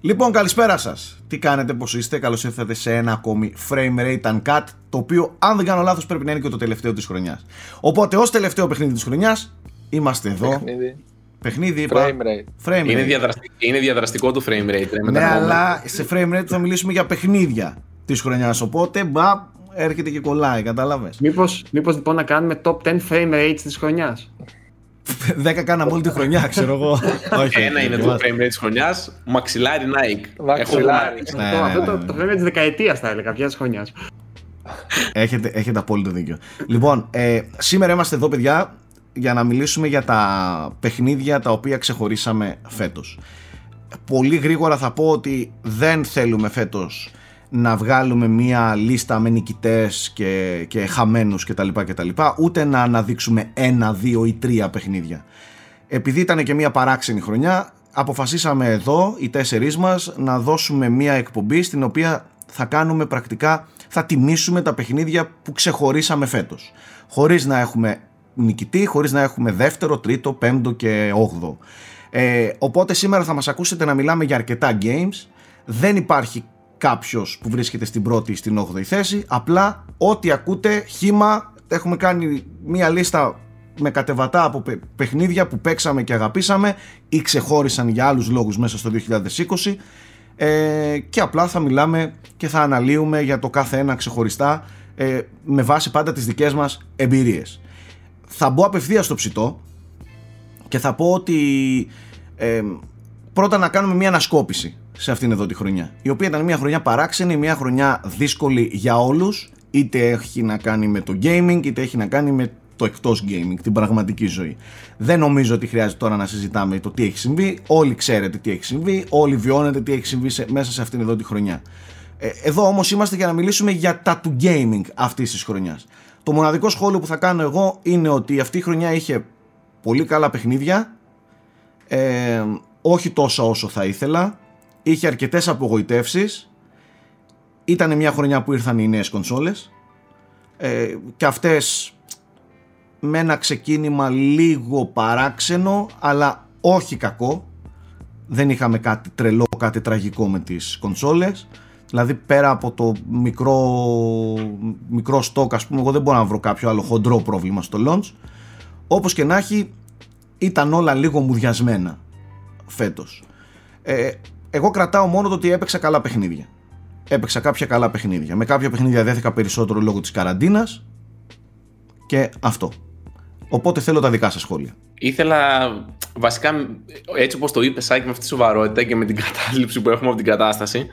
Λοιπόν, καλησπέρα σας. Τι κάνετε, πώς είστε, καλώς ήρθατε σε ένα ακόμη Frame Rate Uncut, το οποίο, αν δεν κάνω λάθος, πρέπει να είναι και το τελευταίο της χρονιάς. Οπότε, ως τελευταίο παιχνίδι της χρονιάς, είμαστε εδώ. Παιχνίδι. Παιχνίδι, είπα. Frame rate. Frame Είναι, rate. διαδραστικό, είναι διαδραστικό του frame rate. Ρε, με Ναι, τα νόμια. αλλά σε frame rate θα μιλήσουμε για παιχνίδια της χρονιάς. Οπότε, μπα, έρχεται και κολλάει, κατάλαβες. Μήπως, μήπως λοιπόν να κάνουμε top 10 frame rates της χρονιάς. 10 κάναμε όλη τη χρονιά, ξέρω εγώ. Όχι, Ένα όχι, είναι δεν το βάζω. frame rate της χρονιάς, μαξιλάρι Nike. Μαξιλάρι. Έχω- Ναι, αυτό, ναι, αυτό ναι, το, ναι. το frame rate της δεκαετίας θα έλεγα, ποιας χρονιάς. Έχετε, έχετε απόλυτο δίκιο. Λοιπόν, ε, σήμερα είμαστε εδώ, παιδιά, για να μιλήσουμε για τα παιχνίδια τα οποία ξεχωρίσαμε φέτος. Πολύ γρήγορα θα πω ότι δεν θέλουμε φέτος να βγάλουμε μία λίστα με νικητές και, και χαμένους κτλ, κτλ. Ούτε να αναδείξουμε ένα, δύο ή τρία παιχνίδια. Επειδή ήταν και μία παράξενη χρονιά, αποφασίσαμε εδώ οι τέσσερις μας να δώσουμε μία εκπομπή στην οποία θα κάνουμε πρακτικά, θα τιμήσουμε τα παιχνίδια που ξεχωρίσαμε φέτος. Χωρίς να έχουμε νικητή, χωρίς να έχουμε δεύτερο, τρίτο, πέμπτο και όγδο. Ε, οπότε σήμερα θα μας ακούσετε να μιλάμε για αρκετά games. Δεν υπάρχει κάποιος που βρίσκεται στην πρώτη ή στην 8η θέση. Απλά ό,τι ακούτε, χήμα, έχουμε κάνει μία λίστα με κατεβατά από παι- παιχνίδια που παίξαμε και αγαπήσαμε ή ξεχώρισαν για άλλους λόγους μέσα στο 2020 ε, και απλά θα μιλάμε και θα αναλύουμε για το κάθε ένα ξεχωριστά ε, με βάση πάντα τις δικές μας εμπειρίες. Θα μπω απευθείας στο ψητό και θα πω ότι ε, πρώτα να κάνουμε μια ανασκόπηση σε αυτήν εδώ τη χρονιά η οποία ήταν μια χρονιά παράξενη, μια χρονιά δύσκολη για όλους είτε έχει να κάνει με το gaming είτε έχει να κάνει με το εκτός gaming, την πραγματική ζωή. Δεν νομίζω ότι χρειάζεται τώρα να συζητάμε το τι έχει συμβεί. Όλοι ξέρετε τι έχει συμβεί, όλοι βιώνετε τι έχει συμβεί σε- μέσα σε αυτήν εδώ τη χρονιά. Ε, εδώ όμως είμαστε για να μιλήσουμε για τα του gaming αυτής της χρονιάς. Το μοναδικό σχόλιο που θα κάνω εγώ είναι ότι αυτή η χρονιά είχε πολύ καλά παιχνίδια, ε, όχι τόσα όσο θα ήθελα, είχε αρκετές απογοητεύσεις, ήταν μια χρονιά που ήρθαν οι νέες κονσόλες. Ε, και αυτές με ένα ξεκίνημα λίγο παράξενο αλλά όχι κακό. Δεν είχαμε κάτι τρελό, κάτι τραγικό με τις κονσόλες. Δηλαδή πέρα από το μικρό μικρό στόκ ας πούμε εγώ δεν μπορώ να βρω κάποιο άλλο χοντρό πρόβλημα στο launch. Όπως και να έχει ήταν όλα λίγο μουδιασμένα φέτος. Ε, εγώ κρατάω μόνο το ότι έπαιξα καλά παιχνίδια. Έπαιξα κάποια καλά παιχνίδια. Με κάποια παιχνίδια δέθηκα περισσότερο λόγω της καραντίνας και αυτό. Οπότε θέλω τα δικά σας σχόλια. Ήθελα βασικά έτσι όπως το είπες Σάκη με αυτή τη σοβαρότητα και με την κατάληψη που έχουμε από την κατάσταση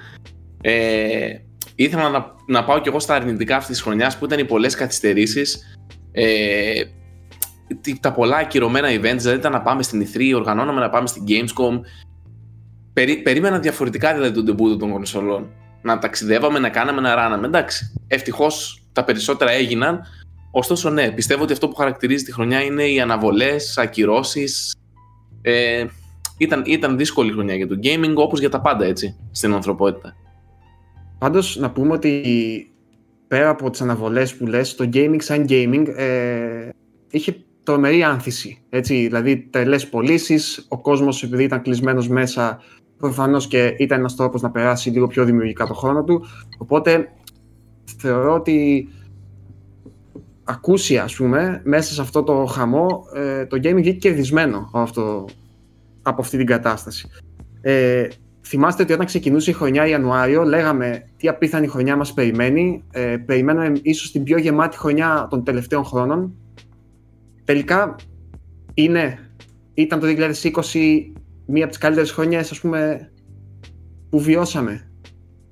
ε, ήθελα να, να πάω κι εγώ στα αρνητικά αυτής της χρονιάς που ήταν οι πολλές καθυστερήσεις. Ε, τι- τα πολλά ακυρωμένα events δηλαδή ήταν να πάμε στην E3, οργανώναμε να πάμε στην Gamescom Περί, περίμενα διαφορετικά δηλαδή τον τεμπούτο των κονσολών να ταξιδεύαμε, να κάναμε, να ράναμε εντάξει, ευτυχώς τα περισσότερα έγιναν Ωστόσο, ναι, πιστεύω ότι αυτό που χαρακτηρίζει τη χρονιά είναι οι αναβολές, ακυρώσεις. Ε, ήταν, ήταν δύσκολη χρονιά για το gaming, όπως για τα πάντα έτσι στην ανθρωπότητα. Πάντως να πούμε ότι πέρα από τις αναβολές που λες, το gaming σαν gaming ε, είχε τρομερή άνθηση. Έτσι, δηλαδή τρελές πωλήσεις, ο κόσμος επειδή ήταν κλεισμένος μέσα προφανώς και ήταν ένας τρόπος να περάσει λίγο πιο δημιουργικά το χρόνο του. Οπότε θεωρώ ότι ακούσια ας πούμε μέσα σε αυτό το χαμό ε, το gaming βγήκε κερδισμένο από, αυτό, από αυτή την κατάσταση. Ε, θυμάστε ότι όταν ξεκινούσε η χρονιά Ιανουάριο λέγαμε τι απίθανη χρονιά μας περιμένει. Ε, περιμέναμε ίσως την πιο γεμάτη χρονιά των τελευταίων χρόνων. Τελικά είναι, ήταν το 2020 μία από τις καλύτερες χρονιές ας πούμε που βιώσαμε.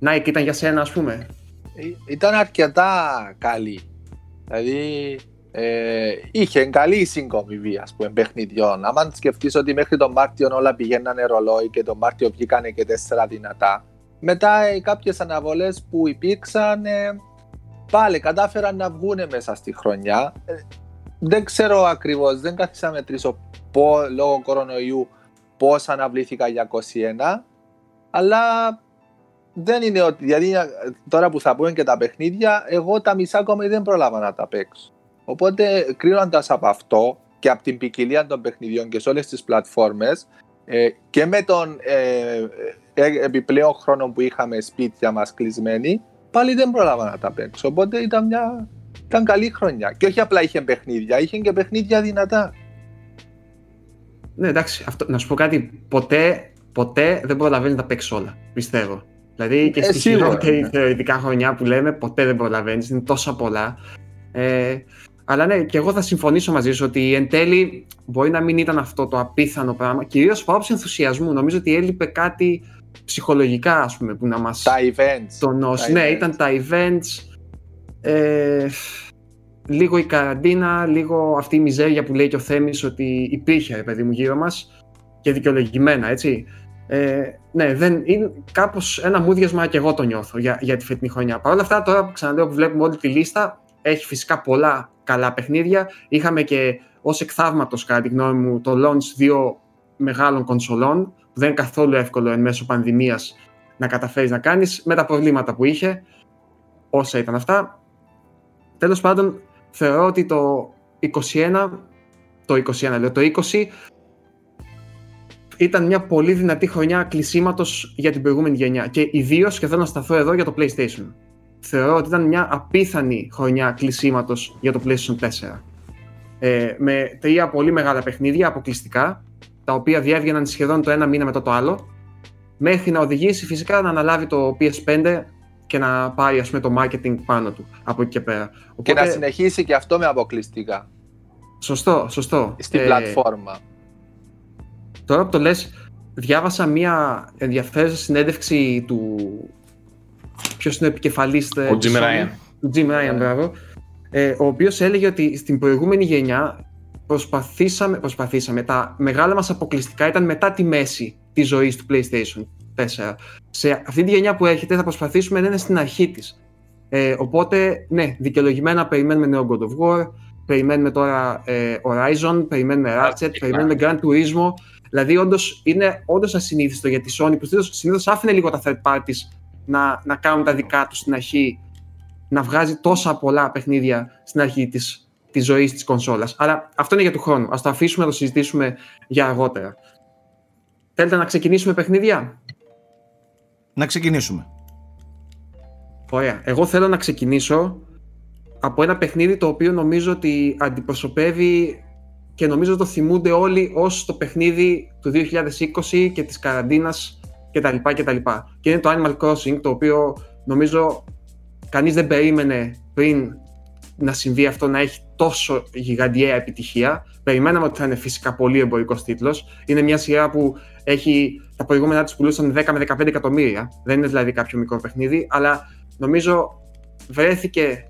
Nike ήταν για σένα ας πούμε. Ε, Ήταν αρκετά καλή. Δηλαδή ε, είχε καλή συγκομιβή ας πούμε παιχνιδιών. Αν σκεφτείς ότι μέχρι τον Μάρτιο όλα πηγαίνανε ρολόι και τον Μάρτιο βγήκανε και τέσσερα δυνατά. Μετά ε, κάποιες αναβολές που υπήρξαν ε, πάλι κατάφεραν να βγουν μέσα στη χρονιά. Ε, δεν ξέρω ακριβώς, δεν κάθισα να μετρήσω πο, λόγω κορονοϊού πώς αναβλήθηκα για 21 αλλά δεν είναι ότι. Δηλαδή, τώρα που θα πούμε και τα παιχνίδια, εγώ τα μισά ακόμη δεν πρόλαβα να τα παίξω. Οπότε, κρίνοντα από αυτό και από την ποικιλία των παιχνιδιών και σε όλες τις πλατφόρμες, Ε, και με τον ε, ε, επιπλέον χρόνο που είχαμε σπίτια μας κλεισμένοι, πάλι δεν πρόλαβα να τα παίξω. Οπότε ήταν μια ήταν καλή χρονιά. Και όχι απλά είχε παιχνίδια, είχε και παιχνίδια δυνατά. Ναι, εντάξει, αυτό, να σου πω κάτι. Ποτέ, ποτέ δεν προλαβαίνεις να τα παίξεις όλα. Πιστεύω. Δηλαδή και στη χειρότερη ναι. θεωρητικά χρονιά που λέμε, ποτέ δεν προλαβαίνεις. Είναι τόσα πολλά. Ε, αλλά ναι, και εγώ θα συμφωνήσω μαζί σου ότι εν τέλει μπορεί να μην ήταν αυτό το απίθανο πράγμα. Κυρίως από άποψη ενθουσιασμού. Νομίζω ότι έλειπε κάτι ψυχολογικά, ας πούμε, που να μας. Τα events. Τονώσει. Ναι, ήταν τα events. Ε, λίγο η καραντίνα, λίγο αυτή η μιζέρια που λέει και ο Θέμης ότι υπήρχε, παιδί μου, γύρω μας και δικαιολογημένα, έτσι. Ε, ναι, δεν, είναι κάπως ένα μούδιασμα και εγώ το νιώθω για, για τη φετινή χρονιά. Παρ' όλα αυτά, τώρα ξαναλέω που βλέπουμε όλη τη λίστα, έχει φυσικά πολλά καλά παιχνίδια. Είχαμε και ως εκθαύματος, κατά τη γνώμη μου, το launch δύο μεγάλων κονσολών, που δεν είναι καθόλου εύκολο εν μέσω πανδημίας να καταφέρεις να κάνεις, με τα προβλήματα που είχε, όσα ήταν αυτά. Τέλος πάντων, θεωρώ ότι το 21, το 21 λέω, το 20 ήταν μια πολύ δυνατή χρονιά κλεισίματος για την προηγούμενη γενιά και ιδίως και θέλω να σταθώ εδώ για το PlayStation. Θεωρώ ότι ήταν μια απίθανη χρονιά κλεισίματος για το PlayStation 4. Ε, με τρία πολύ μεγάλα παιχνίδια αποκλειστικά, τα οποία διέβγαιναν σχεδόν το ένα μήνα μετά το άλλο, μέχρι να οδηγήσει φυσικά να αναλάβει το PS5 και να πάρει ας πούμε, το marketing πάνω του από εκεί και πέρα. Οπότε... Και να συνεχίσει και αυτό με αποκλειστικά. Σωστό, σωστό. Στην ε, πλατφόρμα. Τώρα που το λες, διάβασα μια ενδιαφέρουσα συνέντευξη του... Ποιος είναι ο επικεφαλής... Ε, ο Jim Ryan. Του Jim Ryan, μπράβο. Ε, ο οποίος έλεγε ότι στην προηγούμενη γενιά προσπαθήσαμε, προσπαθήσαμε, τα μεγάλα μας αποκλειστικά ήταν μετά τη μέση της ζωής του PlayStation. 4. Σε αυτή τη γενιά που έρχεται θα προσπαθήσουμε να είναι στην αρχή της. Ε, οπότε, ναι, δικαιολογημένα περιμένουμε νέο God of War, περιμένουμε τώρα ε, Horizon, περιμένουμε Ratchet, περιμένουμε Grand Turismo. Δηλαδή, όντως είναι όντως ασυνήθιστο για τη Sony που συνήθως άφηνε λίγο τα third parties να, να κάνουν τα δικά τους στην αρχή, να βγάζει τόσα πολλά παιχνίδια στην αρχή της της ζωής της κονσόλας. Αλλά αυτό είναι για του χρόνου. Α το αφήσουμε να το συζητήσουμε για αργότερα. Θέλετε να ξεκινήσουμε παιχνίδια; Να ξεκινήσουμε. Ωραία. Εγώ θέλω να ξεκινήσω από ένα παιχνίδι το οποίο νομίζω ότι αντιπροσωπεύει και νομίζω το θυμούνται όλοι ως το παιχνίδι του 2020 και της καραντίνας κτλ. Και, και είναι το Animal Crossing το οποίο νομίζω κανείς δεν περίμενε πριν να συμβεί αυτό να έχει τόσο γιγαντιαία επιτυχία. Περιμέναμε ότι θα είναι φυσικά πολύ εμπορικός τίτλος. Είναι μια σειρά που έχει τα προηγούμενά της πουλούσαν 10 με 15 εκατομμύρια. Δεν είναι δηλαδή κάποιο μικρό παιχνίδι, αλλά νομίζω βρέθηκε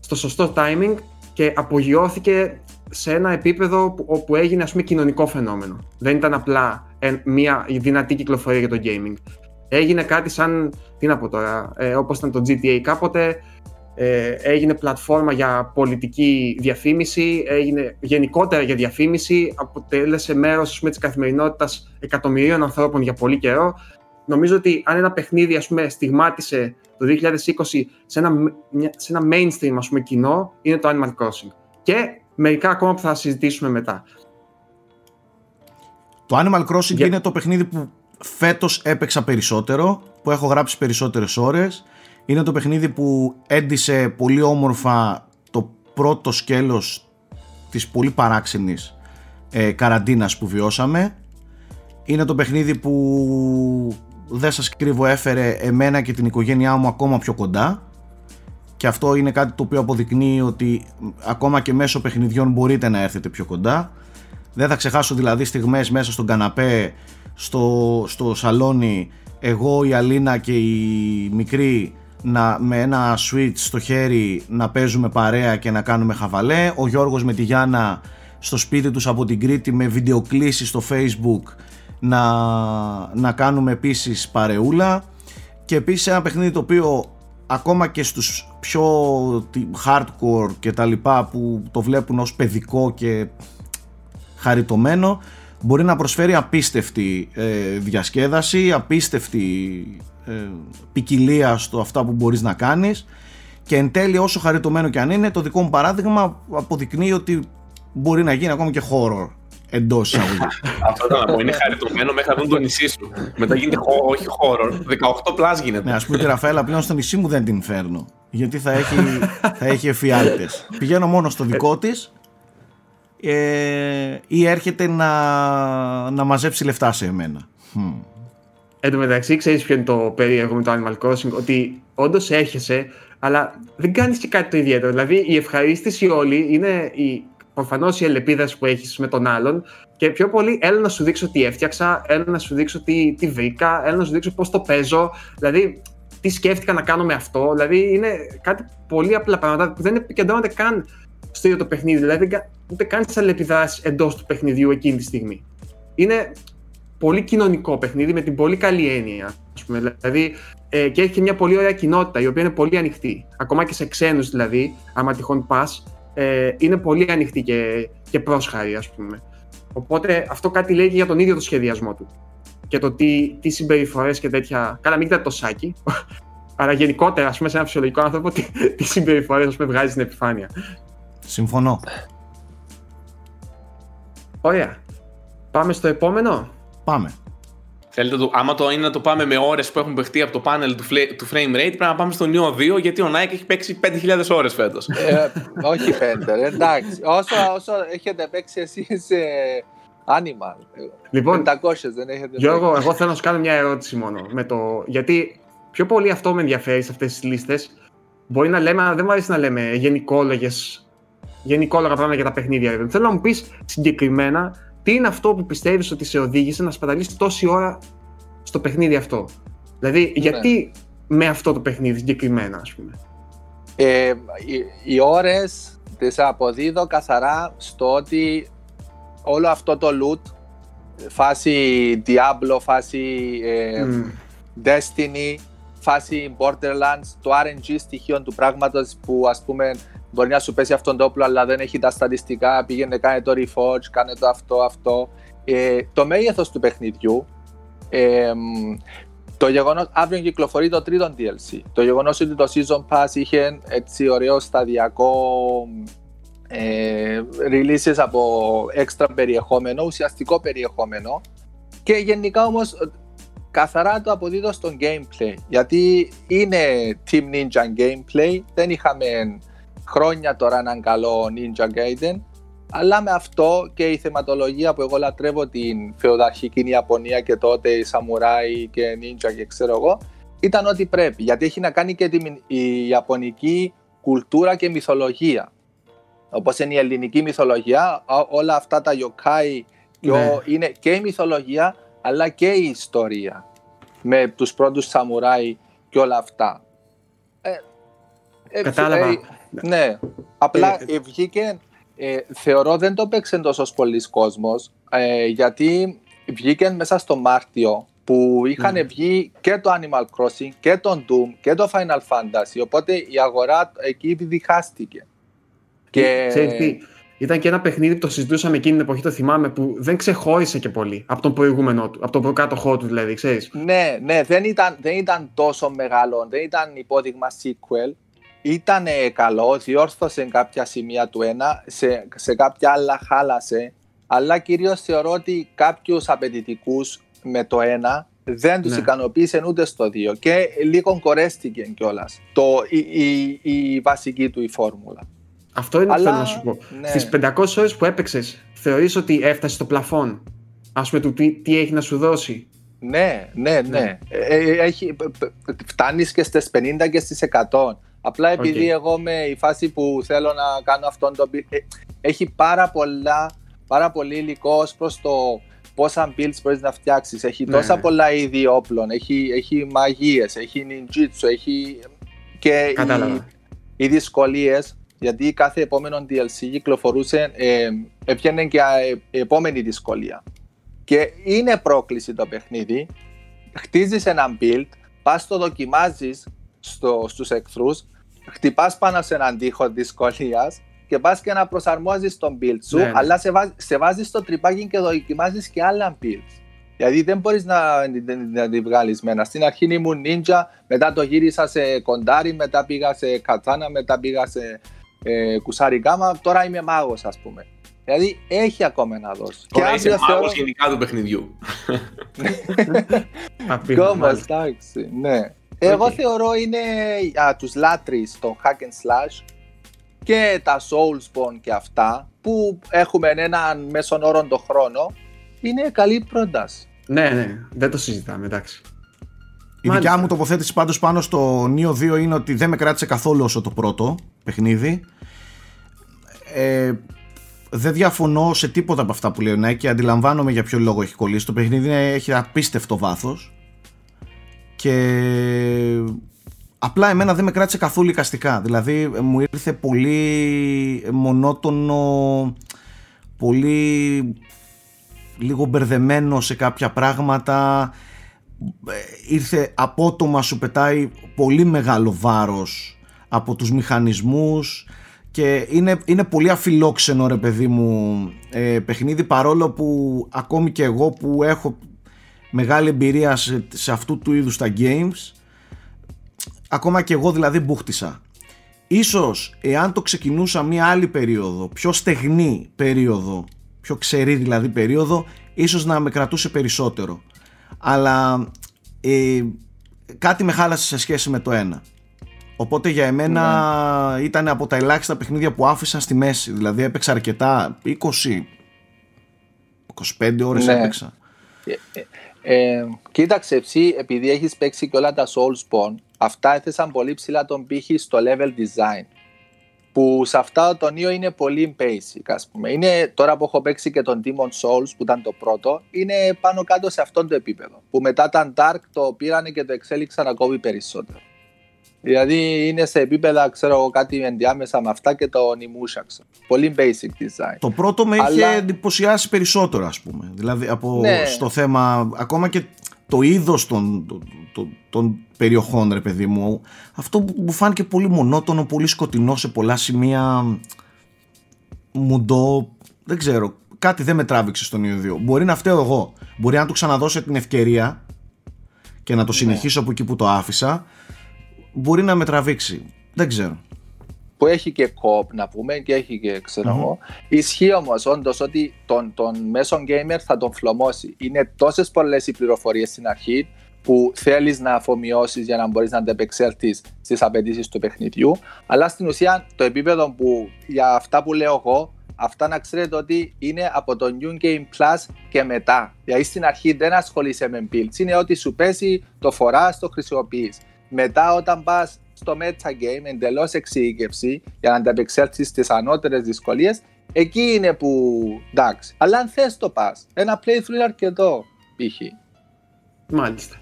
στο σωστό timing και απογειώθηκε σε ένα επίπεδο όπου έγινε ας πούμε κοινωνικό φαινόμενο. Δεν ήταν απλά μια δυνατή κυκλοφορία για το gaming. Έγινε κάτι σαν, τι να πω τώρα, ε, όπως ήταν το GTA κάποτε, ε, έγινε πλατφόρμα για πολιτική διαφήμιση, έγινε γενικότερα για διαφήμιση, αποτέλεσε μέρος πούμε, της καθημερινότητας εκατομμυρίων ανθρώπων για πολύ καιρό. Νομίζω ότι αν ένα παιχνίδι ας πούμε, στιγμάτισε το 2020 σε ένα, σε ένα mainstream ας πούμε, κοινό, είναι το Animal Crossing. Και μερικά ακόμα που θα συζητήσουμε μετά. Το Animal Crossing είναι το παιχνίδι που φέτος έπαιξα περισσότερο, που έχω γράψει περισσότερες ώρες είναι το παιχνίδι που έντισε πολύ όμορφα το πρώτο σκέλος της πολύ παράξενης ε, καραντίνας που βιώσαμε. Είναι το παιχνίδι που δεν σας κρύβω έφερε εμένα και την οικογένειά μου ακόμα πιο κοντά και αυτό είναι κάτι το οποίο αποδεικνύει ότι ακόμα και μέσω παιχνιδιών μπορείτε να έρθετε πιο κοντά. Δεν θα ξεχάσω δηλαδή στιγμές μέσα στον καναπέ, στο, στο σαλόνι, εγώ, η Αλίνα και η μικρή να, με ένα switch στο χέρι να παίζουμε παρέα και να κάνουμε χαβαλέ. Ο Γιώργος με τη Γιάννα στο σπίτι τους από την Κρήτη με βιντεοκλήσεις στο facebook να, να κάνουμε επίσης παρεούλα και επίσης ένα παιχνίδι το οποίο ακόμα και στους πιο hardcore και τα λοιπά που το βλέπουν ως παιδικό και χαριτωμένο μπορεί να προσφέρει απίστευτη ε, διασκέδαση, απίστευτη ε, ποικιλία στο αυτά που μπορείς να κάνεις και εν τέλει όσο χαριτωμένο και αν είναι το δικό μου παράδειγμα αποδεικνύει ότι μπορεί να γίνει ακόμα και horror Εντός εισαγωγικών. Αυτό ήταν να πω. Είναι χαριτωμένο μέχρι να δουν το νησί σου. Μετά γίνεται χω, όχι χώρο. 18 πλάς γίνεται. Ναι, ας πούμε τη Ραφαέλα πλέον στο νησί μου δεν την φέρνω. Γιατί θα έχει, θα έχει εφιάλτες. Πηγαίνω μόνο στο δικό της ε, ή έρχεται να, να μαζέψει λεφτά σε εμένα. Hm. Εν τω μεταξύ, ξέρεις ποιο είναι το περίεργο με το Animal Crossing, ότι όντως έρχεσαι, αλλά δεν κάνεις και κάτι το ιδιαίτερο. Δηλαδή, η ευχαρίστηση όλη είναι η, προφανώς η ελεπίδα που έχεις με τον άλλον και πιο πολύ έλα να σου δείξω τι έφτιαξα, έλα να σου δείξω τι, τι βρήκα, έλα να σου δείξω πώς το παίζω. Δηλαδή, τι σκέφτηκα να κάνω με αυτό. Δηλαδή, είναι κάτι πολύ απλά πράγματα που δεν επικεντρώνονται καν στο ίδιο το παιχνίδι. Δηλαδή, ούτε καν τι αλληλεπιδράσει εντός του παιχνιδιού εκείνη τη στιγμή. Είναι πολύ κοινωνικό παιχνίδι με την πολύ καλή έννοια. Ας πούμε. Δηλαδή, ε, και έχει και μια πολύ ωραία κοινότητα η οποία είναι πολύ ανοιχτή. Ακόμα και σε ξένους δηλαδή, άμα τυχόν πας, ε, είναι πολύ ανοιχτή και, και πρόσχαρη, ας πούμε. Οπότε αυτό κάτι λέει και για τον ίδιο το σχεδιασμό του. Και το τι, τι συμπεριφορές και τέτοια. Καλά, μην κοιτάτε το σάκι. αλλά γενικότερα, ας πούμε, σε ένα φυσιολογικό άνθρωπο, τι, τι συμπεριφορές βγάζει στην επιφάνεια. Συμφωνώ. Ωραία. Πάμε στο επόμενο. Πάμε. Θέλετε το, άμα το είναι να το πάμε με ώρες που έχουν παιχτεί από το πάνελ του, του frame rate, πρέπει να πάμε στο Neo 2 γιατί ο Nike έχει παίξει 5.000 ώρες φέτος. Ε, όχι 5, εντάξει. Όσο, όσο έχετε παίξει εσείς σε Animal. Λοιπόν, 500 δεν έχετε Γιώργο, παίξει. εγώ θέλω να σου κάνω μια ερώτηση μόνο. Με το, γιατί πιο πολύ αυτό με ενδιαφέρει σε αυτές τις λίστες. Μπορεί να λέμε, δεν μου αρέσει να λέμε γενικόλογες γενικόλογα πράγματα για τα παιχνίδια. Θέλω να μου πεις συγκεκριμένα τι είναι αυτό που πιστεύεις ότι σε οδήγησε να σπαταλήσεις τόση ώρα στο παιχνίδι αυτό; Δηλαδή, ναι. γιατί με αυτό το παιχνίδι συγκεκριμένα, ας πούμε; Ε, οι, οι ώρες τις αποδίδω καθαρά στο ότι όλο αυτό το loot φάση Diablo, φάση ε, Destiny, φάση Borderlands, το RNG στοιχείο του πράγματος που ας πούμε Μπορεί να σου πέσει αυτόν το όπλο, αλλά δεν έχει τα στατιστικά. Πήγαινε, κάνε το reforge, κάνε το αυτό, αυτό. Ε, το μέγεθος του παιχνιδιού. Ε, το γεγονός, αύριο κυκλοφορεί το τρίτο DLC. Το γεγονός ότι το Season Pass είχε έτσι ωραίο σταδιακό ε, releases από έξτρα περιεχόμενο, ουσιαστικό περιεχόμενο. Και γενικά όμως καθαρά το αποδίδω στο gameplay. Γιατί είναι Team Ninja gameplay, δεν είχαμε χρόνια τώρα έναν καλό Ninja Gaiden αλλά με αυτό και η θεματολογία που εγώ λατρεύω την φεουδαρχική Ιαπωνία και τότε η Σαμουράι και Ninja και ξέρω εγώ ήταν ότι πρέπει γιατί έχει να κάνει και την η Ιαπωνική κουλτούρα και μυθολογία όπως είναι η ελληνική μυθολογία όλα αυτά τα yokai ναι. είναι και η μυθολογία αλλά και η ιστορία με τους πρώτους σαμουράι και όλα αυτά. Ε, ε Κατάλαβα. Ε, ναι. Απλά ε, ε, βγήκε. Ε, θεωρώ δεν το παίξε τόσο πολλοί κόσμος ε, γιατί βγήκε μέσα στο Μάρτιο που είχαν mm. βγει και το Animal Crossing και το Doom και το Final Fantasy οπότε η αγορά εκεί διχάστηκε. Και... τι, ήταν και ένα παιχνίδι που το συζητούσαμε εκείνη την εποχή, το θυμάμαι, που δεν ξεχώρισε και πολύ από τον προηγούμενο του, από τον προκάτοχό του δηλαδή, ξέρεις. Ναι, ναι, δεν ήταν, δεν ήταν τόσο μεγάλο, δεν ήταν υπόδειγμα sequel, ήταν καλό, διόρθωσε κάποια σημεία του ένα, σε, σε κάποια άλλα χάλασε, αλλά κυρίως θεωρώ ότι κάποιους απαιτητικούς με το ένα δεν τους ναι. ικανοποίησε ούτε στο δύο και λίγο κορέστηκε κιόλας η, η, η, βασική του η φόρμουλα. Αυτό είναι Αλλά, που θέλω να σου πω. Ναι. Στις 500 ώρες που έπαιξες, θεωρείς ότι έφτασε στο πλαφόν, ας πούμε, του τι, τι έχει να σου δώσει; Ναι, ναι, ναι. ναι. Ε, ε, έχει, φτάνεις και στις 50 και στις 100. Απλά επειδή εγώ είμαι η φάση που θέλω να κάνω αυτόν τον build, ε, έχει πάρα πολλά, πάρα πολύ υλικό ως προς το πόσα builds μπορείς να φτιάξεις. Έχει ναι, τόσα ναι. πολλά είδη όπλων, έχει, έχει μαγείες, έχει ninjutsu, έχει και οι, οι δυσκολίες. Γιατί κάθε επόμενο DLC κυκλοφορούσε, ε, έβγαινε και ε, επόμενη δυσκολία. Και είναι πρόκληση το παιχνίδι. Χτίζεις ένα build, πας το δοκιμάζεις στο, στους εχθρούς χτυπάς πάνω σε έναν τοίχο δυσκολίας και πας και να προσαρμόζεις τον build σου, ναι, ναι. αλλά σε, βάζ, σε βάζεις στο τρυπάκι και δοκιμάζεις και άλλα builds. Γιατί δεν μπορείς να, να, τη βγάλεις μένα. Στην αρχή ήμουν ninja, μετά το γύρισα σε κοντάρι, μετά πήγα σε κατάνα, μετά πήγα σε ε, kusarigama. Τώρα είμαι μάγος, ας πούμε. Δηλαδή έχει ακόμα να δώσει. Τώρα και είσαι αύριο μάγος θεωρώ... γενικά του παιχνιδιού. Απίθανο, Ακόμα, μάλιστα. εντάξει, ναι. Εγώ Οκ. θεωρώ είναι για τους λάτρεις των hack and slash και τα Soulsborne και αυτά που έχουμε έναν μέσον όρο το χρόνο είναι καλή πρόταση. Ναι, ναι, δεν το συζητάμε, εντάξει. Η Μάλιστα. δικιά μου τοποθέτηση πάντως πάνω στο Nioh 2 είναι ότι δεν με κράτησε καθόλου όσο το πρώτο παιχνίδι. Ε, δεν διαφωνώ σε τίποτα από αυτά που λέει ο Νάικ και αντιλαμβάνομαι για ποιο λόγο έχει κολλήσει. Το παιχνίδι είναι- έχει απίστευτο βάθος και απλά εμένα δεν με κράτησε καθόλου οικαστικά. Δηλαδή ε, μου ήρθε πολύ μονότονο, πολύ λίγο μπερδεμένο σε κάποια πράγματα ε, ήρθε απότομα σου πετάει πολύ μεγάλο βάρος από τους μηχανισμούς και είναι, είναι πολύ αφιλόξενο ρε παιδί μου ε, παιχνίδι παρόλο που ακόμη και εγώ που έχω μεγάλη εμπειρία σε, σε αυτού του είδους τα games ακόμα και εγώ δηλαδή μπούχτισα Ίσως εάν το ξεκινούσα μια άλλη περίοδο, πιο στεγνή περίοδο, πιο ξερή δηλαδή περίοδο, ίσως να με κρατούσε περισσότερο. Αλλά ε, κάτι με χάλασε σε σχέση με το ένα. Οπότε για εμένα ήταν από τα ελάχιστα παιχνίδια που άφησα στη μέση. Δηλαδή έπαιξα αρκετά, 20, 25 ώρες Ναι. έπαιξα. Ε, κοίταξε εσύ, επειδή έχεις παίξει και όλα τα Soulspawn, αυτά έθεσαν πολύ ψηλά τον πύχη στο level design. Που σε αυτά το νέο είναι πολύ basic, ας πούμε. Είναι, τώρα που έχω παίξει και τον Demon Souls, που ήταν το πρώτο, είναι πάνω κάτω σε αυτό το επίπεδο. Που μετά τα Dark το πήρανε και το εξέλιξαν ακόμη περισσότερο. Δηλαδή είναι σε επίπεδα, ξέρω εγώ, κάτι ενδιάμεσα με αυτά και το Nimusha, ξέρω. Πολύ basic design. Το πρώτο με είχε Αλλά- εντυπωσιάσει περισσότερο ας πούμε. Δηλαδή από Ναι. στο θέμα ακόμα και το είδος των, των, των- των περιοχών ρε παιδί μου αυτό που μου φάνηκε πολύ μονότονο, πολύ σκοτεινό σε πολλά σημεία μουντό, δεν ξέρω κάτι δεν με τράβηξε στον ίδιο. Μπορεί να φταίω εγώ, μπορεί να του ξαναδώσω την ευκαιρία και να το συνεχίσω από εκεί που το άφησα μπορεί να με τραβήξει, δεν ξέρω. που έχει και κοπ να πούμε και έχει και ξέρω Μμμ. εγώ. Ισχύει όμως όντως ότι τον, τον μέσον gamer θα τον φλωμώσει. Είναι τόσες πολλές οι πληροφορίες στην αρχή που θέλεις να αφομοιώσεις για να μπορείς να αντεπεξέλθεις στις απαιτήσεις του παιχνιδιού. Αλλά στην ουσία το επίπεδο που για αυτά που λέω εγώ, αυτά να ξέρετε ότι είναι από το New Game Plus και μετά. Δηλαδή στην αρχή δεν ασχολείσαι με builds. Είναι ότι σου πέσει, το φοράς, το χρησιμοποιείς. Μετά όταν πας στο meta game εντελώς εξειδίκευση για να ανταπεξέλθεις στις ανώτερες δυσκολίες, εκεί είναι που εντάξει. Αλλά αν θες το πας, ένα playthrough είναι αρκετό π.χ. Μάλιστα.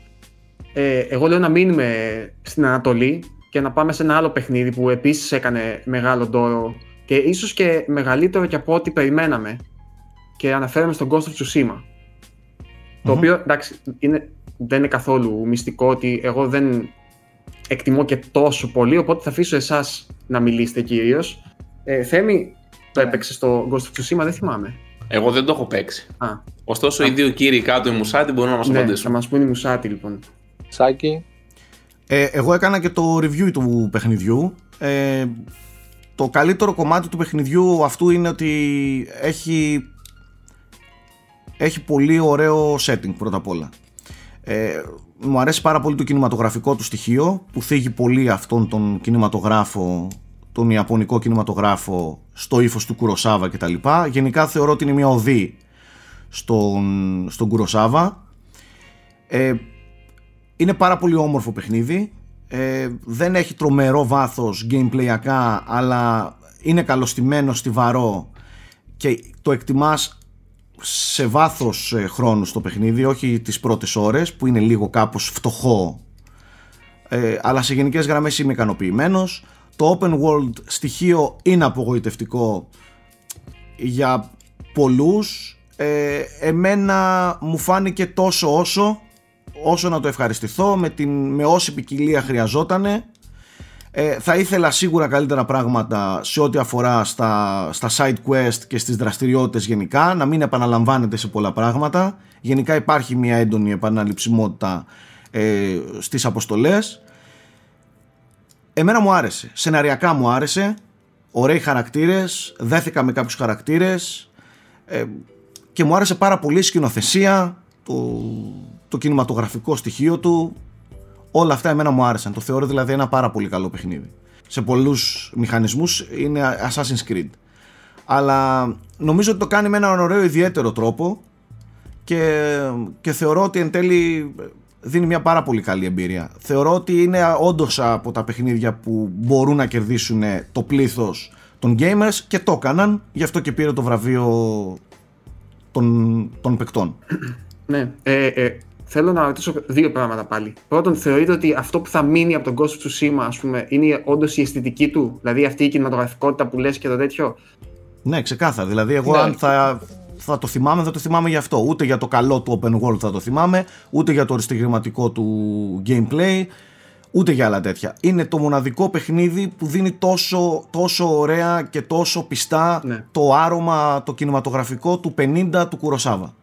Ε, εγώ λέω να μείνουμε στην Ανατολή και να πάμε σε ένα άλλο παιχνίδι που επίσης έκανε μεγάλο ντόρο και ίσως και μεγαλύτερο και από ό,τι περιμέναμε και αναφέρομαι στον Ghost of Tsushima. Το Μμμ. οποίο εντάξει είναι, δεν είναι καθόλου μυστικό ότι εγώ δεν εκτιμώ και τόσο πολύ οπότε θα αφήσω εσάς να μιλήσετε κυρίως. Ε, Θέμη, το Ναι. έπαιξες στο Ghost of Tsushima, δεν θυμάμαι. Εγώ δεν το έχω παίξει. Α, Ωστόσο, Α. οι δύο κύριοι κάτω, οι Μουσάτι, μπορούν να μας ναι, θα απαντήσουν. μας πούνε οι Μουσάτι λοιπόν. Σάκη. Ε, εγώ έκανα και το review του παιχνιδιού. Ε, το καλύτερο κομμάτι του παιχνιδιού αυτού είναι ότι έχει, έχει πολύ ωραίο setting πρώτα απ' όλα. Ε, μου αρέσει πάρα πολύ το κινηματογραφικό του στοιχείο που θίγει πολύ αυτόν τον κινηματογράφο τον Ιαπωνικό κινηματογράφο στο ύφος του Κουροσάβα κτλ. Γενικά θεωρώ ότι είναι μια οδή στον, στον Κουροσάβα. Ε, είναι πάρα πολύ όμορφο παιχνίδι. Ε, δεν έχει τρομερό βάθος gameplayακά αλλά είναι καλοστημένο στιβαρό και το εκτιμάς σε βάθος ε, χρόνου στο παιχνίδι όχι τις πρώτες ώρες που είναι λίγο κάπως φτωχό ε, αλλά σε γενικές γραμμές είμαι ικανοποιημένος. το open world στοιχείο είναι απογοητευτικό για πολλούς ε, εμένα μου φάνηκε τόσο όσο όσο να το ευχαριστηθώ με, την, με όση ποικιλία χρειαζότανε ε, θα ήθελα σίγουρα καλύτερα πράγματα σε ό,τι αφορά στα, στα side quest και στις δραστηριότητες γενικά να μην επαναλαμβάνεται σε πολλά πράγματα. Γενικά υπάρχει μια έντονη επαναληψιμότητα ε, στις αποστολές. Εμένα μου άρεσε. Σεναριακά μου άρεσε. Ωραίοι χαρακτήρες. Δέθηκα με κάποιους χαρακτήρες. Ε, και μου άρεσε πάρα πολύ η σκηνοθεσία, το, το κινηματογραφικό στοιχείο του. Όλα αυτά εμένα μου άρεσαν. Το θεωρώ δηλαδή ένα πάρα πολύ καλό παιχνίδι. Σε πολλούς μηχανισμούς είναι Assassin's Creed. Αλλά νομίζω ότι το κάνει με έναν ωραίο ιδιαίτερο τρόπο και, και θεωρώ ότι εν τέλει δίνει μια πάρα πολύ καλή εμπειρία. Θεωρώ ότι είναι όντως από τα παιχνίδια που μπορούν να κερδίσουν το πλήθος των gamers και το έκαναν, γι' αυτό και πήρε το βραβείο των, των παικτών. Ναι, ε, ε, θέλω να ρωτήσω δύο πράγματα πάλι. Πρώτον, θεωρείτε ότι αυτό που θα μείνει από τον Ghost of Tsushima, ας πούμε, είναι όντως η αισθητική του, δηλαδή αυτή η κινηματογραφικότητα που λες και το τέτοιο; Ναι, ξεκάθαρα. Δηλαδή, εγώ ναι. αν θα, θα το θυμάμαι, θα το θυμάμαι για αυτό. Ούτε για το καλό του open world θα το θυμάμαι, ούτε για το οριστηγηματικό του gameplay, ούτε για άλλα τέτοια. Είναι το μοναδικό παιχνίδι που δίνει τόσο, τόσο ωραία και τόσο πιστά ναι. το άρωμα, το κινηματογραφικό του 50 του Κουροσάβα.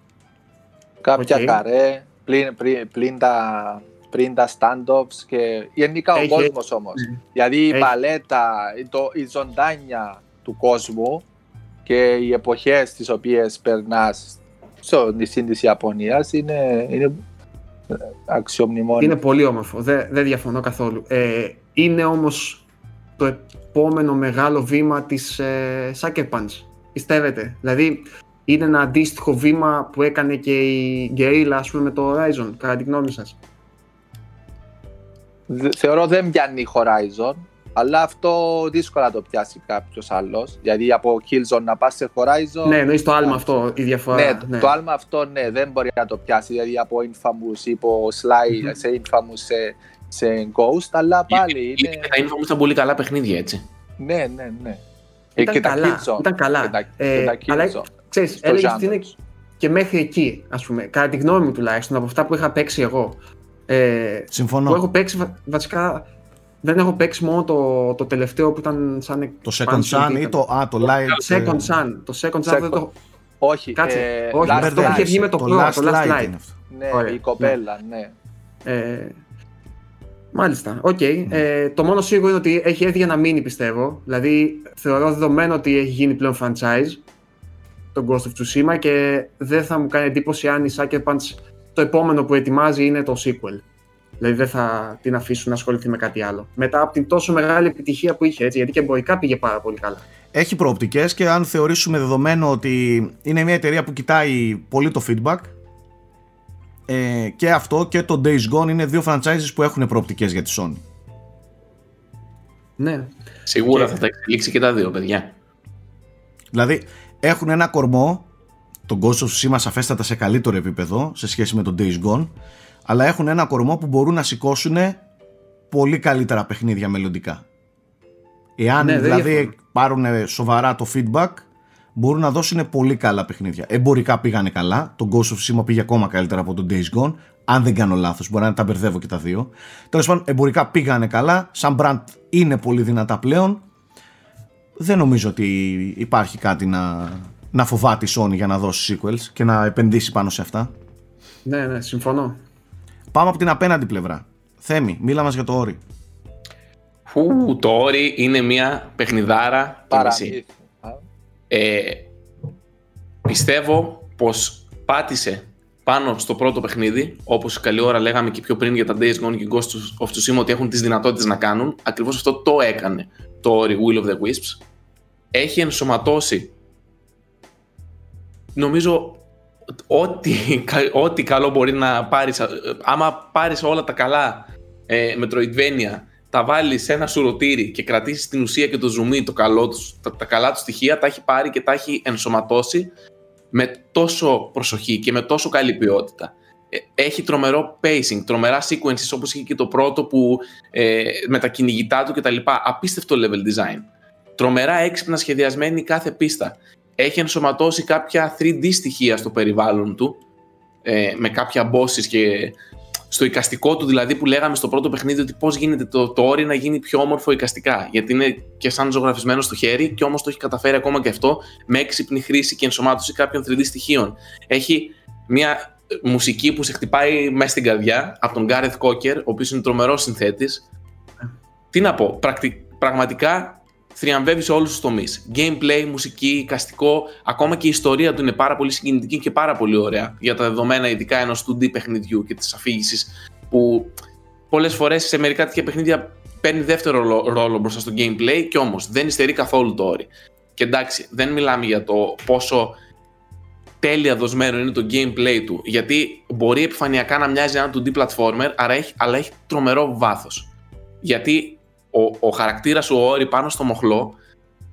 Κάποια okay. καρέ, πλην, πλην, τα, πριν τα stand-ups και γενικά ο κόσμος όμως. Mm. Δηλαδή η παλέτα, το, η ζωντάνια του κόσμου και οι εποχές τις οποίες περνάς στο νησί της Ιαπωνίας είναι, είναι αξιομνημόνιο. Είναι πολύ όμορφο, δεν, δεν διαφωνώ καθόλου. Ε, είναι όμως το επόμενο μεγάλο βήμα της ε, Sucker Punch, πιστεύετε; Δηλαδή είναι ένα αντίστοιχο βήμα που έκανε και η Guerrilla ας πούμε με το Horizon, κατά τη γνώμη σας. Θεωρώ δεν πιάνει Horizon, αλλά αυτό δύσκολα το πιάσει κάποιος άλλος. Δηλαδή από Killzone να πας σε Horizon. Ναι, εννοείς το άλμα αυτό η διαφορά. Ναι, ναι, το άλμα αυτό ναι, δεν μπορεί να το πιάσει. Δηλαδή από Infamous ή από Sly mm-hmm. σε Infamous σε, σε Ghost, αλλά πάλι είναι. είναι... Τα Infamous ήταν πολύ καλά παιχνίδια έτσι. Ναι, ναι, ναι. Ε, ήταν και καλά, τα Killzone. Ήταν καλά. Και τα, ε, και τα αλλά ξέρεις, έλεγες ότι είναι και μέχρι εκεί, ας πούμε, κατά τη γνώμη μου τουλάχιστον, από αυτά που είχα παίξει εγώ. Ε, Συμφωνώ. Που έχω παίξει βασικά δεν έχω παίξει μόνο το, το τελευταίο που ήταν σαν Το Second Sun ή το, α, το Light. Second Sun. Το Second Sun δεν το... Όχι. Κάτσε. Ε, όχι, αυτό που είχε βγει με το, το, Last, το Last Light. Ναι, Ωραία. η κοπέλα, ναι. ναι. Ε, μάλιστα, OK. Okay. Mm. Ε, το μόνο σίγουρο είναι ότι έχει έρθει για να μείνει, πιστεύω. Δηλαδή, θεωρώ δεδομένο ότι έχει γίνει πλέον franchise το Ghost of Tsushima και δεν θα μου κάνει εντύπωση αν η Sucker Punch το επόμενο που ετοιμάζει είναι το sequel. Δηλαδή δεν θα την αφήσουν να ασχοληθεί με κάτι άλλο. Μετά από την τόσο μεγάλη επιτυχία που είχε, έτσι, γιατί και εμπορικά πήγε πάρα πολύ καλά. Έχει προοπτικές και αν θεωρήσουμε δεδομένο ότι είναι μια εταιρεία που κοιτάει πολύ το feedback, ε, και αυτό και το Days Gone είναι δύο franchises που έχουν προοπτικές για τη Sony. Ναι. Σίγουρα και... θα τα εξελίξει και τα δύο, παιδιά. Δηλαδή, έχουν ένα κορμό, τον Ghost of Tsushima σαφέστατα σε καλύτερο επίπεδο σε σχέση με τον Days Gone, αλλά έχουν ένα κορμό που μπορούν να σηκώσουν πολύ καλύτερα παιχνίδια μελλοντικά. Εάν ναι, δηλαδή πάρουν σοβαρά το feedback, μπορούν να δώσουν πολύ καλά παιχνίδια. Εμπορικά πήγανε καλά. Το Ghost of Tsushima πήγε ακόμα καλύτερα από τον Days Gone. Αν δεν κάνω λάθος, μπορεί να τα μπερδεύω και τα δύο. Τέλος πάντων, εμπορικά πήγανε καλά. Σαν brand είναι πολύ δυνατά πλέον. Δεν νομίζω ότι υπάρχει κάτι να, να φοβάται η Sony για να δώσει sequels και να επενδύσει πάνω σε αυτά. Ναι, ναι, συμφωνώ. Πάμε από την απέναντι πλευρά. Θέμη, μίλα μας για το Όρι. Φου, το Όρι είναι μια παιχνιδάρα και Ε, πιστεύω πως πάτησε πάνω στο πρώτο παιχνίδι, όπως καλή ώρα λέγαμε και πιο πριν για τα Days Gone και Ghost of Tsushima ότι έχουν τις δυνατότητες να κάνουν, ακριβώς αυτό το έκανε το Ori Will of the Wisps. Έχει ενσωματώσει νομίζω ό,τι, ό,τι καλό μπορεί να πάρεις, άμα πάρεις όλα τα καλά ε, Metroidvania, τα βάλεις σε ένα σουρωτήρι και κρατήσεις την ουσία και το zoom το καλό τους, τα, τα καλά τους στοιχεία, τα έχει πάρει και τα έχει ενσωματώσει με τόσο προσοχή και με τόσο καλή ποιότητα. Ε, έχει τρομερό pacing, τρομερά sequences όπως είχε και το πρώτο που ε, με τα κυνηγητά του κτλ. Απίστευτο level design. Τρομερά έξυπνα σχεδιασμένη κάθε πίστα έχει ενσωματώσει κάποια 3D στοιχεία στο περιβάλλον του ε, με κάποια bosses και στο εικαστικό του δηλαδή που λέγαμε στο πρώτο παιχνίδι ότι πώς γίνεται το, το όρι να γίνει πιο όμορφο εικαστικά γιατί είναι και σαν ζωγραφισμένο στο χέρι και όμως το έχει καταφέρει ακόμα και αυτό με έξυπνη χρήση και ενσωμάτωση κάποιων 3D στοιχείων. Έχει μια μουσική που σε χτυπάει μέσα στην καρδιά από τον Gareth Cocker, ο οποίος είναι τρομερός συνθέτης. Τι να πω, πραγματικά θριαμβεύει σε όλους τους τομείς. Gameplay, μουσική, εικαστικό, ακόμα και η ιστορία του είναι πάρα πολύ συγκινητική και πάρα πολύ ωραία για τα δεδομένα ειδικά ενός 2D παιχνιδιού και της αφήγησης που πολλές φορές σε μερικά τέτοια παιχνίδια παίρνει δεύτερο ρόλο μπροστά στο gameplay και όμως δεν υστερεί καθόλου το όρι. Και εντάξει, δεν μιλάμε για το πόσο τέλεια δοσμένο είναι το gameplay του, γιατί μπορεί επιφανειακά να μοιάζει ένα 2D platformer, αλλά έχει, αλλά έχει τρομερό βάθος. Γιατί ο, ο χαρακτήρας, ο όρη πάνω στο μοχλό,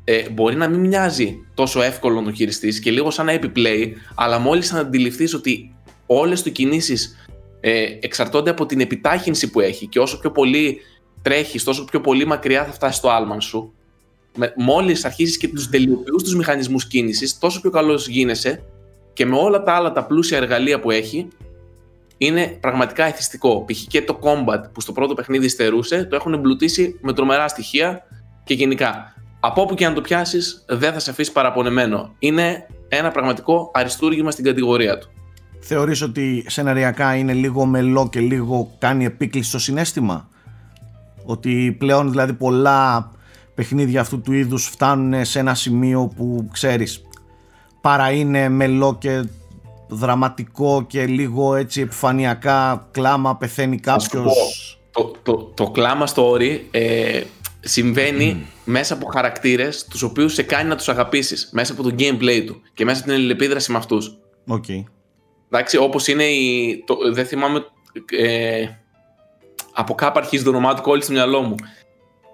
ε, μπορεί να μην μοιάζει τόσο εύκολο να το χειριστείς και λίγο σαν να επιπλέει, αλλά μόλις να αντιληφθείς ότι όλες του κινήσεις ε, εξαρτώνται από την επιτάχυνση που έχει και όσο πιο πολύ τρέχεις, τόσο πιο πολύ μακριά θα φτάσει το άλμαν σου. Με, μόλις αρχίσεις και τους τελειοποιούς τους μηχανισμούς κίνησης, τόσο πιο καλός γίνεσαι και με όλα τα άλλα τα πλούσια εργαλεία που έχει, είναι πραγματικά εθιστικό. Π.χ. και το combat που στο πρώτο παιχνίδι στερούσε, το έχουν εμπλουτίσει με τρομερά στοιχεία και γενικά. Από όπου και αν το πιάσεις, δεν θα σε αφήσει παραπονεμένο. Είναι ένα πραγματικό αριστούργημα στην κατηγορία του. Θεωρείς ότι σεναριακά είναι λίγο μελό και λίγο κάνει επίκληση στο συνέστημα; Ότι πλέον δηλαδή πολλά παιχνίδια αυτού του είδους φτάνουν σε ένα σημείο που ξέρεις παρά είναι μελό και δραματικό και λίγο έτσι επιφανειακά κλάμα πεθαίνει κάποιος. το, το, το, κλάμα στο όρι ε, συμβαίνει μέσα από χαρακτήρες τους οποίους σε κάνει να τους αγαπήσεις μέσα από το gameplay του και μέσα από την ελληνεπίδραση με αυτούς. Okay. εντάξει όπως είναι η, το, δεν θυμάμαι ε, από κάπου αρχίζει το όνομά του κόλλησε το μυαλό μου.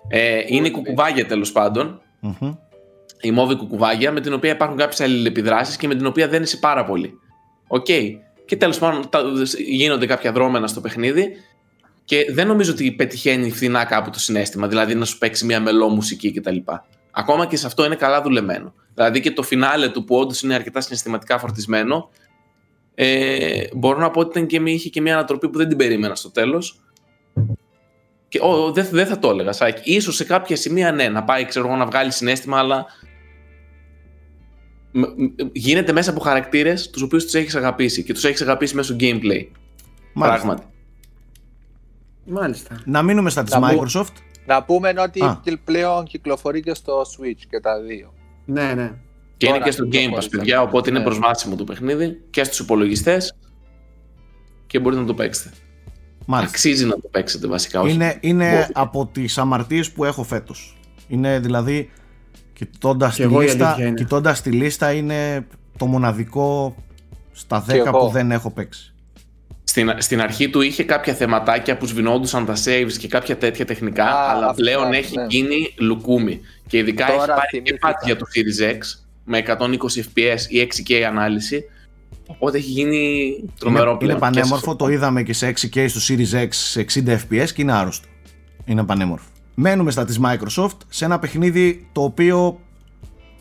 Ε, είναι η κουκουβάγια τέλος η μόβη κουκουβάγια με την οποία υπάρχουν κάποιες αλληλεπιδράσεις και με την οποία δεν είσαι πάρα πολύ. OK. Okay. Και τέλος πάντων γίνονται κάποια δρώμενα στο παιχνίδι και δεν νομίζω ότι πετυχαίνει φθηνά κάπου το συναίσθημα, δηλαδή να σου παίξει μια μελό μουσική κτλ. Ακόμα και σε αυτό είναι καλά δουλεμένο. Δηλαδή και το φινάλε του που όντως είναι αρκετά συναισθηματικά φορτισμένο, ε, μπορώ να πω ότι ήταν και, είχε και μια ανατροπή που δεν την περίμενα στο τέλος. Και δεν, δεν θα το έλεγα, Σάκη. Ίσως σε κάποια σημεία ναι, να πάει ξέρω, να βγάλει συνέστημα, αλλά γίνεται μέσα από χαρακτήρες τους οποίους τους έχεις αγαπήσει και τους έχεις αγαπήσει μέσω gameplay. Μάλιστα. Πράγματι. Μάλιστα. Να μείνουμε στα της Microsoft. Να πούμε ότι Α. πλέον κυκλοφορεί και στο Switch και τα δύο. Ναι, ναι. Και είναι και στο Game Pass, παιδιά, οπότε είναι ναι. προσβάσιμο το παιχνίδι και στους υπολογιστές και μπορείτε να το παίξετε. Μάλιστα. Αξίζει να το παίξετε βασικά. Όχι. Είναι, είναι από τις αμαρτίες που έχω φέτος. Είναι δηλαδή Κοιτώντας τη, λίστα, κοιτώντας τη λίστα είναι το μοναδικό στα 10 που δεν έχω παίξει. Στην, στην αρχή του είχε κάποια θεματάκια που σβηνόντουσαν τα saves και κάποια τέτοια τεχνικά, αλλά πλέον έχει ναι. γίνει λουκούμι. Και ειδικά Τώρα έχει πάρει και πάτη για το Series X με 120 fps ή 6K ανάλυση. Οπότε έχει γίνει τρομερό είναι, πλέον. Είναι πανέμορφο, το είδαμε και σε 6K στο Series X σε 60 fps και είναι άρρωστο. Είναι πανέμορφο μένουμε στα της Microsoft σε ένα παιχνίδι το οποίο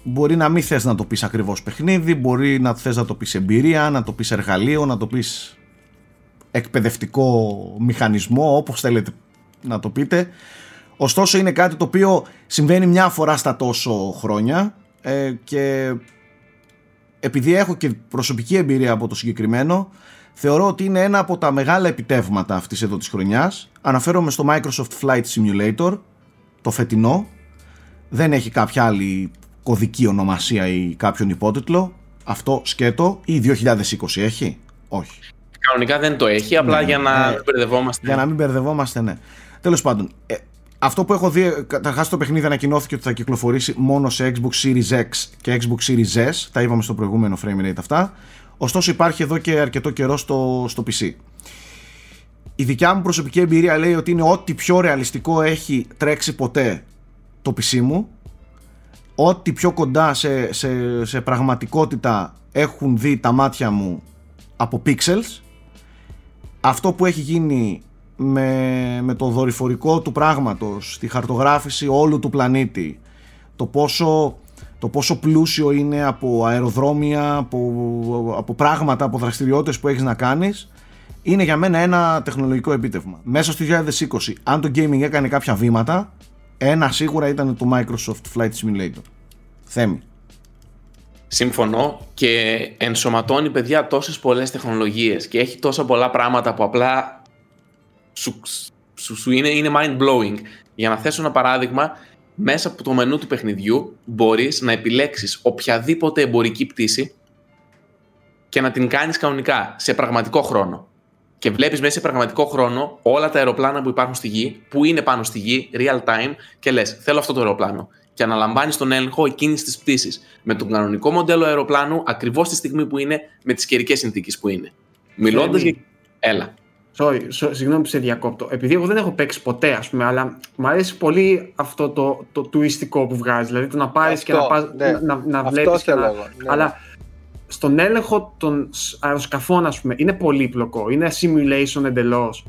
μπορεί να μην θες να το πεις ακριβώς παιχνίδι, μπορεί να θες να το πεις εμπειρία, να το πεις εργαλείο, να το πεις εκπαιδευτικό μηχανισμό, όπως θέλετε να το πείτε. Ωστόσο είναι κάτι το οποίο συμβαίνει μια φορά στα τόσο χρόνια ε, και επειδή έχω και προσωπική εμπειρία από το συγκεκριμένο θεωρώ ότι είναι ένα από τα μεγάλα επιτεύγματα αυτής εδώ της χρονιάς. Αναφέρομαι στο Microsoft Flight Simulator, το φετινό. Δεν έχει κάποια άλλη κωδική ονομασία ή κάποιον υπότιτλο. Αυτό σκέτο ή 2020 έχει; Όχι. Κανονικά δεν το έχει, απλά ναι, για να ναι. μην μπερδευόμαστε. Για να μην μπερδευόμαστε, ναι. Τέλος πάντων, ε, αυτό που έχω δει, καταρχάς το παιχνίδι ανακοινώθηκε ότι θα κυκλοφορήσει μόνο σε Xbox Series X και Xbox Series S. Τα είπαμε στο προηγούμενο frame rate αυτά. Ωστόσο υπάρχει εδώ και αρκετό καιρό στο, στο PC. Η δικιά μου προσωπική εμπειρία λέει ότι είναι ό,τι πιο ρεαλιστικό έχει τρέξει ποτέ το PC μου. Ό,τι πιο κοντά σε, σε, σε πραγματικότητα έχουν δει τα μάτια μου από pixels. Αυτό που έχει γίνει με, με το δορυφορικό του πράγματος, τη χαρτογράφηση όλου του πλανήτη, το πόσο το πόσο πλούσιο είναι από αεροδρόμια, από, από πράγματα, από δραστηριότητες που έχεις να κάνεις είναι για μένα ένα τεχνολογικό επίτευγμα. Μέσα στο 2020, αν το gaming έκανε κάποια βήματα, ένα σίγουρα ήταν το Microsoft Flight Simulator. Θέμη. Συμφωνώ και ενσωματώνει παιδιά τόσες πολλές τεχνολογίες και έχει τόσα πολλά πράγματα που απλά σου, σου, σου είναι, είναι mind blowing. Για να θέσω ένα παράδειγμα, μέσα από το μενού του παιχνιδιού μπορείς να επιλέξεις οποιαδήποτε εμπορική πτήση και να την κάνεις κανονικά, σε πραγματικό χρόνο. Και βλέπεις μέσα σε πραγματικό χρόνο όλα τα αεροπλάνα που υπάρχουν στη γη, που είναι πάνω στη γη, real time, και λες θέλω αυτό το αεροπλάνο. Και αναλαμβάνεις τον έλεγχο εκείνης της πτήσης. Με τον κανονικό μοντέλο αεροπλάνου, ακριβώς τη στιγμή που είναι, με τις καιρικές συνθήκες που είναι. Μιλώντας για. Έλα. Sorry, so, συγγνώμη που σε διακόπτω. Επειδή εγώ δεν έχω παίξει ποτέ, ας πούμε, αλλά μου αρέσει πολύ αυτό το, το τουριστικό που βγάζει. Δηλαδή το να πάρεις και να, πας, ναι. να, να Αυτό βλέπεις. θέλω Να... εγώ, ναι. Αλλά στον έλεγχο των σ- αεροσκαφών, ας πούμε, είναι πολύπλοκο. Είναι simulation εντελώς.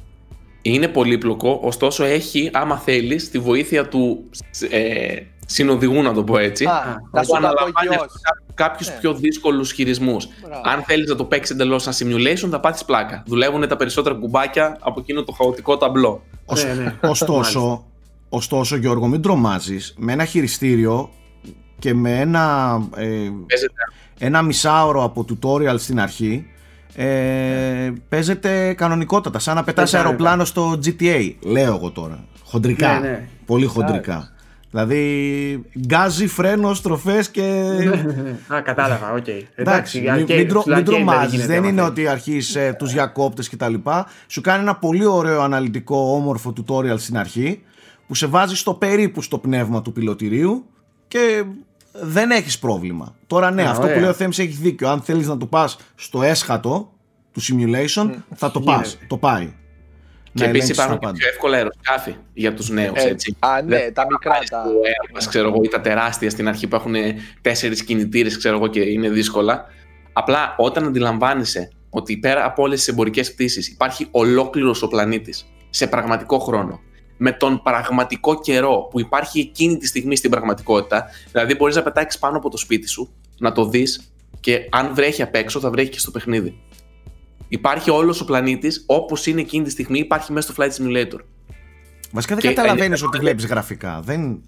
Είναι πολύπλοκο, ωστόσο έχει, άμα θέλεις, τη βοήθεια του ε, συνοδηγού, να το πω έτσι. Α, να που σου τα αναλαμβάνεις απογειώσει. κάποιους Ναι. πιο δύσκολους χειρισμούς. Μπράβο. Αν θέλεις να το παίξεις εντελώς σαν simulation, θα πάθεις πλάκα. Δουλεύουν τα περισσότερα κουμπάκια από εκείνο το χαοτικό ταμπλό. Ως- Ναι, ναι. Ωστόσο, ωστόσο, Γιώργο, μην τρομάζεις με ένα χειριστήριο και με ένα, ε, Παίζεται ένα μισάωρο από tutorial στην αρχή. Ε, παίζεται κανονικότατα, σαν να πετάς Δεν κάνει, αεροπλάνο στο GTA. Λέω εγώ τώρα. Χοντρικά. Ναι, ναι. Πολύ χοντρικά. Δηλαδή, γκάζι, φρένο, στροφές και. Α, κατάλαβα, οκ. Εντάξει, μην, arcade- μην, τρο, στο μην arcade τρομάζεις. γίνεται Δεν είναι άμα ότι αρχίζεις ε, τους διακόπτες και τα λοιπά. Σου κάνει ένα πολύ ωραίο αναλυτικό όμορφο tutorial στην αρχή που σε βάζει στο περίπου στο πνεύμα του πιλοτηρίου και δεν έχεις πρόβλημα. Τώρα ναι, Α, αυτό ωραία. που λέει ο Θέμης έχει δίκιο. Αν θέλεις να το πας στο έσχατο του simulation θα το πας. Γίνεται. Το πάει. Και Να επίσης ελέγξεις υπάρχουν τα και πάντα. πιο εύκολα αεροσκάφη για τους νέους. Ε, έτσι. α, ναι, Δεν τα θα μικρά, πάρεις τα- Το Airbus, ξέρω εγώ, ή τα τεράστια στην αρχή που έχουν τέσσερις κινητήρες, ξέρω εγώ, και είναι δύσκολα. Απλά όταν αντιλαμβάνεσαι ότι πέρα από όλες τις εμπορικές πτήσεις υπάρχει ολόκληρος ο πλανήτης σε πραγματικό χρόνο. Με τον πραγματικό καιρό που υπάρχει εκείνη τη στιγμή στην πραγματικότητα. Δηλαδή, μπορείς να πετάξεις πάνω από το σπίτι σου, να το δεις και αν βρέχει απ' έξω, θα βρέχει και στο παιχνίδι. Υπάρχει όλος ο πλανήτης όπως είναι εκείνη τη στιγμή, υπάρχει μέσα στο Flight Simulator. Βασικά δεν και- καταλαβαίνεις ε, ότι βλέπεις γραφικά. Δεν...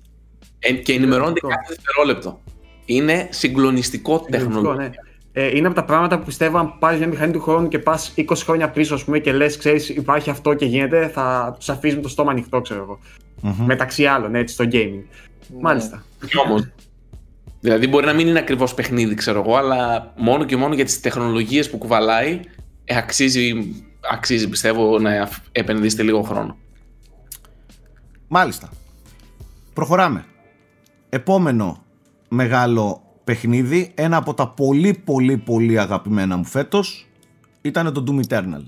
Ε, και ενημερώνεται Συγκλονιστικό. κάθε δευτερόλεπτο. Είναι συγκλονιστικό Συγκλονιστικό, τεχνολογία. ναι. Ε, είναι από τα πράγματα που πιστεύω αν πάρεις μια μηχανή του χρόνου και πας 20 χρόνια πίσω ας πούμε, και λες: Ξέρεις, υπάρχει αυτό και γίνεται, θα τους αφήσει με το στόμα ανοιχτό, ξέρω εγώ. Μμμ. Μεταξύ άλλων, έτσι, στο gaming. Ναι. Μάλιστα. Και όμως, δηλαδή μπορεί να μην είναι ακριβώς παιχνίδι, ξέρω εγώ, αλλά μόνο και μόνο για τις τεχνολογίες που κουβαλάει, ε, αξίζει, αξίζει πιστεύω να αφ- επενδύσετε λίγο χρόνο. Μάλιστα. Προχωράμε. Επόμενο μεγάλο παιχνίδι, ένα από τα πολύ πολύ πολύ αγαπημένα μου φέτος, ήταν το Doom Eternal.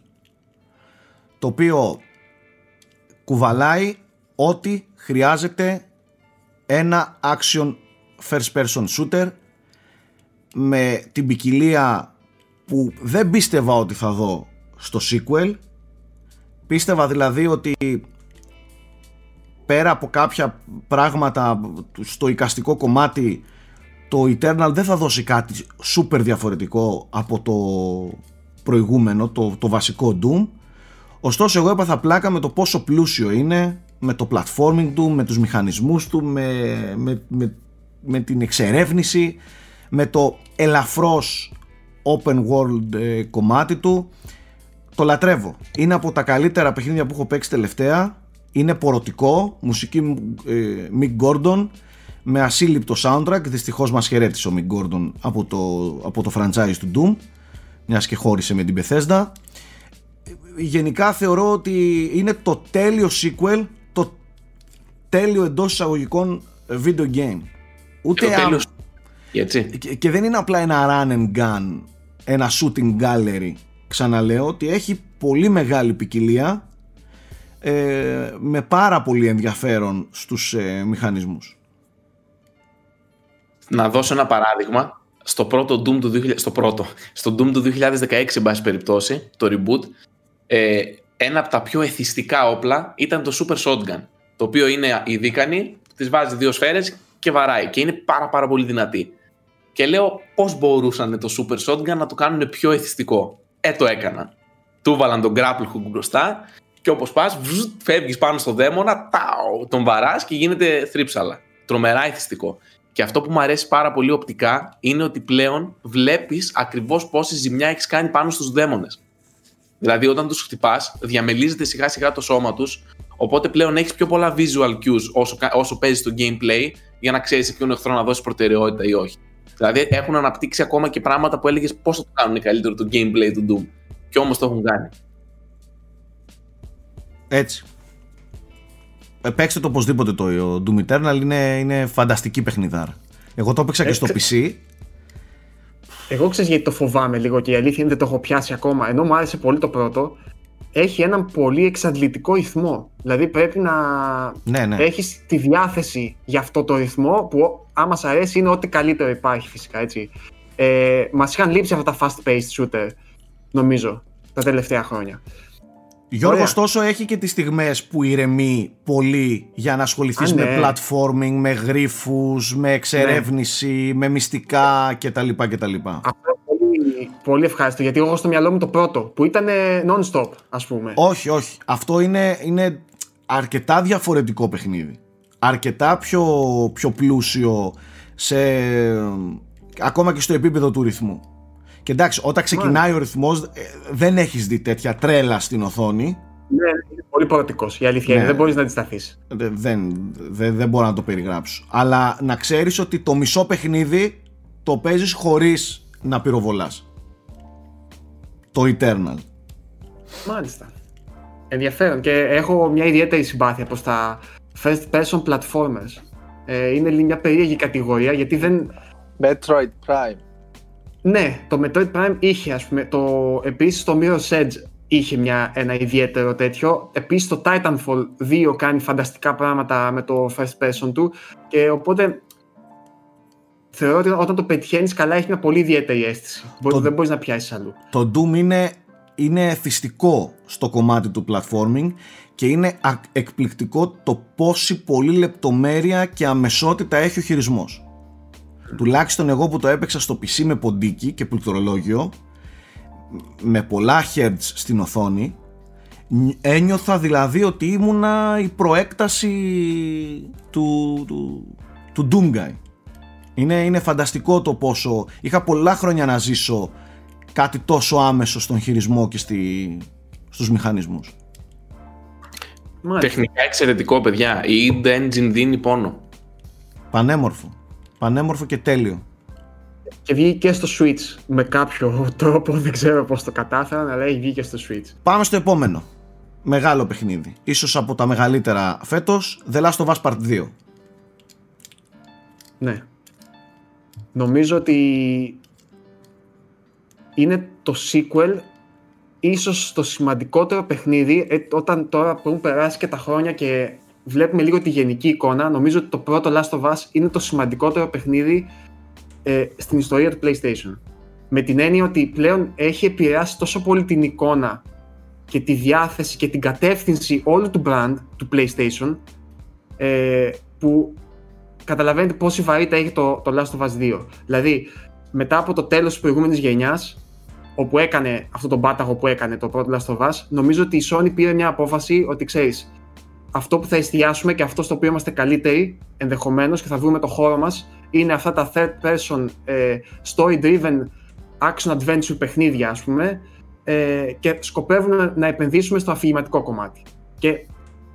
Το οποίο κουβαλάει ό,τι χρειάζεται ένα action first person shooter με την ποικιλία που δεν πίστευα ότι θα δω στο sequel. Πίστευα δηλαδή ότι πέρα από κάποια πράγματα στο εικαστικό κομμάτι το Eternal δεν θα δώσει κάτι super διαφορετικό από το προηγούμενο, το, το βασικό Doom ωστόσο εγώ έπαθα πλάκα με το πόσο πλούσιο είναι με το platforming του, με τους μηχανισμούς του με, με, με, με την εξερεύνηση με το ελαφρώς open world ε, κομμάτι του το λατρεύω. Είναι από τα καλύτερα παιχνίδια που έχω παίξει τελευταία. Είναι πορωτικό, μουσική ε, Mick Gordon με ασύλληπτο soundtrack. Δυστυχώς μας χαιρέτησε ο Mick Gordon από το, από το franchise του Doom, μιας και χώρισε με την Bethesda. Γενικά θεωρώ ότι είναι το τέλειο sequel, το τέλειο εντός εισαγωγικών video game. Ούτε Το αν- τέλος, έτσι. και, και δεν είναι απλά ένα run and gun, ένα shooting gallery. Ξαναλέω ότι έχει πολύ μεγάλη ποικιλία ε, με πάρα πολύ ενδιαφέρον στους ε, μηχανισμούς. Να δώσω ένα παράδειγμα. Στο πρώτο Doom του 2000, στο πρώτο, στο Doom του 2016, εν πάση περιπτώσει, το reboot, ε, ένα από τα πιο εθιστικά όπλα ήταν το Super Shotgun. Το οποίο είναι η δίκανη, τη βάζει δύο σφαίρες και βαράει. Και είναι πάρα πάρα πολύ δυνατή. Και λέω πώς μπορούσαν το Super Shotgun να το κάνουν πιο εθιστικό. Ε, το έκανα. Του βάλαν τον grapple hook μπροστά και όπως πας, βζζ, φεύγεις πάνω στο δαίμονα, τάω, τον βαράς και γίνεται θρύψαλα. Τρομερά εθιστικό. Και αυτό που μου αρέσει πάρα πολύ οπτικά είναι ότι πλέον βλέπεις ακριβώς πόση ζημιά έχεις κάνει πάνω στους δαίμονες. Δηλαδή όταν τους χτυπάς, διαμελίζεται σιγά σιγά το σώμα τους, Οπότε πλέον έχεις πιο πολλά visual cues όσο, όσο παίζει το gameplay για να ξέρεις σε ποιον εχθρό να δώσεις προτεραιότητα ή όχι. Δηλαδή έχουν αναπτύξει ακόμα και πράγματα που έλεγες πώς θα το κάνουν καλύτερο το gameplay του Doom. Και όμως το έχουν κάνει. Έτσι. Ε, παίξτε το οπωσδήποτε το Doom Eternal, είναι, είναι φανταστική παιχνιδάρα. Εγώ το έπαιξα και στο PC. Εγώ ξέρω γιατί το φοβάμαι λίγο και η αλήθεια είναι δεν το έχω πιάσει ακόμα. Ενώ μου άρεσε πολύ το πρώτο, έχει έναν πολύ εξαντλητικό ρυθμό. Δηλαδή πρέπει να ναι, ναι. έχεις τη διάθεση για αυτό το ρυθμό που άμα σ' αρέσει είναι ό,τι καλύτερο υπάρχει φυσικά έτσι. Ε, μας είχαν λείψει αυτά τα fast-paced shooter νομίζω τα τελευταία χρόνια. Γιώργος, ωστόσο έχει και τις στιγμές που ηρεμεί πολύ για να ασχοληθείς με ναι. platforming, με γρίφους, με εξερεύνηση, ναι. με μυστικά κτλ. κτλ. Αυτό πολύ, πολύ ευχάριστο γιατί εγώ στο μυαλό μου το πρώτο που ήταν non-stop ας πούμε. Όχι, όχι. Αυτό είναι, είναι αρκετά διαφορετικό παιχνίδι. Αρκετά πιο, πιο πλούσιο σε, ακόμα και στο επίπεδο του ρυθμού. Και εντάξει, όταν ξεκινάει ο ρυθμός, ε, δεν έχεις δει τέτοια τρέλα στην οθόνη. Ναι, είναι πολύ προωτικό. Η αλήθεια είναι. Ναι. Δεν μπορείς να αντισταθείς. Δεν, δεν, δεν μπορώ να το περιγράψω. Αλλά να ξέρεις ότι το μισό παιχνίδι το παίζεις χωρίς να πυροβολάς. Το Eternal. Μάλιστα. Ενδιαφέρον. Και έχω μια ιδιαίτερη συμπάθεια προς τα first person platformers. Ε, είναι μια περίεργη κατηγορία γιατί δεν. Metroid Prime. Ναι, το Metroid Prime είχε, ας πούμε, το, επίσης το Mirror's Edge είχε μια, ένα ιδιαίτερο τέτοιο. Επίσης το Titanfall 2 κάνει φανταστικά πράγματα με το first person του και οπότε θεωρώ ότι όταν το πετυχαίνεις καλά έχει μια πολύ ιδιαίτερη αίσθηση. Το, δεν μπορείς να πιάσεις αλλού. Το Doom είναι, είναι εθιστικό στο κομμάτι του platforming και είναι εκπληκτικό το πόση πολύ λεπτομέρεια και αμεσότητα έχει ο χειρισμός τουλάχιστον εγώ που το έπαιξα στο PC με ποντίκι και πληκτρολόγιο με πολλά hertz στην οθόνη ένιωθα δηλαδή ότι ήμουνα η προέκταση του, του, του Doom Είναι, είναι φανταστικό το πόσο είχα πολλά χρόνια να ζήσω κάτι τόσο άμεσο στον χειρισμό και στη, στους μηχανισμούς. Τεχνικά εξαιρετικό παιδιά. Η id Engine δίνει πόνο. Πανέμορφο. Πανέμορφο και τέλειο. Και βγήκε και στο Switch με κάποιο τρόπο, δεν ξέρω πώς το κατάφεραν, αλλά έχει βγει και στο Switch. Πάμε στο επόμενο. Μεγάλο παιχνίδι. Ίσως από τα μεγαλύτερα φέτος, The Last of Us Part 2. Ναι. Νομίζω ότι είναι το sequel ίσως το σημαντικότερο παιχνίδι ε, όταν τώρα που έχουν περάσει και τα χρόνια και βλέπουμε λίγο τη γενική εικόνα, νομίζω ότι το πρώτο Last of Us είναι το σημαντικότερο παιχνίδι ε, στην ιστορία του PlayStation. Με την έννοια ότι πλέον έχει επηρεάσει τόσο πολύ την εικόνα και τη διάθεση και την κατεύθυνση όλου του brand του PlayStation ε, που καταλαβαίνετε πόση βαρύτητα έχει το, το Last of Us 2. Δηλαδή, μετά από το τέλος της προηγούμενης γενιάς, όπου έκανε αυτό το μπάταγο που έκανε το πρώτο Last of Us, νομίζω ότι η Sony πήρε μια απόφαση ότι ξέρεις, αυτό που θα εστιάσουμε και αυτό στο οποίο είμαστε καλύτεροι ενδεχομένως και θα βρούμε το χώρο μας είναι αυτά τα third person ε, story driven action adventure παιχνίδια ας πούμε ε, και σκοπεύουμε να επενδύσουμε στο αφηγηματικό κομμάτι. Και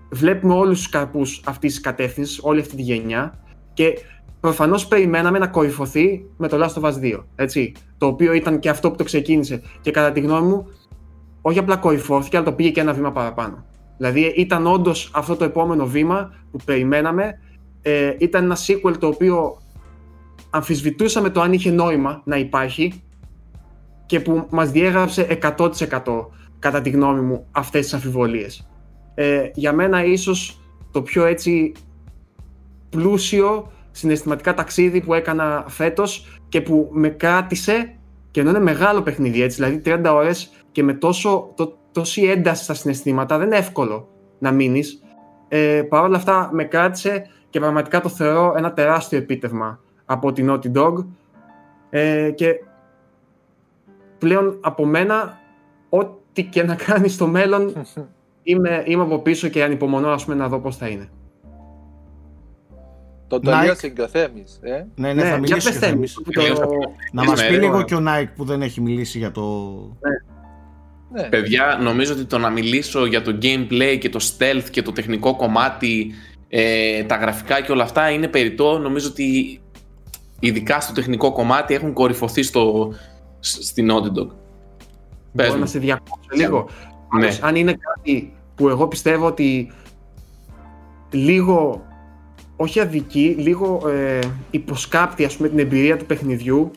βλέπουμε όλους τους καρπούς αυτής της κατεύθυνσης, όλη αυτή τη γενιά και προφανώς περιμέναμε να κορυφωθεί με το Last of Us 2, έτσι, το οποίο ήταν και αυτό που το ξεκίνησε και κατά τη γνώμη μου όχι απλά κορυφώθηκε αλλά το πήγε και ένα βήμα παραπάνω. Δηλαδή ήταν όντως αυτό το επόμενο βήμα που περιμέναμε. Ε, ήταν ένα sequel το οποίο αμφισβητούσαμε το αν είχε νόημα να υπάρχει και που μας διέγραψε 100% κατά τη γνώμη μου αυτές τις αμφιβολίες. Ε, για μένα ίσως το πιο έτσι πλούσιο συναισθηματικά ταξίδι που έκανα φέτος και που με κράτησε και ενώ είναι μεγάλο παιχνίδι έτσι, δηλαδή 30 ώρες και με τόσο, το, τόση ένταση στα συναισθήματα, δεν είναι εύκολο να μείνεις. Ε, Παρ' όλα αυτά με κράτησε και πραγματικά το θεωρώ ένα τεράστιο επίτευγμα από την Naughty Dog ε, και πλέον από μένα ό,τι και να κάνεις στο μέλλον είμαι, είμαι από πίσω και ανυπομονώ ας πούμε, να δω πώς θα είναι. Το τελείωσε και ο Θέμης, ε; Ναι, ναι, θα μιλήσει και ο Θέμης. Να μας πει λίγο και ο Nike που δεν έχει μιλήσει για το... Ναι. Ναι. Παιδιά, νομίζω ότι το να μιλήσω για το gameplay και το stealth και το τεχνικό κομμάτι, ε, τα γραφικά και όλα αυτά είναι περιττό. Νομίζω ότι ειδικά στο τεχνικό κομμάτι έχουν κορυφωθεί στο, σ- στην Naughty Dog. Πες Μπορώ μου. να σε διακόψω λίγο. Ναι. Πάντως, αν είναι κάτι που εγώ πιστεύω ότι λίγο, όχι αδική, λίγο ε, υποσκάπτει ας πούμε, την εμπειρία του παιχνιδιού,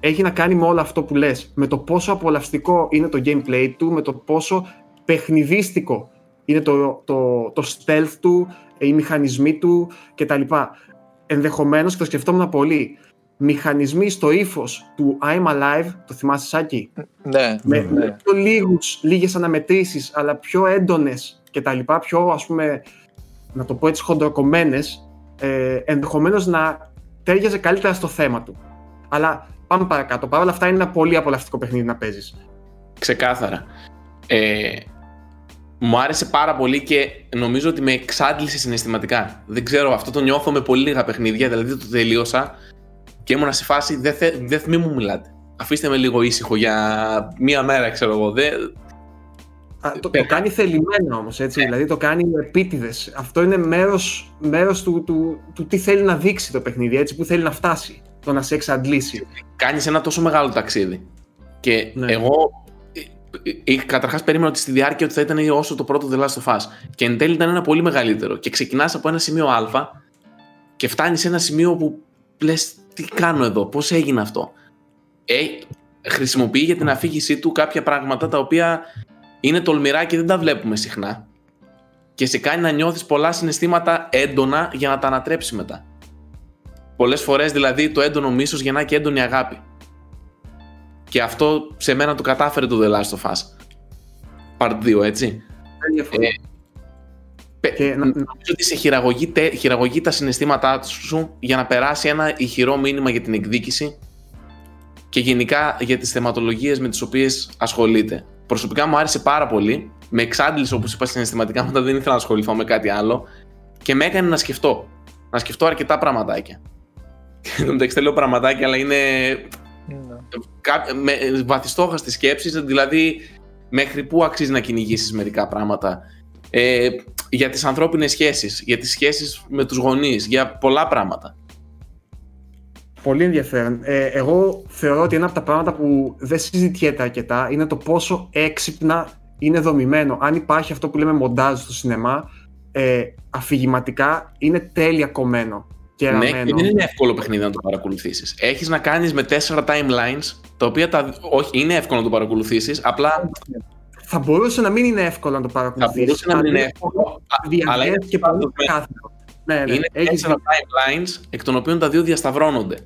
έχει να κάνει με όλο αυτό που λες. Με το πόσο απολαυστικό είναι το gameplay του, με το πόσο παιχνιδίστικο είναι το, το, το stealth του, οι μηχανισμοί του κτλ. Ενδεχομένως, και το σκεφτόμουν πολύ, μηχανισμοί στο ύφος του I'm Alive, το θυμάσαι Σάκη, Ναι, με, ναι. με πιο λίγους, λίγες αναμετρήσεις, αλλά πιο έντονες και τα λοιπά, πιο ας πούμε, να το πω έτσι χοντροκομμένες, ε, ενδεχομένως να τέριαζε καλύτερα στο θέμα του. Αλλά πάμε παρακάτω. Παρ' όλα αυτά είναι ένα πολύ απολαυστικό παιχνίδι να παίζεις. Ξεκάθαρα. Ε, μου άρεσε πάρα πολύ και νομίζω ότι με εξάντλησε συναισθηματικά. Δεν ξέρω, αυτό το νιώθω με πολύ λίγα παιχνίδια, δηλαδή το τελείωσα και ήμουνα σε φάση δεν θε, δεν, μη μου μιλάτε. Αφήστε με λίγο ήσυχο για μία μέρα, ξέρω εγώ. Δεν, Α, το, το Πέρα. κάνει θελημένα όμως, έτσι, δηλαδή το κάνει με επίτηδες. Αυτό είναι μέρος, μέρος του, του, του, τι θέλει να δείξει το παιχνίδι, έτσι, που θέλει να φτάσει, το να σε εξαντλήσει. κάνεις ένα τόσο μεγάλο ταξίδι. Και Ναι. εγώ ε, ε, καταρχάς περίμενα ότι στη διάρκεια ότι θα ήταν όσο το πρώτο The Last of Us. Και εν τέλει ήταν ένα πολύ μεγαλύτερο. Και ξεκινάς από ένα σημείο Α και φτάνεις σε ένα σημείο που λες τι κάνω εδώ, πώς έγινε αυτό; Ε, χρησιμοποιεί για την αφήγησή του κάποια πράγματα τα οποία είναι τολμηρά και δεν τα βλέπουμε συχνά. Και σε κάνει να νιώθεις πολλά συναισθήματα έντονα για να τα ανατρέψει μετά. Πολλές φορές δηλαδή το έντονο μίσος γεννά και έντονη αγάπη. Και αυτό σε μένα το κατάφερε το The Last of Us. Part 2, έτσι. Δεν διαφωνώ. Πε- Και να- να- Νομίζω ότι σε χειραγωγεί, τε- χειραγωγεί τα συναισθήματά σου για να περάσει ένα ηχηρό μήνυμα για την εκδίκηση και γενικά για τις θεματολογίες με τις οποίες ασχολείται. Προσωπικά μου άρεσε πάρα πολύ. Με εξάντλησε όπως είπα συναισθηματικά, μετά δεν ήθελα να ασχοληθώ με κάτι άλλο και με έκανε να σκεφτώ. Να σκεφτώ αρκετά πραγματάκια. Και εν τω μεταξύ δεν λέω πραγματάκια, αλλά είναι Ναι. κά- με βαθιστόχαστες σκέψεις, δηλαδή μέχρι πού αξίζει να κυνηγήσεις μερικά πράγματα. Ε, για τις ανθρώπινες σχέσεις, για τις σχέσεις με τους γονείς, για πολλά πράγματα. Πολύ ενδιαφέρον. Ε, εγώ θεωρώ ότι ένα από τα πράγματα που δεν συζητιέται αρκετά είναι το πόσο έξυπνα είναι δομημένο. Αν υπάρχει αυτό που λέμε μοντάζ στο σινεμά, ε, αφηγηματικά είναι τέλεια κομμένο και Ναι, ραμμένο. και δεν είναι εύκολο παιχνίδι να το παρακολουθήσεις. Έχεις να κάνεις με τέσσερα timelines, τα οποία τα, όχι, είναι εύκολο να το παρακολουθήσεις, απλά Θα μπορούσε να μην είναι εύκολο να το θα παρακολουθήσεις. μπορούσε να μην αλλά είναι εύκολο, α- διαρκές αλλά είναι και πολύ πάντως με- ξεκάθαρο. Ναι, ναι. είναι Έχεις τέσσερα timelines, εκ των οποίων τα δύο διασταυρώνονται.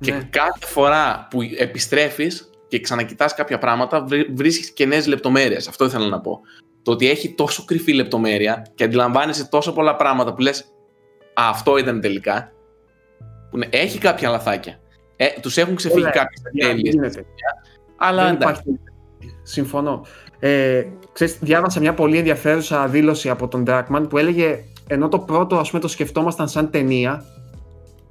Και Ναι. κάθε φορά που επιστρέφεις και ξανακοιτάς κάποια πράγματα, βρι- βρίσκεις και νέες λεπτομέρειες. Αυτό ήθελα να πω. Το ότι έχει τόσο κρυφή λεπτομέρεια και αντιλαμβάνεσαι τόσο πολλά πράγματα που λες «Α, αυτό ήταν τελικά». Που ναι, έχει κάποια λαθάκια. Ε, τους έχουν ξεφύγει Όλα κάποιες Ναι, τέλειες. γίνεται. Αλλά Δεν εντάξει. υπάρχει. Συμφωνώ. Ε, ξέρεις, διάβασα μια πολύ ενδιαφέρουσα δήλωση από τον Dragman που έλεγε ενώ το πρώτο ας πούμε το σκεφτόμασταν σαν ταινία,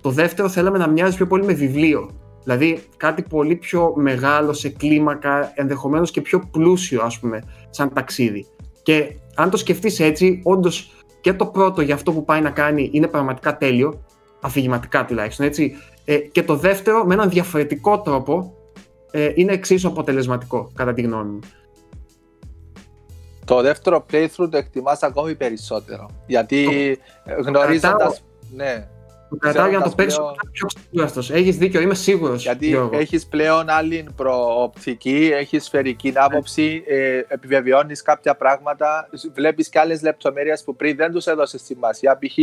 το δεύτερο θέλαμε να μοιάζει πιο πολύ με βιβλίο. Δηλαδή κάτι πολύ πιο μεγάλο σε κλίμακα, ενδεχομένως και πιο πλούσιο ας πούμε σαν ταξίδι. Και αν το σκεφτείς έτσι, όντως και το πρώτο για αυτό που πάει να κάνει είναι πραγματικά τέλειο, αφηγηματικά τουλάχιστον έτσι, ε, και το δεύτερο με έναν διαφορετικό τρόπο ε, είναι εξίσου αποτελεσματικό, κατά τη γνώμη μου. Το δεύτερο playthrough το εκτιμάς ακόμη περισσότερο. Γιατί γνωρίζοντας... Ναι, Το κρατάω για να το Ξέροντας παίξω πλέον- πιο ξεκούραστος. Έχεις δίκιο, είμαι σίγουρος, γιατί Γιώργο. έχεις πλέον άλλη προοπτική, έχεις σφαιρική άποψη, ε, επιβεβαιώνεις κάποια πράγματα, βλέπεις και άλλες λεπτομέρειες που πριν δεν τους έδωσες σημασία. Π.χ.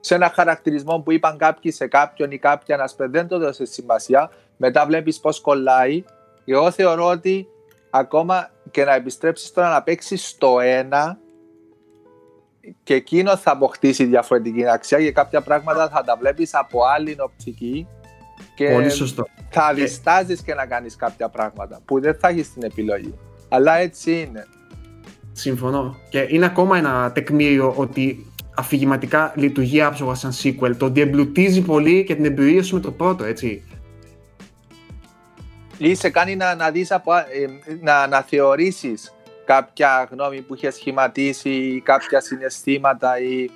σε ένα χαρακτηρισμό που είπαν κάποιοι σε κάποιον ή κάποια να πούμε, δεν το έδωσες σημασία, μετά βλέπεις πώς κολλάει. Εγώ θεωρώ ότι ακόμα και να επιστρέψεις τώρα να παίξεις στο ένα και εκείνο θα αποκτήσει διαφορετική αξία και κάποια πράγματα θα τα βλέπεις από άλλη οπτική και Πολύ σωστό. θα διστάζεις και να κάνεις κάποια πράγματα που δεν θα έχεις την επιλογή. Αλλά έτσι είναι. Συμφωνώ. Και είναι ακόμα ένα τεκμήριο ότι αφηγηματικά λειτουργεί άψογα σαν sequel. Το ότι εμπλουτίζει πολύ και την εμπειρία σου με το πρώτο, έτσι. Ή σε κάνει να, να δεις από, ε, να, να θεωρήσεις κάποια γνώμη που είχες σχηματίσει ή κάποια συναισθήματα ή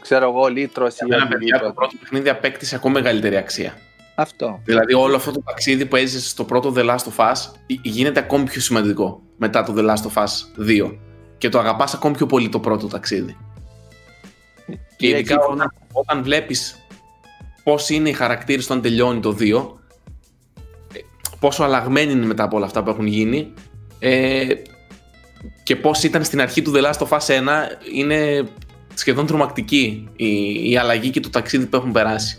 ξέρω εγώ λύτρωση Για μένα, παιδιά, το πρώτο παιχνίδι απέκτησε ακόμα μεγαλύτερη αξία. Αυτό. Δηλαδή όλο αυτό το ταξίδι που έζησες στο πρώτο The Last of Us γίνεται ακόμη πιο σημαντικό μετά το The Last of Us 2 και το αγαπάς ακόμη πιο πολύ το πρώτο ταξίδι. Και ειδικά εκεί- όταν, όταν βλέπεις πώς είναι οι χαρακτήρες όταν τελειώνει το 2 ε, πόσο αλλαγμένοι είναι μετά από όλα αυτά που έχουν γίνει ε, και πώς ήταν στην αρχή του The Last of Us 1 είναι σχεδόν τρομακτική η, η αλλαγή και το ταξίδι που έχουν περάσει.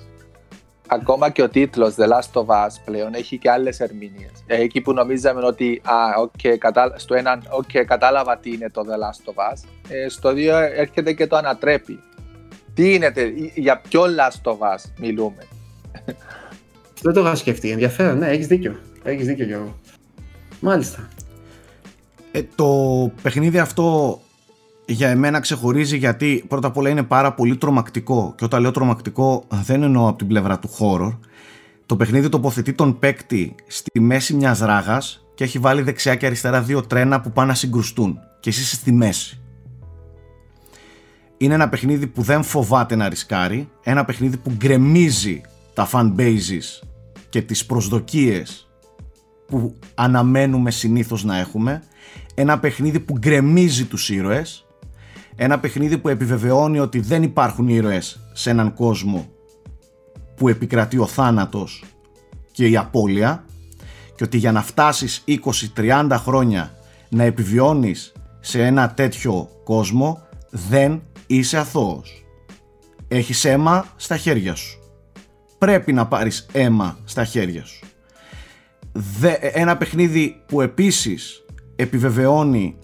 Ακόμα και ο τίτλος The Last of Us πλέον έχει και άλλες ερμηνείες. Ε, Εκεί που νομίζαμε ότι α, okay, κατα... στο έναν okay, κατάλαβα τι είναι το The Last of Us, ε, στο 2 έρχεται και το ανατρέπει. Τι είναι, τε- για ποιο Last of Us μιλούμε; Δεν το είχα σκεφτεί. Ενδιαφέρον, ναι, έχεις δίκιο. Έχεις δίκιο, Γιώργο. Μάλιστα. Ε, το παιχνίδι αυτό για εμένα ξεχωρίζει γιατί πρώτα απ' όλα είναι πάρα πολύ τρομακτικό. Και όταν λέω τρομακτικό δεν εννοώ από την πλευρά του horror. Το παιχνίδι τοποθετεί τον παίκτη στη μέση μιας ράγας και έχει βάλει δεξιά και αριστερά δύο τρένα που πάνε να συγκρουστούν. Και εσύ είσαι στη μέση. Είναι ένα παιχνίδι που δεν φοβάται να ρισκάρει. Ένα παιχνίδι που γκρεμίζει τα fan bases και τις προσδοκίες που αναμένουμε συνήθως να έχουμε ένα παιχνίδι που γκρεμίζει τους ήρωες ένα παιχνίδι που επιβεβαιώνει ότι δεν υπάρχουν ήρωες σε έναν κόσμο που επικρατεί ο θάνατος και η απώλεια και ότι για να φτάσεις 20-30 χρόνια να επιβιώνεις σε ένα τέτοιο κόσμο δεν είσαι αθώος. Έχεις αίμα στα χέρια σου. Πρέπει να πάρεις αίμα στα χέρια σου. Δε- ένα παιχνίδι που επίσης επιβεβαιώνει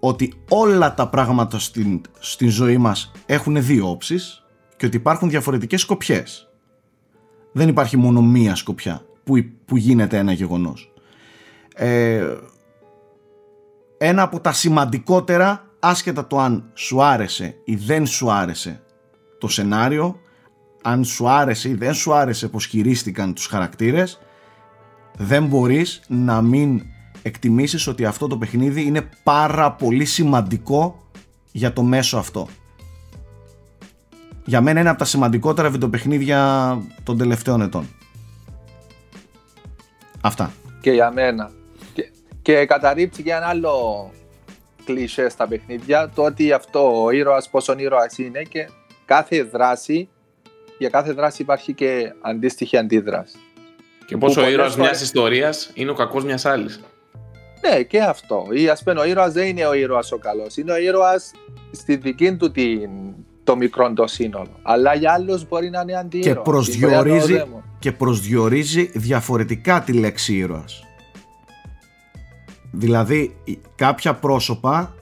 ότι όλα τα πράγματα στην, στην ζωή μας έχουν δύο όψεις και ότι υπάρχουν διαφορετικές σκοπιές. Δεν υπάρχει μόνο μία σκοπιά που, που γίνεται ένα γεγονός. Ε, ένα από τα σημαντικότερα, άσχετα το αν σου άρεσε ή δεν σου άρεσε το σενάριο, αν σου άρεσε ή δεν σου άρεσε πως χειρίστηκαν τους χαρακτήρες, δεν μπορείς να μην εκτιμήσεις ότι αυτό το παιχνίδι είναι πάρα πολύ σημαντικό για το μέσο αυτό. Για μένα είναι από τα σημαντικότερα βιντεοπαιχνίδια των τελευταίων ετών. Αυτά. Και για μένα. Και, και καταρρύψει και ένα άλλο κλισέ στα παιχνίδια, το ότι αυτό ο ήρωας πόσον ήρωας είναι και κάθε δράση, για κάθε δράση υπάρχει και αντίστοιχη αντίδραση. Και πόσο ο πολλές ήρωας φορές- μιας ιστορίας είναι ο κακός μιας άλλης. Ναι, και αυτό. Ή ας πούμε, ο ήρωας δεν είναι ο ήρωας ο καλός. Είναι ο ήρωας στη δική του την, το μικρό το σύνολο. Αλλά για άλλους μπορεί να είναι αντίρωας. Και Ή μπορεί να είναι ο προσδιορίζει, δαίμον. και προσδιορίζει διαφορετικά τη λέξη ήρωας. Δηλαδή η- κάποια πρόσωπα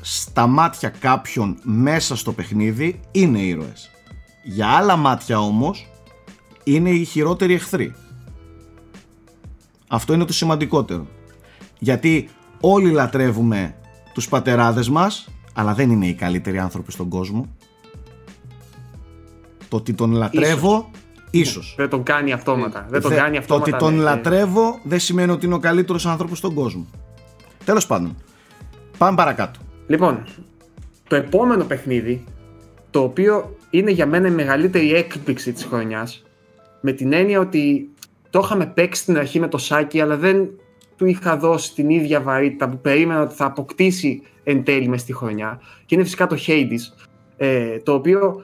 στα μάτια κάποιων μέσα στο παιχνίδι είναι ήρωες. Για άλλα μάτια όμως είναι οι χειρότεροι εχθροί. Αυτό είναι το σημαντικότερο. Γιατί όλοι λατρεύουμε τους πατεράδες μας, αλλά δεν είναι οι καλύτεροι άνθρωποι στον κόσμο. Το ότι τον λατρεύω, ίσως. Δεν τον κάνει αυτόματα. Δεν τον Δε- κάνει αυτόματα. Το ότι τον ναι. λατρεύω δεν σημαίνει ότι είναι ο καλύτερος άνθρωπος στον κόσμο. Τέλος πάντων. Πάμε παρακάτω. Λοιπόν, το επόμενο παιχνίδι, το οποίο είναι για μένα η μεγαλύτερη έκπληξη της χρονιάς, με την έννοια ότι το είχαμε παίξει στην αρχή με το Σάκη, αλλά δεν του είχα δώσει την ίδια βαρύτητα που περίμενα ότι θα αποκτήσει εν τέλει μες στη χρονιά. Και είναι φυσικά το Hades, ε, το οποίο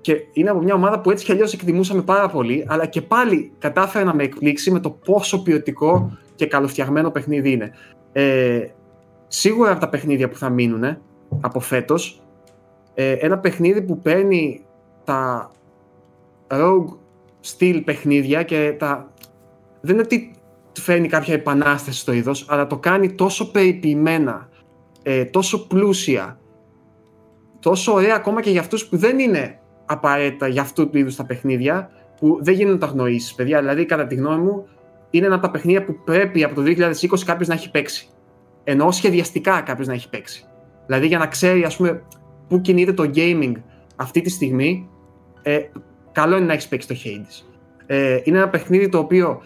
και είναι από μια ομάδα που έτσι κι αλλιώς εκτιμούσαμε πάρα πολύ, αλλά και πάλι κατάφερε να με εκπλήξει με το πόσο ποιοτικό και καλοφτιαγμένο παιχνίδι είναι. Ε, σίγουρα από τα παιχνίδια που θα μείνουν από φέτος, ε, ένα παιχνίδι που παίρνει τα rogue style παιχνίδια και τα... δεν είναι ότι φέρνει κάποια επανάσταση στο είδος, αλλά το κάνει τόσο περιποιημένα, ε, τόσο πλούσια, τόσο ωραία ακόμα και για αυτούς που δεν είναι απαραίτητα για αυτού του είδους τα παιχνίδια, που δεν γίνονται τα γνωρίσεις, παιδιά. Δηλαδή, κατά τη γνώμη μου, είναι ένα από τα παιχνίδια που πρέπει από το 2020 κάποιος να έχει παίξει. Εννοώ σχεδιαστικά κάποιος να έχει παίξει. Δηλαδή, για να ξέρει, ας πούμε, πού κινείται το gaming αυτή τη στιγμή, ε, καλό είναι να έχεις παίξει το Hades. Ε, είναι ένα παιχνίδι το οποίο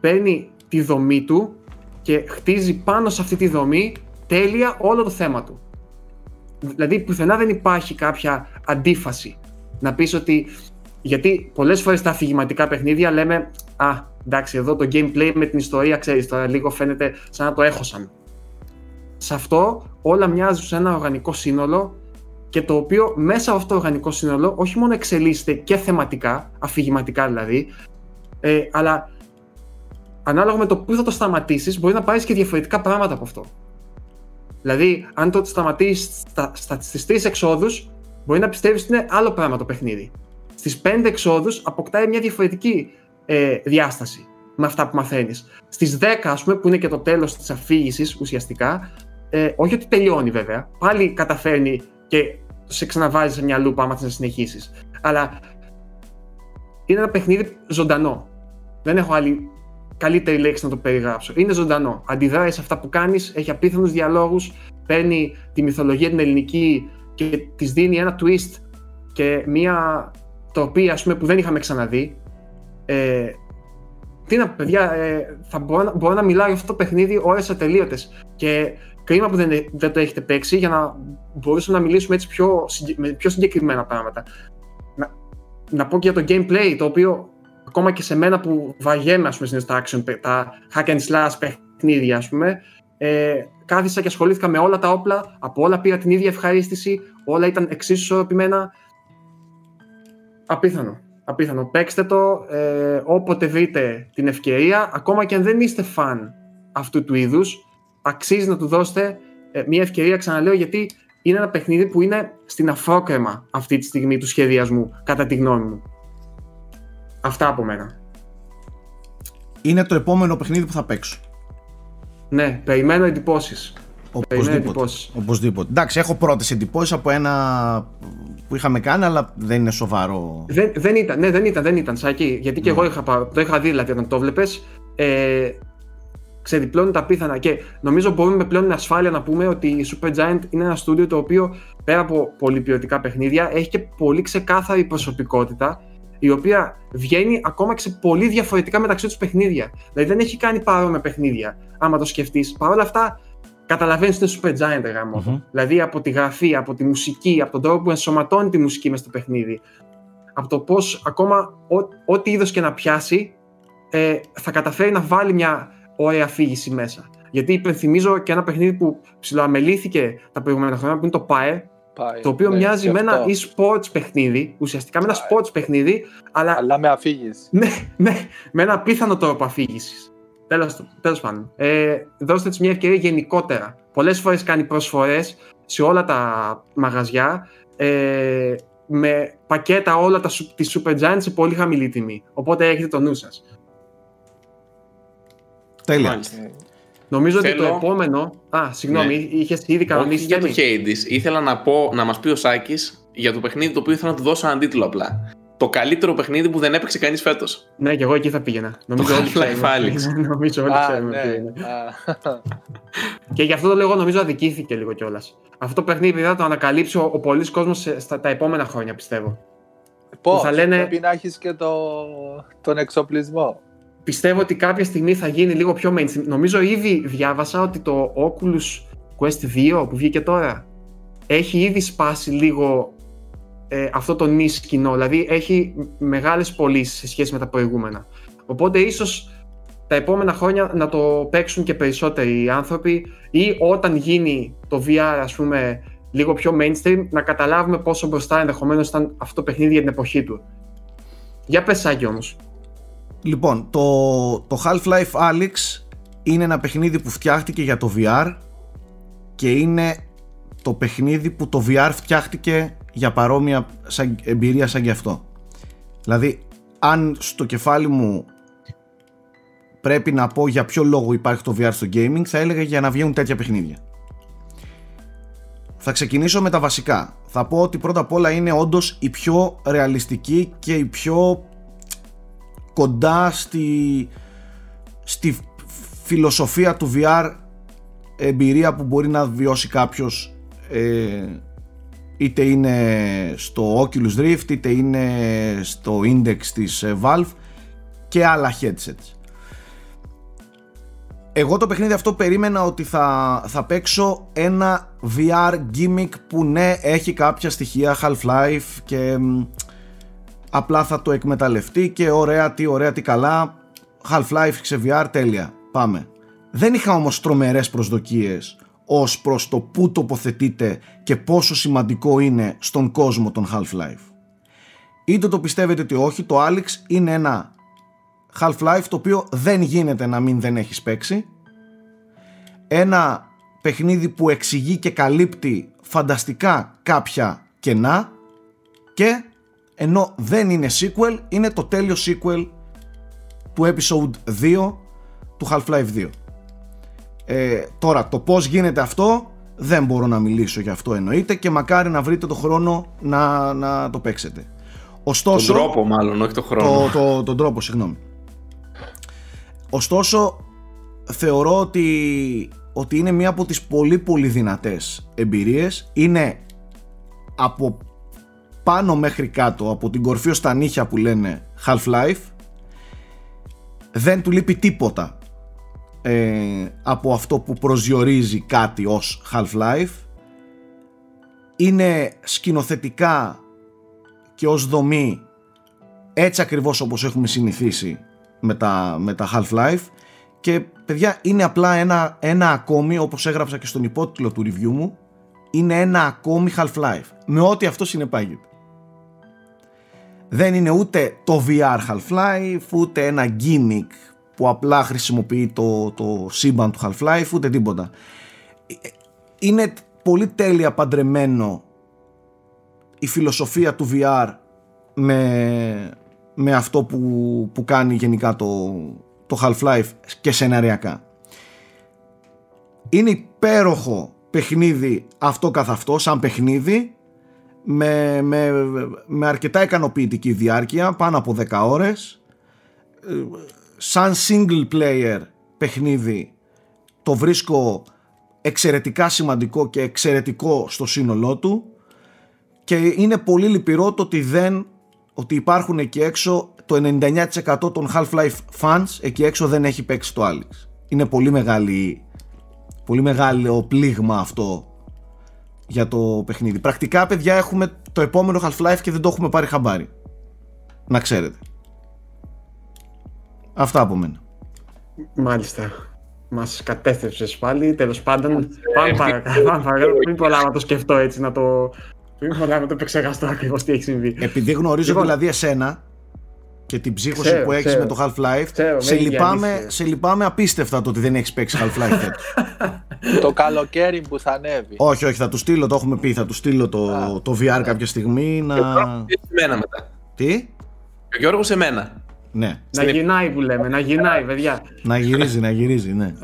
παίρνει τη δομή του και χτίζει πάνω σε αυτή τη δομή τέλεια όλο το θέμα του. Δηλαδή πουθενά δεν υπάρχει κάποια αντίφαση. Να πεις ότι, γιατί πολλές φορές στα αφηγηματικά παιχνίδια λέμε «Α, εντάξει, εδώ το gameplay με την ιστορία, ξέρεις, τώρα λίγο φαίνεται σαν να το έχωσαν». Σε αυτό όλα μοιάζουν σε ένα οργανικό σύνολο και το οποίο μέσα από αυτό το οργανικό σύνολο όχι μόνο εξελίσσεται και θεματικά, αφηγηματικά δηλαδή, ε, αλλά ανάλογα με το πού θα το σταματήσεις μπορεί να πάρεις και διαφορετικά πράγματα από αυτό. Δηλαδή, αν το σταματήσεις στις τρεις εξόδους, μπορεί να πιστεύεις ότι είναι άλλο πράγμα το παιχνίδι. Στις πέντε εξόδους αποκτάει μια διαφορετική ε, διάσταση με αυτά που μαθαίνεις. Στις 10, ας πούμε, που είναι και το τέλος της αφήγησης ουσιαστικά, ε, όχι ότι τελειώνει βέβαια, πάλι καταφέρνει και σε ξαναβάζει σε μια λούπα άμα θες να συνεχίσεις. Αλλά είναι ένα παιχνίδι ζωντανό. Δεν έχω άλλη καλύτερη λέξη να το περιγράψω. Είναι ζωντανό. Αντιδράει σε αυτά που κάνεις, έχει απίθανους διαλόγους, παίρνει τη μυθολογία την ελληνική και της δίνει ένα twist και μια τοπία ας πούμε, που δεν είχαμε ξαναδεί. Ε, τι να παιδιά, ε, θα μπορώ, να, μπορώ να μιλάω για αυτό το παιχνίδι ώρες ατελείωτες και κρίμα που δεν, δεν το έχετε παίξει για να μπορούσαμε να μιλήσουμε έτσι πιο, με πιο συγκεκριμένα πράγματα. Να, να πω και για το gameplay, το οποίο ακόμα και σε μένα που βαγέμαι, ας πούμε, στα action, τα hack and slash παιχνίδια, ας πούμε, ε, κάθισα και ασχολήθηκα με όλα τα όπλα, από όλα πήρα την ίδια ευχαρίστηση, όλα ήταν εξίσου ισορροπημένα. Απίθανο. Απίθανο. Παίξτε το ε, όποτε βρείτε την ευκαιρία, ακόμα και αν δεν είστε φαν αυτού του είδους, αξίζει να του δώσετε ε, μια ευκαιρία, ξαναλέω, γιατί είναι ένα παιχνίδι που είναι στην αφρόκρεμα αυτή τη στιγμή του σχεδιασμού, κατά τη γνώμη μου. Αυτά από μένα. Είναι το επόμενο παιχνίδι που θα παίξω. Ναι, περιμένω εντυπώσεις. Οπωσδήποτε. Οπωσδήποτε. Εντάξει, έχω πρώτες εντυπώσεις από ένα που είχαμε κάνει, αλλά δεν είναι σοβαρό. Δεν, δεν ήταν, ναι, δεν ήταν, δεν ήταν, Σάκη. Γιατί και ναι. εγώ είχα, το είχα δει, δηλαδή, όταν το βλέπει. Ε, ξεδιπλώνει τα πίθανα. Και νομίζω μπορούμε πλέον με ασφάλεια να πούμε ότι η Super Giant είναι ένα στούντιο το οποίο πέρα από πολυποιωτικά παιχνίδια έχει και πολύ ξεκάθαρη προσωπικότητα η οποία βγαίνει ακόμα και σε πολύ διαφορετικά μεταξύ τους παιχνίδια. Δηλαδή δεν έχει κάνει παρόμοια παιχνίδια, άμα το σκεφτείς. Παρ' όλα αυτά, καταλαβαίνεις ότι είναι super giant γάμο. Mm-hmm. Δηλαδή από τη γραφή, από τη μουσική, από τον τρόπο που ενσωματώνει τη μουσική μέσα στο παιχνίδι. Από το πώς ακόμα ό,τι είδος και να πιάσει, ε, θα καταφέρει να βάλει μια ωραία αφήγηση μέσα. Γιατί υπενθυμίζω και ένα παιχνίδι που ψηλοαμελήθηκε τα προηγούμενα χρόνια που είναι το PAE, το οποίο ναι, μοιάζει με ένα e-sports παιχνίδι, ουσιαστικά με ένα sports παιχνίδι, αλλά. Αλλά με αφήγηση. Ναι, ναι, με ένα απίθανο τρόπο αφήγησης. Τέλος πάντων. Ε, δώστε της μια ευκαιρία γενικότερα. Πολλές φορές κάνει προσφορές σε όλα τα μαγαζιά ε, με πακέτα όλα τα, της Super Giant σε πολύ χαμηλή τιμή. Οπότε έχετε το νου σας. Τέλεια. Νομίζω ότι το επόμενο. Α, συγγνώμη, ναι. είχες ήδη κανονίσει. για το Hades. Ήθελα να, πω, να μας πει ο Σάκης για το παιχνίδι το οποίο ήθελα να του δώσω έναν τίτλο απλά. Το καλύτερο παιχνίδι που δεν έπαιξε κανείς φέτος. Ναι, και εγώ εκεί θα πήγαινα. Νομίζω όλοι ξέρουμε. νομίζω όλοι ξέρουμε. Ναι. και γι' αυτό το λόγο νομίζω αδικήθηκε λίγο κιόλας. Αυτό το παιχνίδι θα το ανακαλύψει ο, ο πολλή κόσμος στα τα επόμενα χρόνια, πιστεύω. Πώς, θα λένε... πρέπει να έχεις και το, τον εξοπλισμό πιστεύω ότι κάποια στιγμή θα γίνει λίγο πιο mainstream. Νομίζω ήδη διάβασα ότι το Oculus Quest 2 που βγήκε τώρα έχει ήδη σπάσει λίγο ε, αυτό το νης κοινό, δηλαδή έχει μεγάλες πωλήσεις σε σχέση με τα προηγούμενα. Οπότε ίσως τα επόμενα χρόνια να το παίξουν και περισσότεροι άνθρωποι ή όταν γίνει το VR ας πούμε λίγο πιο mainstream να καταλάβουμε πόσο μπροστά ενδεχομένως ήταν αυτό το παιχνίδι για την εποχή του. Για πες Σάκη όμως. Λοιπόν, το, το Half-Life Alyx είναι ένα παιχνίδι που φτιάχτηκε για το VR και είναι το παιχνίδι που το VR φτιάχτηκε για παρόμοια εμπειρία σαν και αυτό. Δηλαδή, αν στο κεφάλι μου πρέπει να πω για ποιο λόγο υπάρχει το VR στο gaming, θα έλεγα για να βγαίνουν τέτοια παιχνίδια. Θα ξεκινήσω με τα βασικά. Θα πω ότι πρώτα απ' όλα είναι όντως η πιο ρεαλιστική και η πιο κοντά στη, στη φιλοσοφία του VR εμπειρία που μπορεί να βιώσει κάποιος ε, είτε είναι στο Oculus Rift είτε είναι στο Index της ε, Valve και άλλα headsets. Εγώ το παιχνίδι αυτό περίμενα ότι θα, θα παίξω ένα VR gimmick που ναι έχει κάποια στοιχεία Half-Life και απλά θα το εκμεταλλευτεί και ωραία τι ωραία τι καλά. Half-Life σε VR τέλεια. Πάμε. Δεν είχα όμως τρομερές προσδοκίες ως προς το πού τοποθετείται και πόσο σημαντικό είναι στον κόσμο των Half-Life. Είτε το πιστεύετε ότι όχι το Alex είναι ένα Half-Life το οποίο δεν γίνεται να μην δεν έχει παίξει ένα παιχνίδι που εξηγεί και καλύπτει φανταστικά κάποια κενά και ενώ δεν είναι sequel είναι το τέλειο sequel του episode 2 του Half-Life 2 ε, τώρα το πως γίνεται αυτό δεν μπορώ να μιλήσω για αυτό εννοείται και μακάρι να βρείτε το χρόνο να, να το παίξετε Ωστόσο, τον τρόπο μάλλον, όχι το χρόνο. Το, το, τον τρόπο, συγγνώμη. Ωστόσο, θεωρώ ότι, ότι είναι μία από τις πολύ πολύ δυνατές εμπειρίες. Είναι από πάνω μέχρι κάτω, από την κορφή ως τα νύχια που λένε Half-Life. Δεν του λείπει τίποτα ε, από αυτό που προσδιορίζει κάτι ως Half-Life. Είναι σκηνοθετικά και ως δομή έτσι ακριβώς όπως έχουμε συνηθίσει με τα, με τα Half-Life και παιδιά είναι απλά ένα, ένα ακόμη όπως έγραψα και στον υπότιτλο του review μου είναι ένα ακόμη Half-Life με ό,τι αυτό συνεπάγεται δεν είναι ούτε το VR Half-Life ούτε ένα gimmick που απλά χρησιμοποιεί το, το σύμπαν του Half-Life ούτε τίποτα είναι πολύ τέλεια παντρεμένο η φιλοσοφία του VR με, με αυτό που, που κάνει γενικά το, το Half-Life και σεναριακά. Είναι υπέροχο παιχνίδι αυτό καθ' αυτό, σαν παιχνίδι με, με, με αρκετά ικανοποιητική διάρκεια, πάνω από 10 ώρες σαν single player παιχνίδι το βρίσκω εξαιρετικά σημαντικό και εξαιρετικό στο σύνολό του και είναι πολύ λυπηρό το ότι δεν ότι υπάρχουν εκεί έξω το 99% των Half-Life fans εκεί έξω δεν έχει παίξει το Alex. Είναι πολύ μεγάλη πολύ μεγάλο πλήγμα αυτό για το παιχνίδι. Πρακτικά παιδιά έχουμε το επόμενο Half-Life και δεν το έχουμε πάρει χαμπάρι. Να ξέρετε. Αυτά από μένα. Μάλιστα. Μας κατέστρεψες πάλι. Τέλος πάντων, πάμε παρακάτω. Μην πολλά να το σκεφτώ έτσι, να το, μην να το επεξεργαστώ ακριβώς τι έχει συμβεί. Επειδή γνωρίζω λοιπόν, δηλαδή εσένα και την ψύχωση που έχεις με το Half-Life, σε, λυπάμαι, σε λυπάμαι απίστευτα το ότι δεν έχεις παίξει Half-Life το καλοκαίρι που θα ανέβει. Όχι, όχι, θα του στείλω, το έχουμε πει. Θα του στείλω το, το VR κάποια στιγμή να. Και μένα μετά. Τι; Και ο Γιώργος σε μένα. Ναι. Να γυρνάει που λέμε, να γυρνάει, παιδιά. να γυρίζει, να γυρίζει, ναι.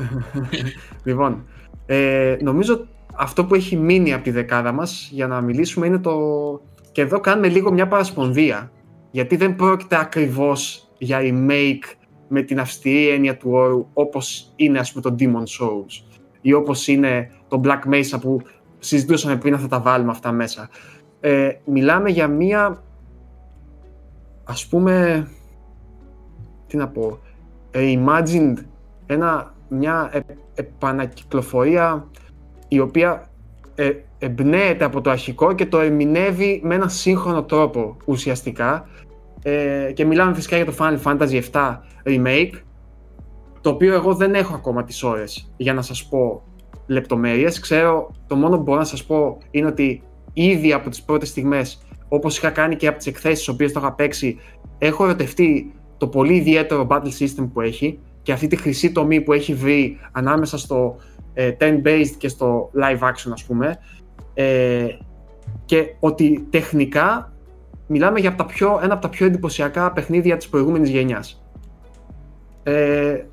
λοιπόν, ε, νομίζω αυτό που έχει μείνει από τη δεκάδα μας για να μιλήσουμε είναι το... Και εδώ κάνουμε λίγο μια παρασπονδία. Γιατί δεν πρόκειται ακριβώς για remake με την αυστηρή έννοια του όρου όπως είναι ας πούμε το Demon Souls ή όπως είναι το Black Mesa που συζητούσαμε πριν να θα τα βάλουμε αυτά μέσα. Ε, μιλάμε για μια ας πούμε τι να πω reimagined ένα, μια ε, επανακυκλοφορία η οποία ε, εμπνέεται από το αρχικό και το ερμηνεύει με ένα σύγχρονο τρόπο ουσιαστικά ε, και μιλάμε φυσικά για το Final Fantasy VII Remake το οποίο εγώ δεν έχω ακόμα τις ώρες για να σας πω λεπτομέρειες. Ξέρω, το μόνο που μπορώ να σας πω είναι ότι ήδη από τις πρώτες στιγμές, όπως είχα κάνει και από τις εκθέσεις τις οποίες το είχα παίξει, έχω ερωτευτεί το πολύ ιδιαίτερο battle system που έχει και αυτή τη χρυσή τομή που έχει βρει ανάμεσα στο ε, turn-based και στο live action ας πούμε ε, και ότι τεχνικά μιλάμε για τα πιο, ένα από τα πιο εντυπωσιακά παιχνίδια της προηγούμενης γενιάς. Ε,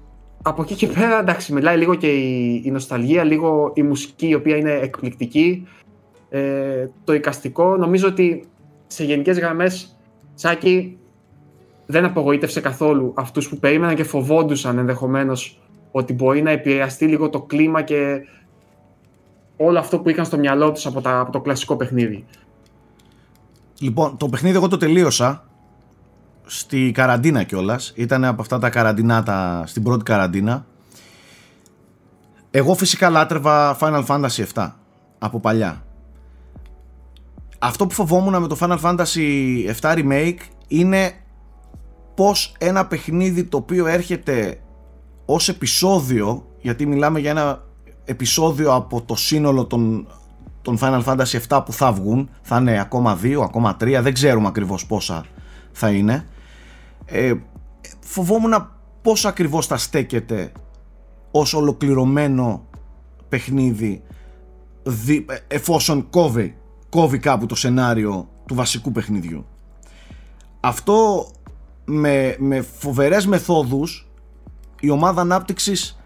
από εκεί και πέρα, εντάξει, μιλάει λίγο και η, η νοσταλγία, λίγο η μουσική η οποία είναι εκπληκτική, ε, το εικαστικό. Νομίζω ότι σε γενικές γραμμές, Σάκη, δεν απογοήτευσε καθόλου αυτούς που περίμεναν και φοβόντουσαν ενδεχομένως ότι μπορεί να επηρεαστεί λίγο το κλίμα και όλο αυτό που είχαν στο μυαλό τους από, τα, από το κλασικό παιχνίδι. Λοιπόν, το παιχνίδι εγώ το τελείωσα στη καραντίνα κιόλας. Ήταν από αυτά τα καραντινάτα στην πρώτη καραντίνα. Εγώ φυσικά λάτρευα Final Fantasy 7 από παλιά. Αυτό που φοβόμουν με το Final Fantasy 7 Remake είναι πως ένα παιχνίδι το οποίο έρχεται ως επεισόδιο, γιατί μιλάμε για ένα επεισόδιο από το σύνολο των, των Final Fantasy 7 που θα βγουν, θα είναι ακόμα 2, ακόμα 3, δεν ξέρουμε ακριβώς πόσα θα είναι. Ε, φοβόμουν πώς ακριβώς θα στέκεται ως ολοκληρωμένο παιχνίδι εφόσον κόβει, κόβει κάπου το σενάριο του βασικού παιχνιδιού. Αυτό με, με φοβερές μεθόδους η ομάδα ανάπτυξης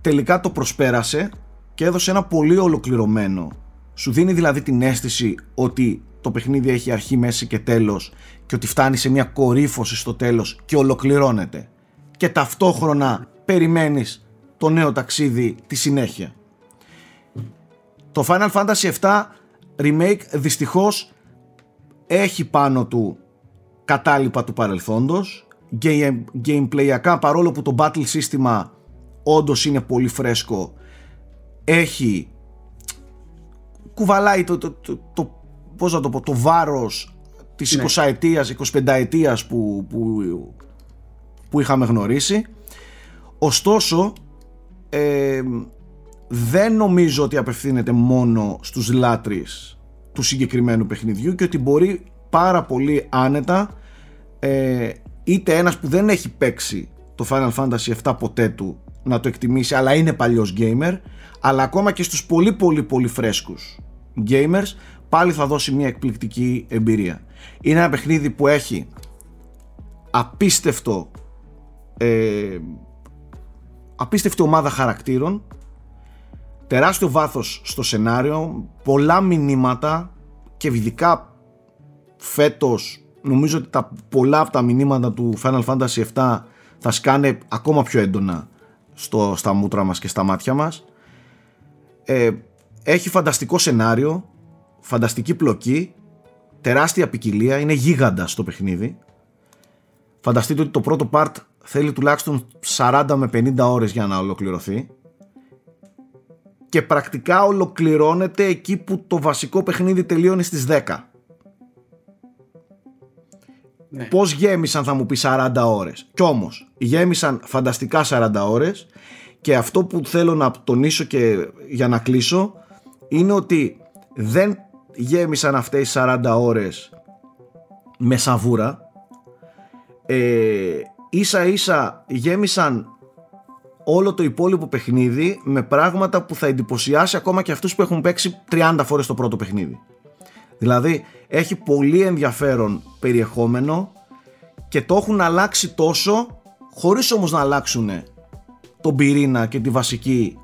τελικά το προσπέρασε και έδωσε ένα πολύ ολοκληρωμένο. Σου δίνει δηλαδή την αίσθηση ότι το παιχνίδι έχει αρχή, μέση και τέλος και ότι φτάνει σε μια κορύφωση στο τέλος και ολοκληρώνεται. Και ταυτόχρονα περιμένεις το νέο ταξίδι τη συνέχεια. Το Final Fantasy VII Remake δυστυχώς έχει πάνω του κατάλοιπα του παρελθόντος game, gameplayακά παρόλο που το battle σύστημα όντως είναι πολύ φρέσκο έχει κουβαλάει το, το, το, το πώς να το πω, το βάρος της ναι. 20 ετίας, 25 ετίας που, που, που είχαμε γνωρίσει ωστόσο ε, δεν νομίζω ότι απευθύνεται μόνο στους λάτρεις του συγκεκριμένου παιχνιδιού και ότι μπορεί πάρα πολύ άνετα ε, είτε ένας που δεν έχει παίξει το Final Fantasy 7 ποτέ του να το εκτιμήσει αλλά είναι παλιός gamer αλλά ακόμα και στους πολύ πολύ πολύ φρέσκους gamers πάλι θα δώσει μια εκπληκτική εμπειρία. Είναι ένα παιχνίδι που έχει απίστευτο ε, απίστευτη ομάδα χαρακτήρων τεράστιο βάθος στο σενάριο πολλά μηνύματα και ειδικά φέτος νομίζω ότι τα πολλά από τα μηνύματα του Final Fantasy 7 θα σκάνε ακόμα πιο έντονα στο, στα μούτρα μας και στα μάτια μας. Ε, έχει φανταστικό σενάριο φανταστική πλοκή τεράστια ποικιλία είναι γίγαντα στο παιχνίδι. Φανταστείτε ότι το πρώτο part θέλει τουλάχιστον 40 με 50 ώρες για να ολοκληρωθεί. Και πρακτικά ολοκληρώνεται εκεί που το βασικό παιχνίδι τελειώνει στις 10 ναι. Πώς γέμισαν θα μου πεις 40 ώρες. Κι όμως γέμισαν φανταστικά 40 ώρες και αυτό που θέλω να τονίσω και για να κλείσω είναι ότι δεν γέμισαν αυτές οι 40 ώρες με σαβούρα. Ε, ίσα ίσα γέμισαν όλο το υπόλοιπο παιχνίδι με πράγματα που θα εντυπωσιάσει ακόμα και αυτούς που έχουν παίξει 30 φορές το πρώτο παιχνίδι. Δηλαδή έχει πολύ ενδιαφέρον περιεχόμενο και το έχουν αλλάξει τόσο χωρίς όμως να αλλάξουν τον πυρήνα και τη βασική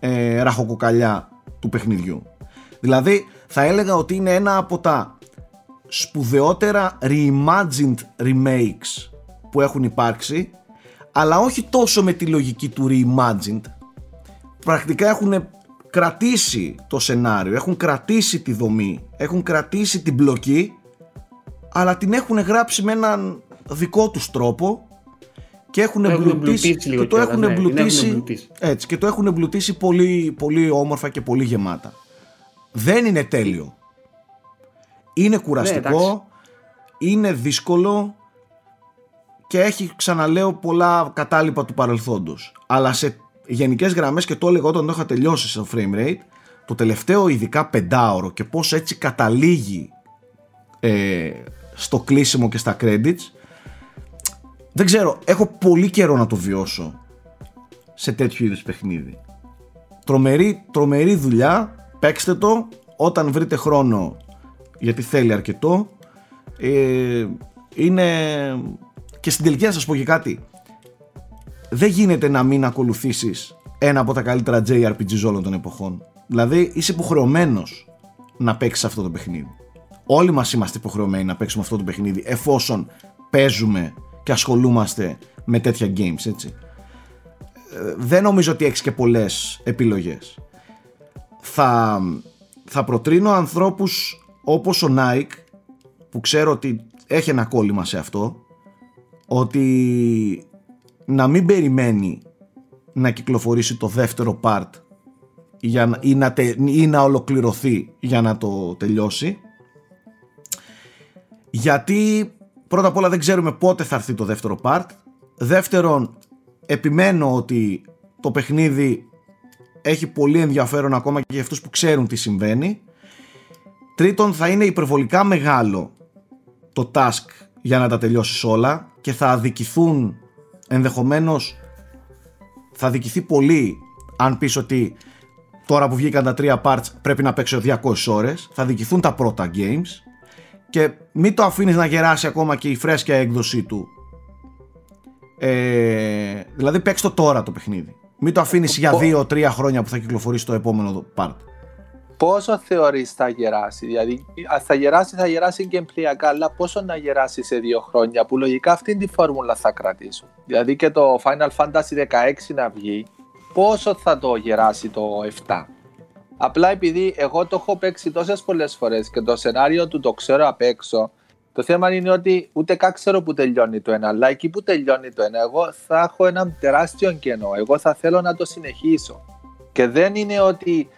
ε, ραχοκοκαλιά του παιχνιδιού. Δηλαδή θα έλεγα ότι είναι ένα από τα σπουδαιότερα reimagined remakes που έχουν υπάρξει αλλά όχι τόσο με τη λογική του reimagined πρακτικά έχουν κρατήσει το σενάριο, έχουν κρατήσει τη δομή, έχουν κρατήσει την μπλοκή αλλά την έχουν γράψει με έναν δικό τους τρόπο και έχουν εμπλουτίσει, και το έχουν ναι, εμπλουτίσει, έτσι, και το έχουν εμπλουτίσει πολύ, πολύ όμορφα και πολύ γεμάτα. Δεν είναι τέλειο. Είναι κουραστικό, ναι, είναι δύσκολο και έχει ξαναλέω πολλά κατάλοιπα του παρελθόντος. Αλλά σε γενικές γραμμές και το έλεγα όταν το είχα τελειώσει στο frame rate, το τελευταίο ειδικά πεντάωρο και πώς έτσι καταλήγει ε, στο κλείσιμο και στα credits δεν ξέρω, έχω πολύ καιρό να το βιώσω σε τέτοιου είδους παιχνίδι. Τρομερή, τρομερή δουλειά, παίξτε το όταν βρείτε χρόνο γιατί θέλει αρκετό. Ε, είναι και στην τελική να σας πω και κάτι. Δεν γίνεται να μην ακολουθήσεις ένα από τα καλύτερα JRPGs όλων των εποχών. Δηλαδή είσαι υποχρεωμένος να παίξεις αυτό το παιχνίδι. Όλοι μας είμαστε υποχρεωμένοι να παίξουμε αυτό το παιχνίδι εφόσον παίζουμε και ασχολούμαστε με τέτοια games έτσι. Ε, δεν νομίζω ότι έχεις και πολλές επιλογές. Θα, θα προτρίνω ανθρώπους όπως ο Nike που ξέρω ότι έχει ένα κόλλημα σε αυτό ότι να μην περιμένει να κυκλοφορήσει το δεύτερο part για να, ή, να τε- ή να ολοκληρωθεί για να το τελειώσει. Γιατί πρώτα απ' όλα δεν ξέρουμε πότε θα έρθει το δεύτερο part. Δεύτερον επιμένω ότι το παιχνίδι έχει πολύ ενδιαφέρον ακόμα και για αυτούς που ξέρουν τι συμβαίνει. Τρίτον θα είναι υπερβολικά μεγάλο το task για να τα τελειώσεις όλα και θα αδικηθούν ενδεχομένως θα αδικηθεί πολύ αν πεις ότι τώρα που βγήκαν τα τρία parts πρέπει να παίξω 200 ώρες. Θα αδικηθούν τα πρώτα games και μην το αφήνεις να γεράσει ακόμα και η φρέσκια έκδοσή του. Ε, δηλαδή παίξ το τώρα το παιχνίδι. Μην το αφήνεις για 2-3 χρόνια που θα κυκλοφορήσει το επόμενο part Πόσο θεωρείς θα γεράσει, δηλαδή αν θα γεράσει θα γεράσει και εμπλιακά, αλλά πόσο να γεράσει σε δύο χρόνια που λογικά αυτή τη φόρμουλα θα κρατήσουν. Δηλαδή και το Final Fantasy 16 να βγει, πόσο θα το γεράσει το 7. Απλά επειδή εγώ το έχω παίξει τόσες πολλές φορές και το σενάριο του το ξέρω απ' έξω, το θέμα είναι ότι ούτε καν ξέρω που τελειώνει το ένα, αλλά εκεί που τελειώνει το ένα, εγώ θα έχω ένα τεράστιο κενό. Εγώ θα θέλω να το συνεχίσω. Και δεν είναι ότι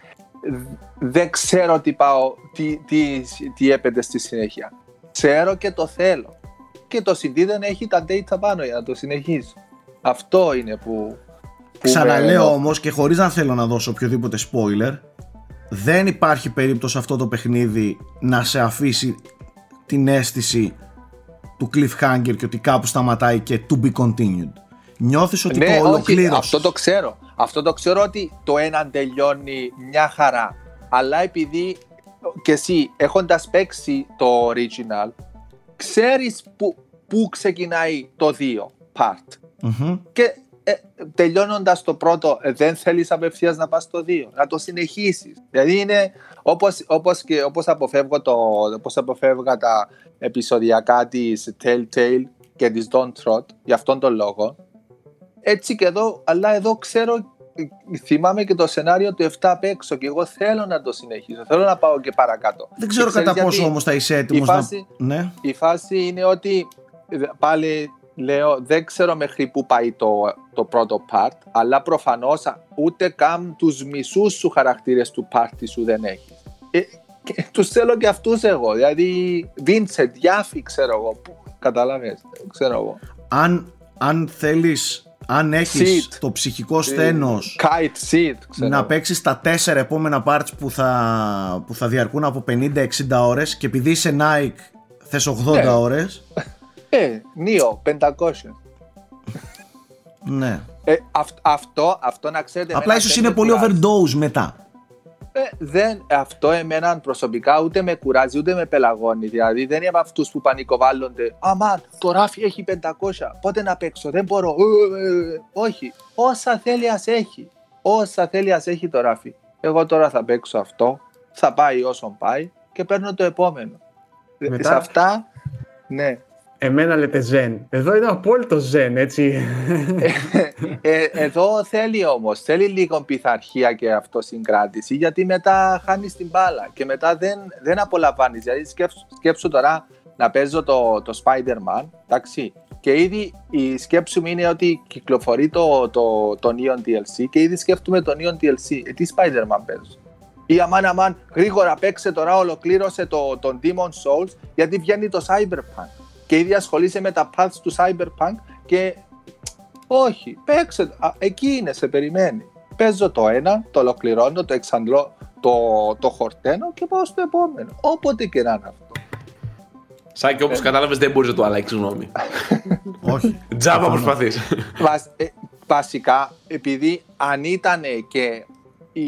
δεν ξέρω τι πάω, τι, τι, τι έπεται στη συνέχεια. Ξέρω και το θέλω. Και το CD δεν έχει τα data πάνω για να το συνεχίσω. Αυτό είναι που... που Ξαναλέω με- όμως και χωρίς να θέλω να δώσω οποιοδήποτε spoiler δεν υπάρχει περίπτωση αυτό το παιχνίδι να σε αφήσει την αίσθηση του cliffhanger και ότι κάπου σταματάει και to be continued. Νιώθεις ότι Ναι, το όχι, ολοκλήρωσες. αυτό το ξέρω. Αυτό το ξέρω ότι το ένα τελειώνει μια χαρά. Αλλά επειδή και εσύ έχοντας παίξει το original, ξέρεις που, που ξεκινάει το 2 part. Μμμ. Και ε, τελειώνοντας το πρώτο, ε, δεν θέλεις απευθείας να πας στο 2, να το συνεχίσεις. Δηλαδή είναι όπως όπως και όπως αποφεύγω το, όπως αποφεύγα τα επεισοδιακά της Telltale και της Don't Trot για αυτόν τον λόγο. Έτσι και εδώ, αλλά εδώ ξέρω, ε, θυμάμαι και το σενάριο του 7 απ' έξω και εγώ θέλω να το συνεχίσω. Θέλω να πάω και παρακάτω. Δεν ξέρω Και ξέρεις κατά πόσο γιατί; όμως θα είσαι έτοιμος η φάση, να... Ναι. η φάση είναι ότι ε, πάλι λέω δεν ξέρω μέχρι πού πάει το, το πρώτο part αλλά προφανώς α, ούτε καν τους μισούς σου χαρακτήρες του πάρτι σου δεν έχεις. Ε, και τους θέλω και αυτούς εγώ, δηλαδή Vincent, Γιάφη ξέρω εγώ, που, καταλαβες, ξέρω εγώ. Αν, αν θέλεις, αν έχεις Sid. το ψυχικό στένος Kite Seed, ξέρω να εγώ. παίξεις τα τέσσερα επόμενα parts που θα, που θα διαρκούν από 50-60 ώρες και επειδή είσαι Nike θες 80 Ναι. ώρες Ε, Νίο, 500. ναι. Ε, αυ- αυτό, αυτό να ξέρετε... Απλά εμένα ίσως δεν είναι με πολύ κουράζει. overdose μετά Ε, δεν, αυτό εμένα προσωπικά ούτε με κουράζει ούτε με πελαγώνει. Δηλαδή δεν είμαι από αυτούς που πανικοβάλλονται. Αμάν, το ράφι έχει 500. Πότε να παίξω, δεν μπορώ. Ε, ε, ε». όχι. Όσα θέλει ας έχει. Όσα θέλει ας έχει το ράφι. Εγώ τώρα θα παίξω αυτό. Θα πάει όσο πάει και παίρνω το επόμενο. Ε, Μετά- Σε αυτά, ναι. Εμένα λέτε ζεν. Εδώ είναι απόλυτο ζεν, έτσι. Ε, εδώ θέλει όμως, θέλει λίγο πειθαρχία και αυτοσυγκράτηση γιατί μετά χάνεις την μπάλα και μετά δεν, δεν απολαμβάνεις. Δηλαδή σκέψου, σκέψου τώρα να παίζω το, το Spider-Man, εντάξει, και ήδη η σκέψη μου είναι ότι κυκλοφορεί το, το, το Neon DLC και ήδη σκέφτομαι το Neon DLC. Ε, τι Spider-Man παίζω. Ή αμάν αμάν γρήγορα παίξε τώρα ολοκλήρωσε το, τον Demon Souls γιατί βγαίνει το Cyberpunk και ήδη ασχολείσαι με τα paths του Cyberpunk και όχι, παίξε. Α, εκεί είναι, σε περιμένει. Παίζω το ένα, το ολοκληρώνω, το εξαντλώ, το, το χορταίνω και πάω στο επόμενο. Όποτε και να είναι αυτό. Σάκη, όπως κατάλαβες, δεν μπορείς να το αλλάξεις γνώμη. όχι Τζάμπα Προφανώς. προσπαθείς. Βασ- ε, βασικά, επειδή αν ήταν και η,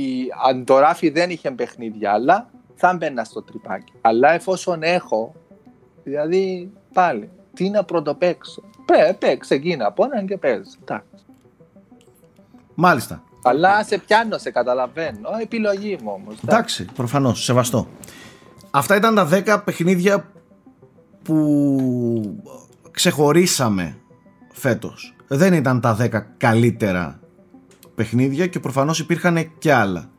αν το ράφι δεν είχε παιχνίδια άλλα, θα μπαίνα στο τρυπάκι. Αλλά εφόσον έχω, δηλαδή πάλι, τι να πρωτοπαίξω. Πέ, πέ, ξεκίνα από έναν και παίζει. Εντάξει. μάλιστα Αλλά σε πιάνω, σε καταλαβαίνω. Επιλογή μου όμως. εντάξει προφανώς σεβαστό αυτά ήταν τα 10 παιχνίδια που ξεχωρίσαμε φέτος δεν ήταν τα 10 καλύτερα παιχνίδια και προφανώς υπήρχαν και άλλα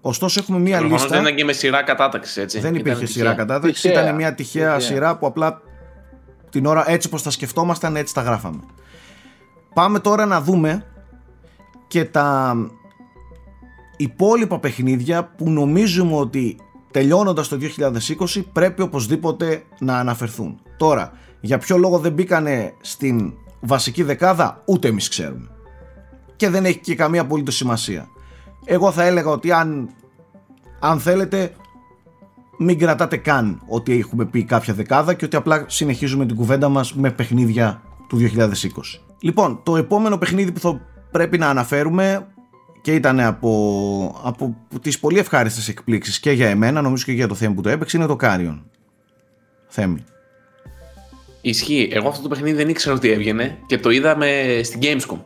ωστόσο έχουμε μία Προφανώς λίστα δεν ήταν και με σειρά κατάταξη, έτσι. Δεν Ήταν υπήρχε τυχαία. σειρά κατάταξη, Τυχαία. ήταν μια τυχαία, Τυχαία. σειρά που απλά την ώρα έτσι πως τα σκεφτόμασταν έτσι τα γράφαμε. Πάμε τώρα να δούμε και τα υπόλοιπα παιχνίδια που νομίζουμε ότι τελειώνοντας το 2020 πρέπει οπωσδήποτε να αναφερθούν. Τώρα, για ποιο λόγο δεν μπήκανε στην βασική δεκάδα ούτε εμείς ξέρουμε. Και δεν έχει και καμία απολύτως σημασία. Εγώ θα έλεγα ότι αν, αν θέλετε μην κρατάτε καν ότι έχουμε πει κάποια δεκάδα και ότι απλά συνεχίζουμε την κουβέντα μας με παιχνίδια του 2020. Λοιπόν, το επόμενο παιχνίδι που θα πρέπει να αναφέρουμε και ήταν από, από τις πολύ ευχάριστες εκπλήξεις και για εμένα, νομίζω και για το Θέμη που το έπαιξε, είναι το Carrion. Θέμη. Ισχύει. Εγώ αυτό το παιχνίδι δεν ήξερα ότι έβγαινε και το είδαμε στην Gamescom.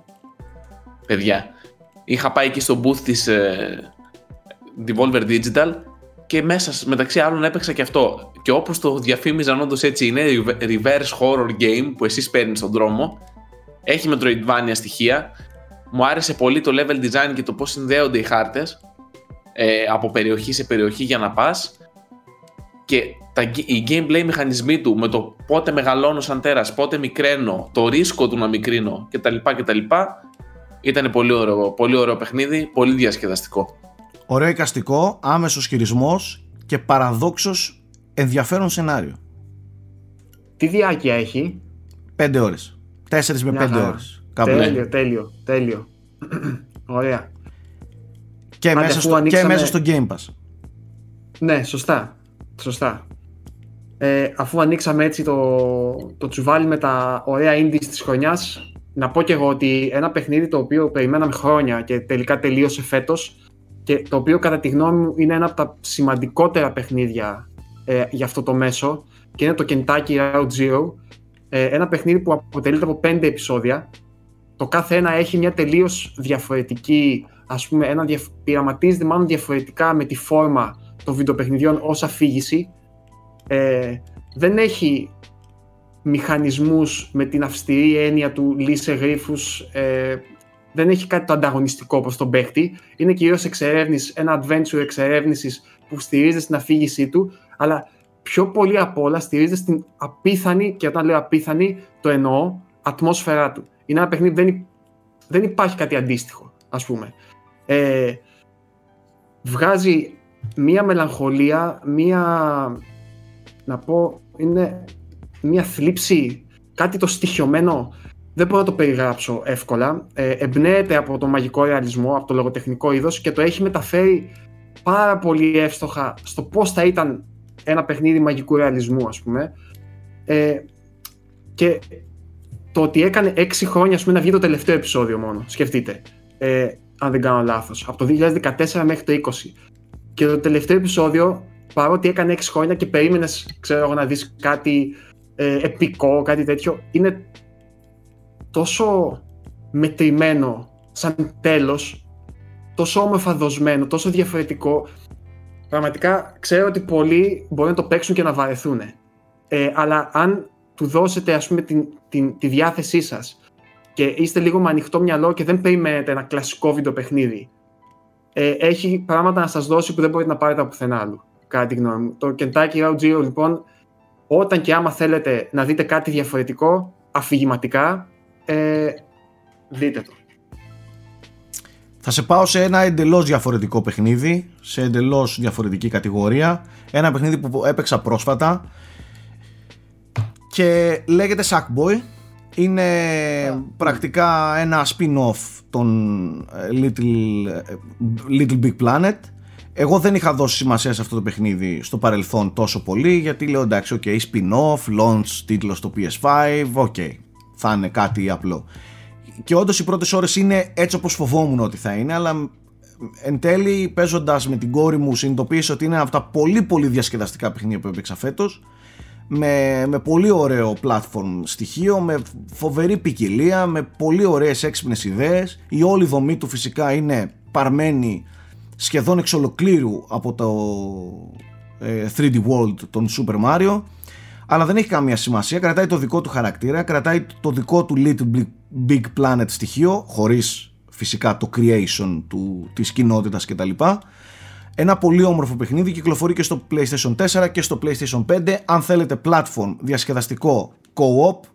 Παιδιά. Είχα πάει εκεί στο booth της ε, Devolver Digital και μέσα μεταξύ άλλων έπαιξα και αυτό. Και όπως το διαφήμιζαν όντως έτσι είναι reverse horror game που εσείς παίρνεις στον δρόμο. Έχει Metroidvania στοιχεία. Μου άρεσε πολύ το level design και το πώς συνδέονται οι χάρτες ε, από περιοχή σε περιοχή για να πας. Και τα, οι gameplay μηχανισμοί του με το πότε μεγαλώνω σαν τέρας, πότε μικραίνω, το ρίσκο του να μικρύνω κτλ. κτλ ήταν πολύ ωραίο, πολύ ωραίο παιχνίδι, πολύ διασκεδαστικό. Ωραίο εικαστικό, άμεσος χειρισμός και παραδόξως ενδιαφέρον σενάριο. Τι διάρκεια έχει; Πέντε ώρες. Τέσσερις με πέντε ώρες. τέλειο, τέλειο, τέλειο. Ωραία. Και, μέσα στο, και μέσα στο Game Pass. Ναι, σωστά. Σωστά. Ε, αφού ανοίξαμε έτσι το, το τσουβάλι με τα ωραία indies της χρονιάς, να πω και εγώ ότι ένα παιχνίδι το οποίο περιμέναμε χρόνια και τελικά τελείωσε φέτος και το οποίο κατά τη γνώμη μου είναι ένα από τα σημαντικότερα παιχνίδια ε, για αυτό το μέσο και είναι το Kentucky Route Zero. Ε, ένα παιχνίδι που αποτελείται από πέντε επεισόδια. Το κάθε ένα έχει μια τελείως διαφορετική ας πούμε ένα δια, πειραματίζεται μάλλον διαφορετικά με τη φόρμα των βιντεοπαιχνιδιών ως αφήγηση. Ε, δεν έχει μηχανισμούς με την αυστηρή έννοια του λύσε γρίφους ε, δεν έχει κάτι το ανταγωνιστικό όπως τον παίχτη είναι κυρίως εξερεύνηση, ένα adventure εξερεύνησης που στηρίζεται στην αφήγησή του αλλά πιο πολύ απ' όλα στηρίζεται στην απίθανη και όταν λέω απίθανη το εννοώ ατμόσφαιρά του. Είναι ένα παιχνίδι δεν, δεν υπάρχει κάτι αντίστοιχο ας πούμε. Ε, βγάζει μία μελαγχολία μία να πω είναι μια θλίψη, κάτι το στοιχειωμένο, δεν μπορώ να το περιγράψω εύκολα. Ε, εμπνέεται από το μαγικό ρεαλισμό, από το λογοτεχνικό είδος και το έχει μεταφέρει πάρα πολύ εύστοχα στο πώς θα ήταν ένα παιχνίδι μαγικού ρεαλισμού, ας πούμε. Ε, και το ότι έκανε έξι χρόνια, ας πούμε, να βγει το τελευταίο επεισόδιο μόνο, σκεφτείτε, ε, αν δεν κάνω λάθος, από το 2014 μέχρι το 20. Και το τελευταίο επεισόδιο, παρότι έκανε έξι χρόνια και περίμενες, ξέρω εγώ, να δεις κάτι ε, επικό, κάτι τέτοιο, είναι τόσο μετρημένο σαν τέλος, τόσο όμορφα δοσμένο, τόσο διαφορετικό. Πραγματικά ξέρω ότι πολλοί μπορεί να το παίξουν και να βαρεθούν. Ε, αλλά αν του δώσετε ας πούμε την, την, τη διάθεσή σας και είστε λίγο με ανοιχτό μυαλό και δεν περιμένετε ένα κλασικό βίντεο παιχνίδι, ε, έχει πράγματα να σας δώσει που δεν μπορείτε να πάρετε από πουθενά άλλου, κατά τη γνώμη μου. Το Kentucky Route Zero λοιπόν όταν και άμα θέλετε να δείτε κάτι διαφορετικό, αφηγηματικά, ε, δείτε το. Θα σε πάω σε ένα εντελώς διαφορετικό παιχνίδι, σε εντελώς διαφορετική κατηγορία. Ένα παιχνίδι που έπαιξα πρόσφατα και λέγεται Sackboy. Είναι πρακτικά ένα spin-off των ε, Little, ε, Little Big Planet εγώ δεν είχα δώσει σημασία σε αυτό το παιχνίδι στο παρελθόν τόσο πολύ γιατί λέω εντάξει, ok, spin-off, launch, τίτλος στο PS5, ok, θα είναι κάτι απλό. Και όντως οι πρώτες ώρες είναι έτσι όπως φοβόμουν ότι θα είναι, αλλά εν τέλει παίζοντας με την κόρη μου συνειδητοποίησα ότι είναι από τα πολύ πολύ διασκεδαστικά παιχνίδια που έπαιξα φέτος. Με, με πολύ ωραίο platform στοιχείο, με φοβερή ποικιλία, με πολύ ωραίες έξυπνες ιδέες. Η όλη δομή του φυσικά είναι παρμένη σχεδόν εξ ολοκλήρου από το 3D ε, World των Super Mario αλλά δεν έχει καμία σημασία, κρατάει το δικό του χαρακτήρα, κρατάει το δικό του Little Big Planet στοιχείο, χωρίς φυσικά το creation του, της κοινότητας κτλ. Ένα πολύ όμορφο παιχνίδι, κυκλοφορεί και στο PlayStation 4 και στο PlayStation 5. Αν θέλετε platform διασκεδαστικό co-op,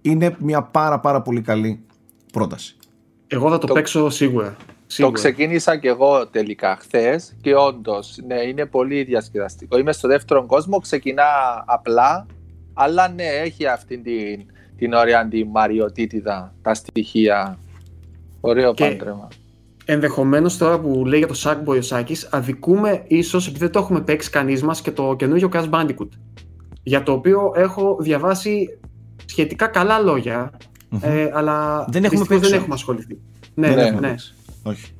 είναι μια πάρα πάρα πολύ καλή πρόταση. Εγώ θα το, το... παίξω σίγουρα. Το ξεκίνησα και εγώ τελικά χθες και όντως ναι, είναι πολύ διασκεδαστικό. Είμαι στο δεύτερο κόσμο, ξεκινά απλά, αλλά ναι, έχει αυτή την, την ωραία τη μαριοτήτηδα, τα στοιχεία. Ωραίο και... πάντρεμα. Ενδεχομένως τώρα που λέει για το Sackboy ο Σάκη, αδικούμε ίσως επειδή δεν το έχουμε παίξει κανείς μας και το καινούργιο Crash Bandicoot. Για το οποίο έχω διαβάσει σχετικά καλά ε, αλλά δεν έχουμε, δεν έχουμε ασχοληθεί. Ναι, ναι, ναι. Όχι.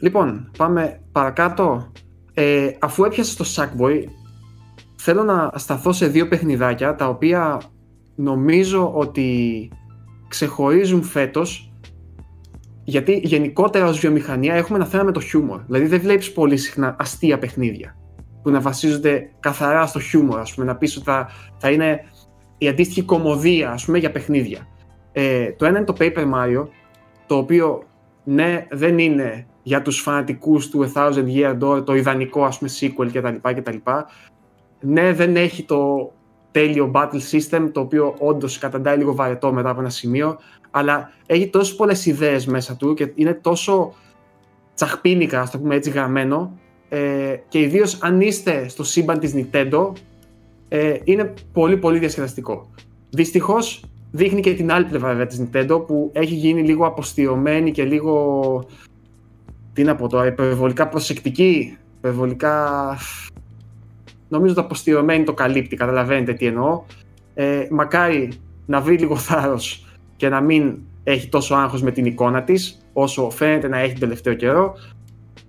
Λοιπόν, πάμε παρακάτω. Ε, αφού έπιασε το Sackboy, θέλω να σταθώ σε δύο παιχνιδάκια τα οποία νομίζω ότι ξεχωρίζουν φέτος γιατί γενικότερα ως βιομηχανία έχουμε ένα θέμα με το χιούμορ. Δηλαδή δεν βλέπεις πολύ συχνά αστεία παιχνίδια που να βασίζονται καθαρά στο χιούμορ, ας πούμε, να πεις ότι θα, θα είναι η αντίστοιχη κομμωδία, ας πούμε, για παιχνίδια. Ε, το ένα είναι το Paper Mario, το οποίο ναι, δεν είναι για τους φανατικούς του A Thousand Year Door το ιδανικό ας πούμε sequel κτλ. κτλ. Ναι, δεν έχει το τέλειο battle system, το οποίο όντως καταντάει λίγο βαρετό μετά από ένα σημείο, αλλά έχει τόσο πολλές ιδέες μέσα του και είναι τόσο τσαχπίνικα, ας το πούμε έτσι, γραμμένο ε, και ιδίως αν είστε στο σύμπαν της Nintendo, ε, είναι πολύ πολύ διασκεδαστικό. Δυστυχώς δείχνει και την άλλη πλευρά βέβαια της Nintendo που έχει γίνει λίγο αποστηρωμένη και λίγο τι να πω τώρα, υπερβολικά προσεκτική, υπερβολικά νομίζω ότι αποστηρωμένη το καλύπτει, καταλαβαίνετε τι εννοώ. Ε, μακάρι να βρει λίγο θάρρος και να μην έχει τόσο άγχος με την εικόνα της, όσο φαίνεται να έχει τον τελευταίο καιρό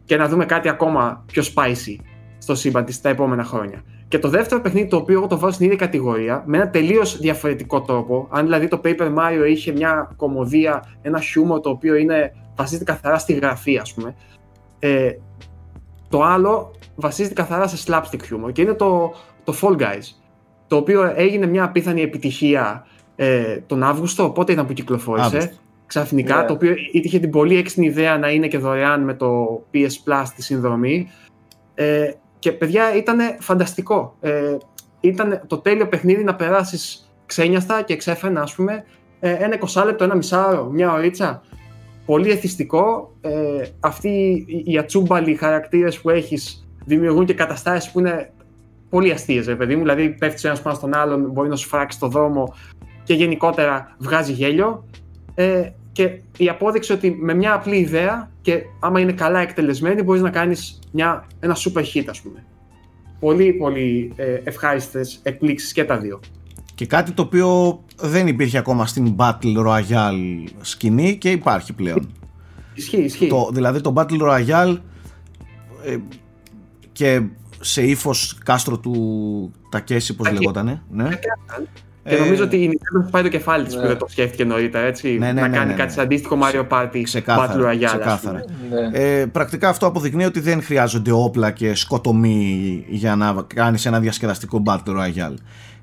και να δούμε κάτι ακόμα πιο spicy στο σύμπαν της τα επόμενα χρόνια. Και το δεύτερο παιχνίδι το οποίο εγώ το βάζω στην ίδια κατηγορία, με ένα τελείως διαφορετικό τρόπο. Αν δηλαδή το Paper Mario είχε μια κομμωδία, ένα χιούμορ το οποίο είναι, βασίζεται καθαρά στη γραφή, ας πούμε. Ε, το άλλο βασίζεται καθαρά σε slapstick humor και είναι το, το Fall Guys. Το οποίο έγινε μια απίθανη επιτυχία ε, τον Αύγουστο, πότε ήταν που κυκλοφόρησε; Ξαφνικά, yeah. το οποίο είχε την πολύ έξυπνη ιδέα να είναι και δωρεάν με το PS Plus τη συνδρομή. Ε, και παιδιά ήταν φανταστικό. Ε, ήταν το τέλειο παιχνίδι να περάσεις ξένιαστα και ξέφαινα, ας πούμε, ε, ένα 20 λεπτό, ένα μισάωρο, μια ωρίτσα. Πολύ εθιστικό. Ε, αυτοί οι ατσούμπαλοι χαρακτήρες που έχεις δημιουργούν και καταστάσεις που είναι πολύ αστείες, παιδί μου. Δηλαδή, πέφτεις ένας πάνω στον άλλον, μπορεί να σου φράξει το δρόμο και γενικότερα βγάζει γέλιο. Ε, και η απόδειξη ότι με μια απλή ιδέα και άμα είναι καλά εκτελεσμένη μπορείς να κάνεις μια, ένα super hit ας πούμε. Πολύ πολύ ε, ευχάριστες εκπλήξεις και τα δύο. Και κάτι το οποίο δεν υπήρχε ακόμα στην Battle Royale σκηνή και υπάρχει πλέον. Ισχύει, ισχύει. Το, δηλαδή το Battle Royale ε, και σε ύφος κάστρο του Τακέση, πώς λεγότανε. Ναι. Και ε, νομίζω ότι η Nintendo θα πάει το κεφάλι της ναι. που δεν το σκέφτηκε νωρίτερα. Έτσι, ναι, ναι, να ναι, κάνει ναι, κάτι σαν αντίστοιχο Mario Party ξεκάθαρα, Battle Royale. Ξεκάθαρα. Ε, πρακτικά αυτό αποδεικνύει ότι δεν χρειάζονται όπλα και σκοτωμοί για να κάνεις ένα διασκεδαστικό Battle Royale.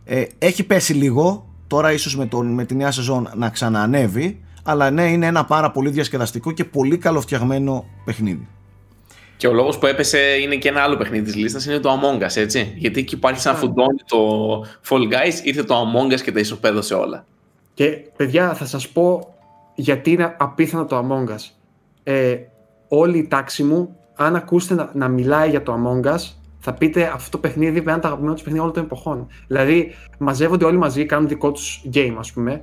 Ε, έχει πέσει λίγο, τώρα ίσως με, με τη νέα σεζόν να ξαναανέβει, αλλά ναι, είναι ένα πάρα πολύ διασκεδαστικό και πολύ καλοφτιαγμένο παιχνίδι. Και ο λόγος που έπεσε είναι και ένα άλλο παιχνίδι της λίστας, είναι το Among Us, έτσι. Γιατί εκεί υπάρχει σαν φουντώνει το Fall Guys, ήρθε το Among Us και τα ισοπαίδωσε όλα. Και παιδιά, θα σας πω γιατί είναι απίθανο το Among Us. Ε, όλη η τάξη μου, αν ακούσετε να, να μιλάει για το Among Us, θα πείτε αυτό το παιχνίδι είναι τα αγαπημένα τους παιχνίδια όλων των εποχών. Δηλαδή, μαζεύονται όλοι μαζί, κάνουν δικό τους game, ας πούμε,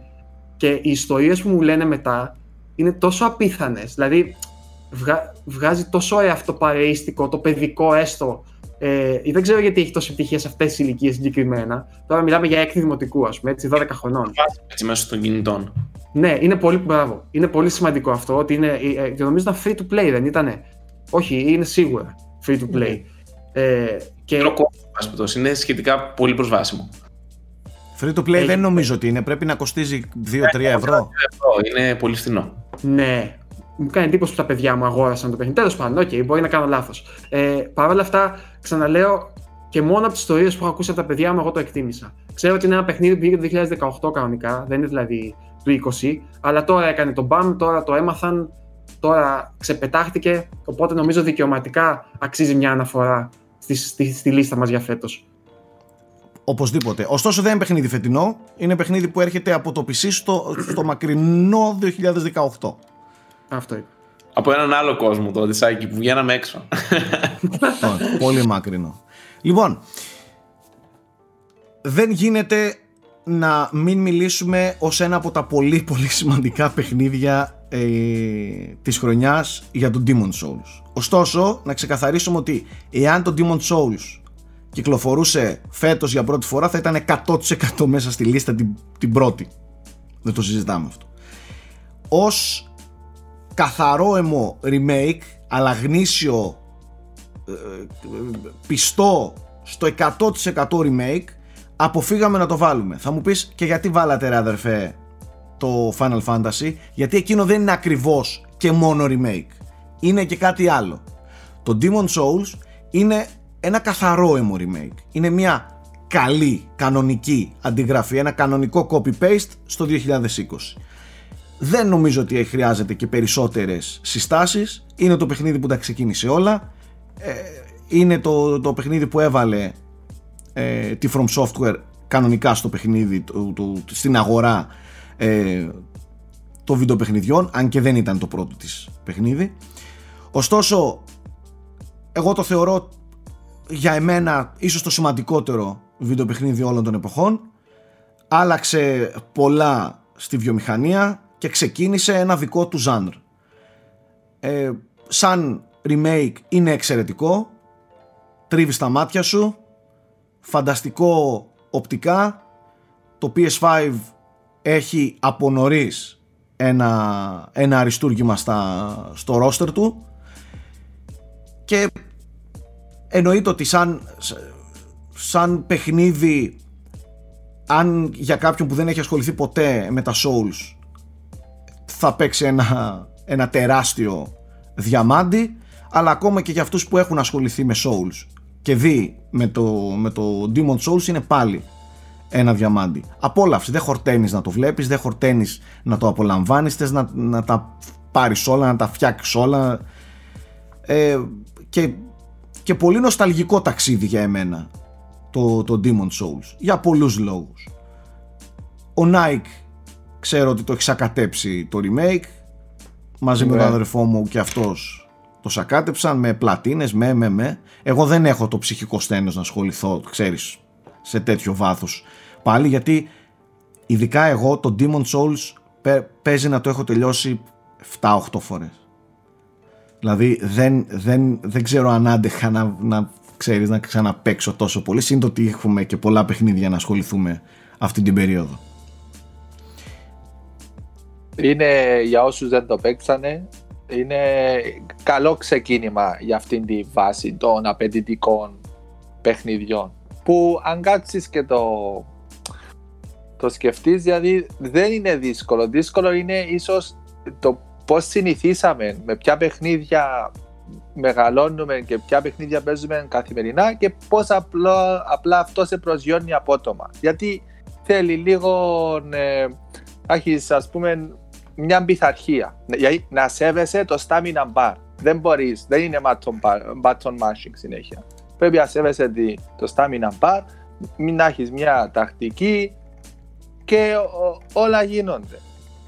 και οι ιστορίες που μου λένε μετά είναι τόσο απίθανες. Δηλαδή, βγα, βγάζει τόσο αυτό παρείστικο, το παιδικό έστω. Ε, δεν ξέρω γιατί έχει τόση επιτυχία σε αυτές τι ηλικίες συγκεκριμένα. Τώρα μιλάμε για έκτη δημοτικού, ας πούμε, έτσι, 12 χρονών. Έτσι μέσω των κινητών. Ναι, είναι πολύ, μπράβο. Είναι πολύ σημαντικό αυτό. Ότι είναι, ε, και νομίζω ήταν free to play, δεν ήτανε; Όχι, είναι σίγουρα free to play. Ναι. Ε, και... είναι σχετικά πολύ προσβάσιμο. Free to play δεν νομίζω ότι είναι. Πρέπει να κοστίζει 2-3 ευρώ. ευρώ. Είναι πολύ φθηνό. Ναι, μου κάνει εντύπωση που τα παιδιά μου αγόρασαν το παιχνίδι. Τέλος πάντων, OK, okay, μπορεί να κάνω λάθος. Ε, Παρ' όλα αυτά, ξαναλέω και μόνο από τις ιστορίες που έχω ακούσει από τα παιδιά μου, εγώ το εκτίμησα. Ξέρω ότι είναι ένα παιχνίδι που βγήκε το 2018 κανονικά, δεν είναι δηλαδή του 20, αλλά τώρα έκανε το μπαμ, τώρα το έμαθαν, τώρα ξεπετάχτηκε. Οπότε νομίζω δικαιωματικά αξίζει μια αναφορά στη, στη, στη λίστα μας για φέτος. Οπωσδήποτε. Ωστόσο δεν είναι παιχνίδι φετινό, είναι παιχνίδι που έρχεται από το PC στο, στο μακρινό 2018. Αυτό είπε. Από έναν άλλο κόσμο το Οδυσσάκι που βγαίναμε έξω. Λοιπόν, πολύ μακρινό. Λοιπόν, δεν γίνεται να μην μιλήσουμε ως ένα από τα πολύ πολύ σημαντικά παιχνίδια ε, της χρονιάς για τον Demon Souls. Ωστόσο, να ξεκαθαρίσουμε ότι εάν το Demon Souls κυκλοφορούσε φέτος για πρώτη φορά θα ήταν 100% μέσα στη λίστα την, την πρώτη. Δεν το συζητάμε αυτό. Ως καθαρό αιμο remake αλλά γνήσιο ε, πιστό στο 100% remake αποφύγαμε να το βάλουμε. Θα μου πεις και γιατί βάλατε ρε αδερφέ το Final Fantasy; Γιατί εκείνο δεν είναι ακριβώς και μόνο remake. Είναι και κάτι άλλο. Το Demon Souls είναι ένα καθαρό emo remake. Είναι μια καλή κανονική αντιγραφή, ένα κανονικό copy-paste στο 2020. Δεν νομίζω ότι χρειάζεται και περισσότερες συστάσεις. Είναι το παιχνίδι που τα ξεκίνησε όλα. Ε, είναι το, το παιχνίδι που έβαλε ε, τη From Software κανονικά στο παιχνίδι, το, στην αγορά ε, των βιντεοπαιχνιδιών, αν και δεν ήταν το πρώτο της παιχνίδι. Ωστόσο, εγώ το θεωρώ για εμένα ίσως το σημαντικότερο βιντεοπαιχνίδι όλων των εποχών. Άλλαξε πολλά στη βιομηχανία και ξεκίνησε ένα δικό του ζάνρ. Ε, σαν remake είναι εξαιρετικό, τρίβει στα μάτια σου, φανταστικό οπτικά, το PS5 έχει από νωρίς ένα, ένα αριστούργημα στα, στο ρόστερ του και εννοείται ότι σαν, σαν παιχνίδι αν για κάποιον που δεν έχει ασχοληθεί ποτέ με τα Souls θα παίξει ένα, ένα τεράστιο διαμάντι αλλά ακόμα και για αυτούς που έχουν ασχοληθεί με Souls και δει με το, με το Demon Souls είναι πάλι ένα διαμάντι. Απόλαυση, δεν χορταίνεις να το βλέπεις, δεν χορταίνεις να το απολαμβάνεις, θες να, να τα πάρεις όλα, να τα φτιάξεις όλα ε, και, και πολύ νοσταλγικό ταξίδι για εμένα το, το Demon Souls για πολλούς λόγους. Ο Nike ξέρω ότι το έχει σακατέψει το remake μαζί με τον αδερφό μου και αυτός το σακάτεψαν με πλατίνες, με, με, με. Εγώ δεν έχω το ψυχικό στένος να ασχοληθώ, ξέρεις, σε τέτοιο βάθος πάλι γιατί ειδικά εγώ το Demon Souls παίζει να το έχω τελειώσει 7-8 φορές. Δηλαδή δεν, δεν, δεν ξέρω αν άντεχα να, να ξέρεις να ξαναπαίξω τόσο πολύ σύντομα ότι έχουμε και πολλά παιχνίδια να ασχοληθούμε αυτή την περίοδο. Είναι για όσους δεν το παίξανε είναι καλό ξεκίνημα για αυτήν τη βάση των απαιτητικών παιχνιδιών. Που αν κάτσεις και το, το σκεφτείς δηλαδή δεν είναι δύσκολο. Δύσκολο είναι ίσως το πώς συνηθίσαμε με ποια παιχνίδια μεγαλώνουμε και ποια παιχνίδια παίζουμε καθημερινά και πώς απλά, απλά αυτό σε προσγειώνει απότομα. Γιατί θέλει λίγο ε, έχεις ας πούμε μια πειθαρχία. Δηλαδή να σέβεσαι το stamina bar. Δεν μπορείς, δεν είναι button mashing συνέχεια. Πρέπει να σέβεσαι το stamina bar, μην έχεις μια τακτική και όλα γίνονται.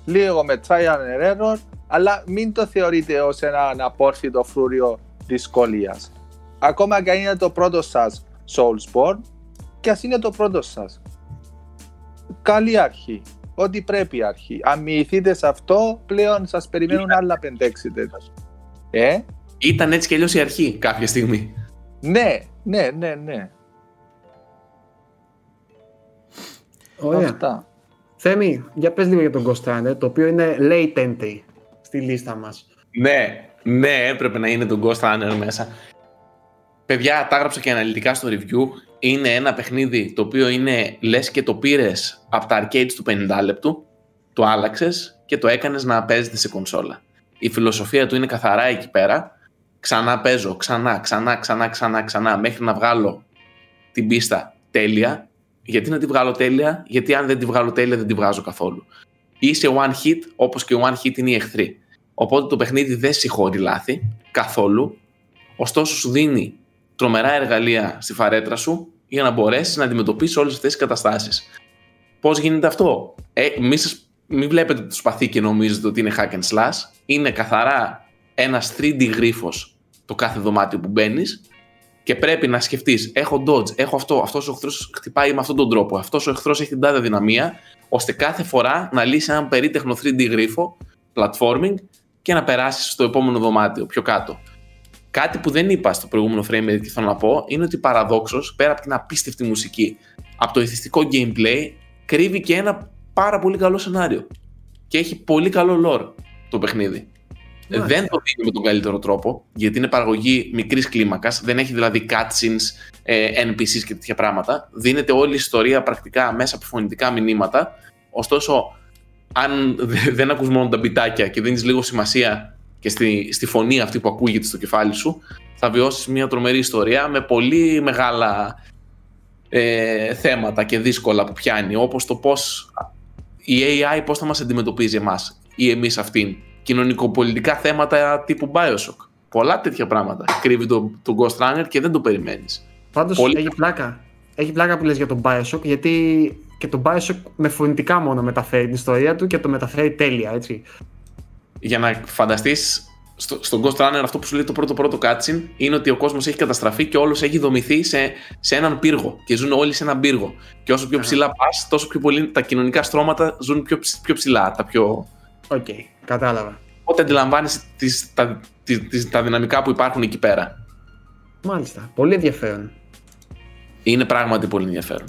Λίγο με trial and error, αλλά μην το θεωρείτε ως ένα αναπόρφητο φρούριο δυσκολίας. Ακόμα και αν είναι το πρώτο σας Soulsborne, και ας είναι το πρώτο σας. Καλή αρχή ό,τι πρέπει αρχή. Αν μοιηθείτε σε αυτό, πλέον σας περιμένουν Ήταν... άλλα 5-6 τέτοια. Ε; Ήταν έτσι κι αλλιώς η αρχή κάποια στιγμή. Ναι, ναι, ναι, ναι. Ωραία. Αυτά. Θέμη, για πες λίγο για τον Ghost Runner, το οποίο είναι late entry στη λίστα μας. Ναι, ναι, έπρεπε να είναι τον Ghost Runner μέσα. Παιδιά, τα έγραψα και αναλυτικά στο review είναι ένα παιχνίδι το οποίο είναι λες και το πήρες από τα arcades του 50 λεπτού, το άλλαξες και το έκανες να παίζεται σε κονσόλα. Η φιλοσοφία του είναι καθαρά εκεί πέρα. Ξανά παίζω, ξανά, ξανά, ξανά, ξανά, ξανά, μέχρι να βγάλω την πίστα τέλεια. Γιατί να τη βγάλω τέλεια, γιατί αν δεν τη βγάλω τέλεια δεν τη βγάζω καθόλου. Είσαι one hit, όπως και one hit είναι οι εχθροί. Οπότε το παιχνίδι δεν συγχωρεί λάθη καθόλου. Ωστόσο σου δίνει τρομερά εργαλεία στη φαρέτρα σου για να μπορέσεις να αντιμετωπίσεις όλες αυτές τις καταστάσεις. Πώς γίνεται αυτό, ε, Μη σας μην βλέπετε το σπαθί και νομίζετε ότι είναι hack and slash. Είναι καθαρά ένας 3D γρίφος το κάθε δωμάτιο που μπαίνεις και πρέπει να σκεφτείς: Έχω dodge, έχω αυτό, αυτός ο εχθρός χτυπάει με αυτόν τον τρόπο, αυτός ο εχθρός έχει την τάδε δυναμία, ώστε κάθε φορά να λύσει έναν περίτεχνο 3D γρίφο, platforming και να περάσεις στο επόμενο δωμάτιο πιο κάτω. Κάτι που δεν είπα στο προηγούμενο frame και θέλω να πω είναι ότι παραδόξως, πέρα από την απίστευτη μουσική, από το ηθιστικό gameplay, κρύβει και ένα πάρα πολύ καλό σενάριο. Και έχει πολύ καλό lore το παιχνίδι. Δεν το δίνει με τον καλύτερο τρόπο, γιατί είναι παραγωγή μικρής κλίμακας, δεν έχει δηλαδή cutscenes, ε, NPCs και τέτοια πράγματα. Δίνεται όλη η ιστορία πρακτικά μέσα από φωνητικά μηνύματα. Ωστόσο, αν δεν ακούς μόνο τα μπιτάκια και δίνεις λίγο σημασία και στη, στη φωνή αυτή που ακούγεται στο κεφάλι σου, θα βιώσεις μια τρομερή ιστορία με πολύ μεγάλα ε, θέματα και δύσκολα που πιάνει, όπως το πώς η AI πώς θα μας αντιμετωπίζει εμάς ή εμείς αυτήν. Κοινωνικοπολιτικά θέματα τύπου Bioshock. Πολλά τέτοια πράγματα κρύβει το, το Ghost Runner και δεν το περιμένεις. Πάντως Πολύ... έχει πλάκα. Έχει πλάκα που λες για τον Bioshock γιατί και τον Bioshock με φωνητικά μόνο μεταφέρει την ιστορία του και το μεταφέρει τέλεια, έτσι. Για να φανταστείς στο, στον Ghostrunner αυτό που σου λέει το πρώτο πρώτο cutscene είναι ότι ο κόσμος έχει καταστραφεί και όλος έχει δομηθεί σε, σε έναν πύργο και ζουν όλοι σε έναν πύργο. Και όσο πιο ψηλά πας, τόσο πιο πολύ τα κοινωνικά στρώματα ζουν πιο, πιο ψηλά. Τα πιο. OK, okay, κατάλαβα. Οπότε αντιλαμβάνει τα, τα δυναμικά που υπάρχουν εκεί πέρα; Μάλιστα. Πολύ ενδιαφέρον. Είναι πράγματι πολύ ενδιαφέρον.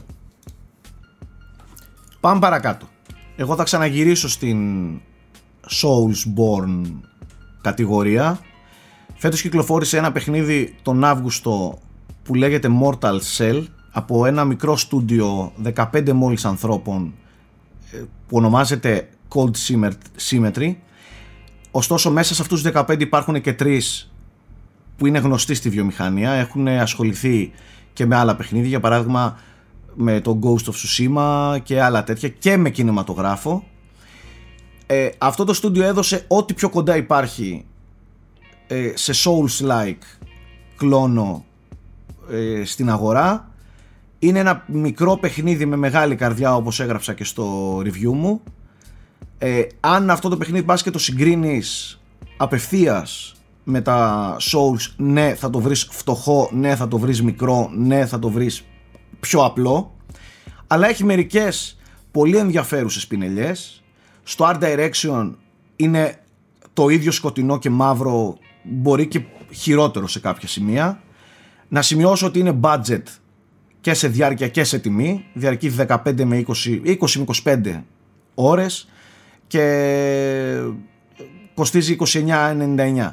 Πάμε παρακάτω. Εγώ θα ξαναγυρίσω στην Soulsborne κατηγορία. Φέτος κυκλοφόρησε ένα παιχνίδι τον Αύγουστο που λέγεται Mortal Cell από ένα μικρό στούντιο 15 μόλις ανθρώπων ε, που ονομάζεται Cold Symmetry. Ωστόσο μέσα σε αυτούς τους 15 υπάρχουν και τρεις που είναι γνωστοί στη βιομηχανία, έχουν ασχοληθεί και με άλλα παιχνίδια, για παράδειγμα με το Ghost of Tsushima και άλλα τέτοια και με κινηματογράφο ε, αυτό το στούντιο έδωσε ό,τι πιο κοντά υπάρχει ε, σε Souls-like κλόνο ε, στην αγορά. Είναι ένα μικρό παιχνίδι με μεγάλη καρδιά όπως έγραψα και στο review μου. Ε, αν αυτό το παιχνίδι πας και το συγκρίνεις απευθείας με τα Souls ναι θα το βρεις φτωχό, ναι θα το βρεις μικρό, ναι θα το βρεις πιο απλό. Αλλά έχει μερικές πολύ ενδιαφέρουσες πινελιές στο Art Direction είναι το ίδιο σκοτεινό και μαύρο, μπορεί και χειρότερο σε κάποια σημεία. Να σημειώσω ότι είναι budget και σε διάρκεια και σε τιμή, διαρκεί 15 με 20, 20 με 25 ώρες και κοστίζει 29,99.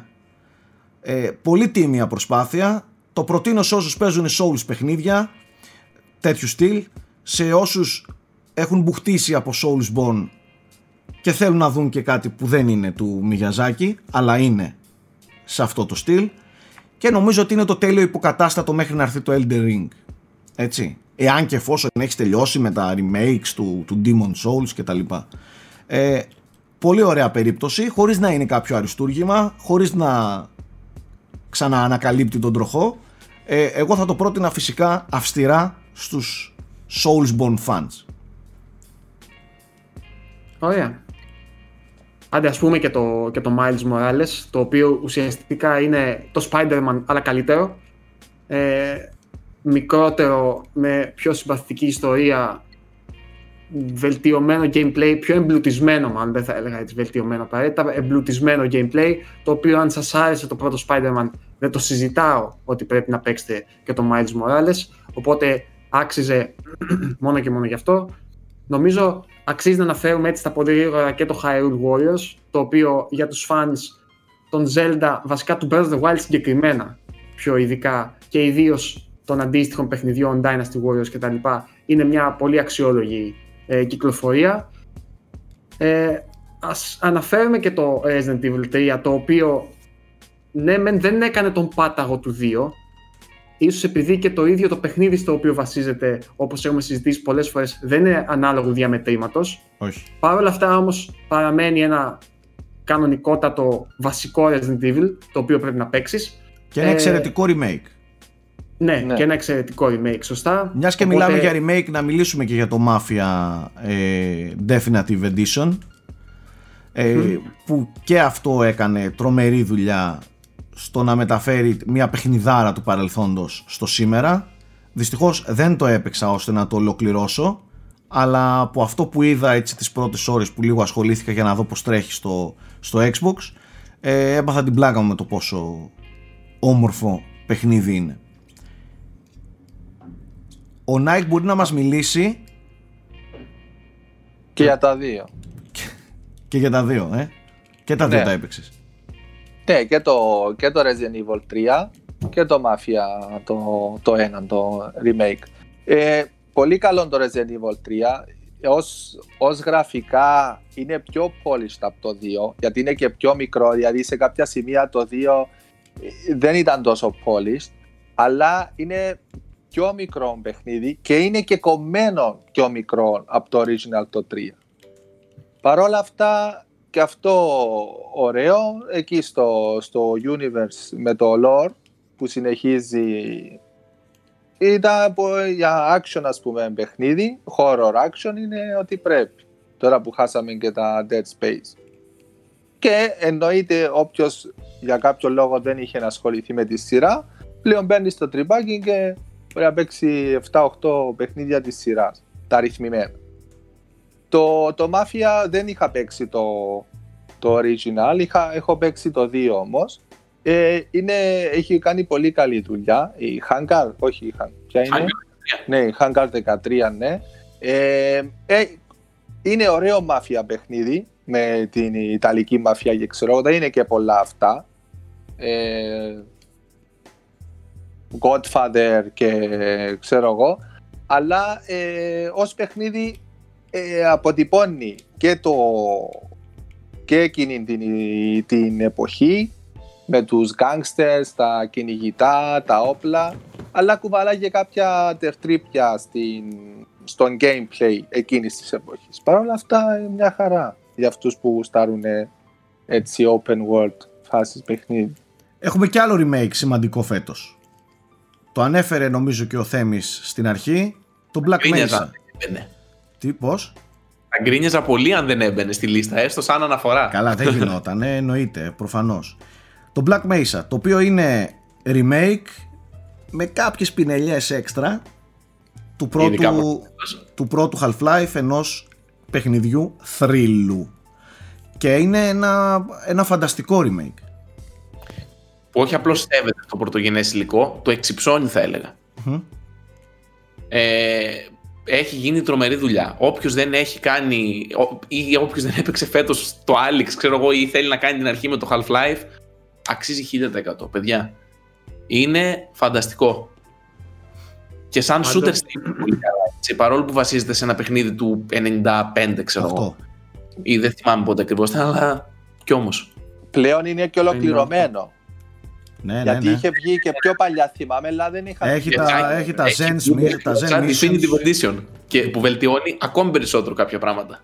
Ε, πολύ τίμια προσπάθεια, το προτείνω σε όσους παίζουν Souls παιχνίδια τέτοιου στυλ, σε όσους έχουν μπουχτίσει από Soulsborne και θέλουν να δουν και κάτι που δεν είναι του Μιγιαζάκη αλλά είναι σε αυτό το στυλ. Και νομίζω ότι είναι το τέλειο υποκατάστατο μέχρι να έρθει το Elder Ring. Έτσι. Εάν και εφόσον έχει τελειώσει με τα remakes του, του Demon Souls και τα λοιπά. Ε, πολύ ωραία περίπτωση χωρίς να είναι κάποιο αριστούργημα χωρίς να ξαναανακαλύπτει τον τροχό. Ε, εγώ θα το πρότεινα φυσικά αυστηρά στους Soulsborne fans. Ωραία. Άντε ας πούμε και το, και το Miles Morales, το οποίο ουσιαστικά είναι το Spider-Man αλλά καλύτερο. Ε, μικρότερο, με πιο συμπαθητική ιστορία, βελτιωμένο gameplay, πιο εμπλουτισμένο μάλλον, δεν θα έλεγα έτσι βελτιωμένο απαραίτητα, εμπλουτισμένο gameplay, το οποίο αν σας άρεσε το πρώτο Spider-Man δεν το συζητάω ότι πρέπει να παίξετε και το Miles Morales, οπότε άξιζε μόνο και μόνο γι' αυτό. Νομίζω αξίζει να αναφέρουμε έτσι στα πολύ γρήγορα και το Hyrule Warriors, το οποίο για τους fans των Zelda, βασικά του Breath of the Wild συγκεκριμένα, πιο ειδικά και ιδίως των αντίστοιχων παιχνιδιών Dynasty Warriors κτλ. είναι μια πολύ αξιόλογη ε, κυκλοφορία. Ε, ας αναφέρουμε και το Resident Evil 3, το οποίο ναι, δεν έκανε τον πάταγο του 2, ίσως επειδή και το ίδιο το παιχνίδι στο οποίο βασίζεται, όπως έχουμε συζητήσει πολλές φορές, δεν είναι ανάλογο διαμετρήματος. Όχι. Παρ' όλα αυτά όμως παραμένει ένα κανονικότατο βασικό Resident Evil, το οποίο πρέπει να παίξεις. Και ένα ε, εξαιρετικό remake. Ναι, ναι, και ένα εξαιρετικό remake, σωστά. Μιας και μιλάμε για remake, να μιλήσουμε και για το Mafia ε, Definitive Edition, ε, που και αυτό έκανε τρομερή δουλειά στο να μεταφέρει μια παιχνιδάρα του παρελθόντος στο σήμερα. Δυστυχώς δεν το έπαιξα ώστε να το ολοκληρώσω αλλά από αυτό που είδα έτσι τις πρώτες ώρες που λίγο ασχολήθηκα για να δω πως τρέχει στο, στο Xbox ε, έπαθα την πλάκα μου με το πόσο όμορφο παιχνίδι είναι. Ο Nike μπορεί να μας μιλήσει Και για τα δύο. και για τα δύο, ε. Και τα δύο Ναι. τα έπαιξες. Ναι, και το, και το Resident Evil 3 και το Mafia το, το ένα, το remake. Ε, πολύ καλό το Resident Evil 3. Ως, ως γραφικά είναι πιο polished από το 2 γιατί είναι και πιο μικρό, δηλαδή σε κάποια σημεία το 2 ε, δεν ήταν τόσο polished αλλά είναι πιο μικρό παιχνίδι και είναι και κομμένο πιο μικρό από το original το 3. Παρ' όλα αυτά και αυτό ωραίο εκεί στο, στο universe με το lore που συνεχίζει. Ήταν από- για action ας πούμε παιχνίδι. Horror action είναι ότι πρέπει τώρα που χάσαμε και τα Dead Space. Και εννοείται όποιος για κάποιο λόγο δεν είχε να ασχοληθεί με τη σειρά πλέον μπαίνει στο τρυπάκι και μπορεί να παίξει 7-8 παιχνίδια της σειράς τα ρυθμιμένα το, το Mafia δεν είχα παίξει το, το original, είχα, έχω παίξει το 2 όμως. Ε, είναι, έχει κάνει πολύ καλή δουλειά. Η Hangar, όχι η Hangar, ποια είναι; Hangar Ναι, η Hangar 13, ναι. Ε, ε, είναι ωραίο μάφια παιχνίδι με την Ιταλική μαφία και ξέρω εγώ, δεν είναι και πολλά αυτά. Ε, Godfather και ξέρω εγώ. Αλλά ε, ως παιχνίδι ε, αποτυπώνει και το και εκείνη την, την εποχή με τους gangsters, τα κυνηγητά, τα όπλα αλλά κουβαλάει και κάποια τερτρίπια στην, στον gameplay εκείνης της εποχής. Παρ' όλα αυτά είναι μια χαρά για αυτούς που γουστάρουν έτσι open world φάσεις παιχνίδι. Έχουμε και άλλο remake σημαντικό φέτος. Το ανέφερε νομίζω και ο Θέμης στην αρχή, το Black Γκρίνιαζα Mesa. αν δεν έμπαινε. Τι, πώς; Θα γκρίνιαζα πολύ αν δεν έμπαινε στη λίστα, έστω σαν αναφορά. Καλά, δεν γινόταν, ε, εννοείται, προφανώς. Το Black Mesa, το οποίο είναι remake με κάποιες πινελιές έξτρα του Ειδικά πρώτου, του πρώτου Half-Life ενός παιχνιδιού θρύλου. Και είναι ένα, ένα φανταστικό remake. Που όχι απλώς σέβεται το πρωτογενέ υλικό, το εξυψώνει θα έλεγα. Μμμ. Ε, έχει γίνει τρομερή δουλειά. Όποιος δεν έχει κάνει, ο- ή όποιος δεν έπαιξε φέτος το Alex, ξέρω εγώ, ή θέλει να κάνει την αρχή με το Half-Life, αξίζει 1000%. Παιδιά, είναι φανταστικό. Και σαν Πάντως- shooter στυλ πολύ καλά. Έτσι, παρόλο που βασίζεται σε ένα παιχνίδι του 95, ξέρω εγώ. Αυτό. Ή δεν θυμάμαι πότε ακριβώς ήταν, αλλά κι όμως. Πλέον είναι και ολοκληρωμένο. Ναι, ναι, γιατί ναι. είχε βγει και πιο παλιά θυμάμαι, αλλά δεν είχα Έχει τα, έχει τα Zen, Smith, τα Zen Σαν Missions. Definitive Edition. Και που βελτιώνει ακόμη περισσότερο κάποια πράγματα.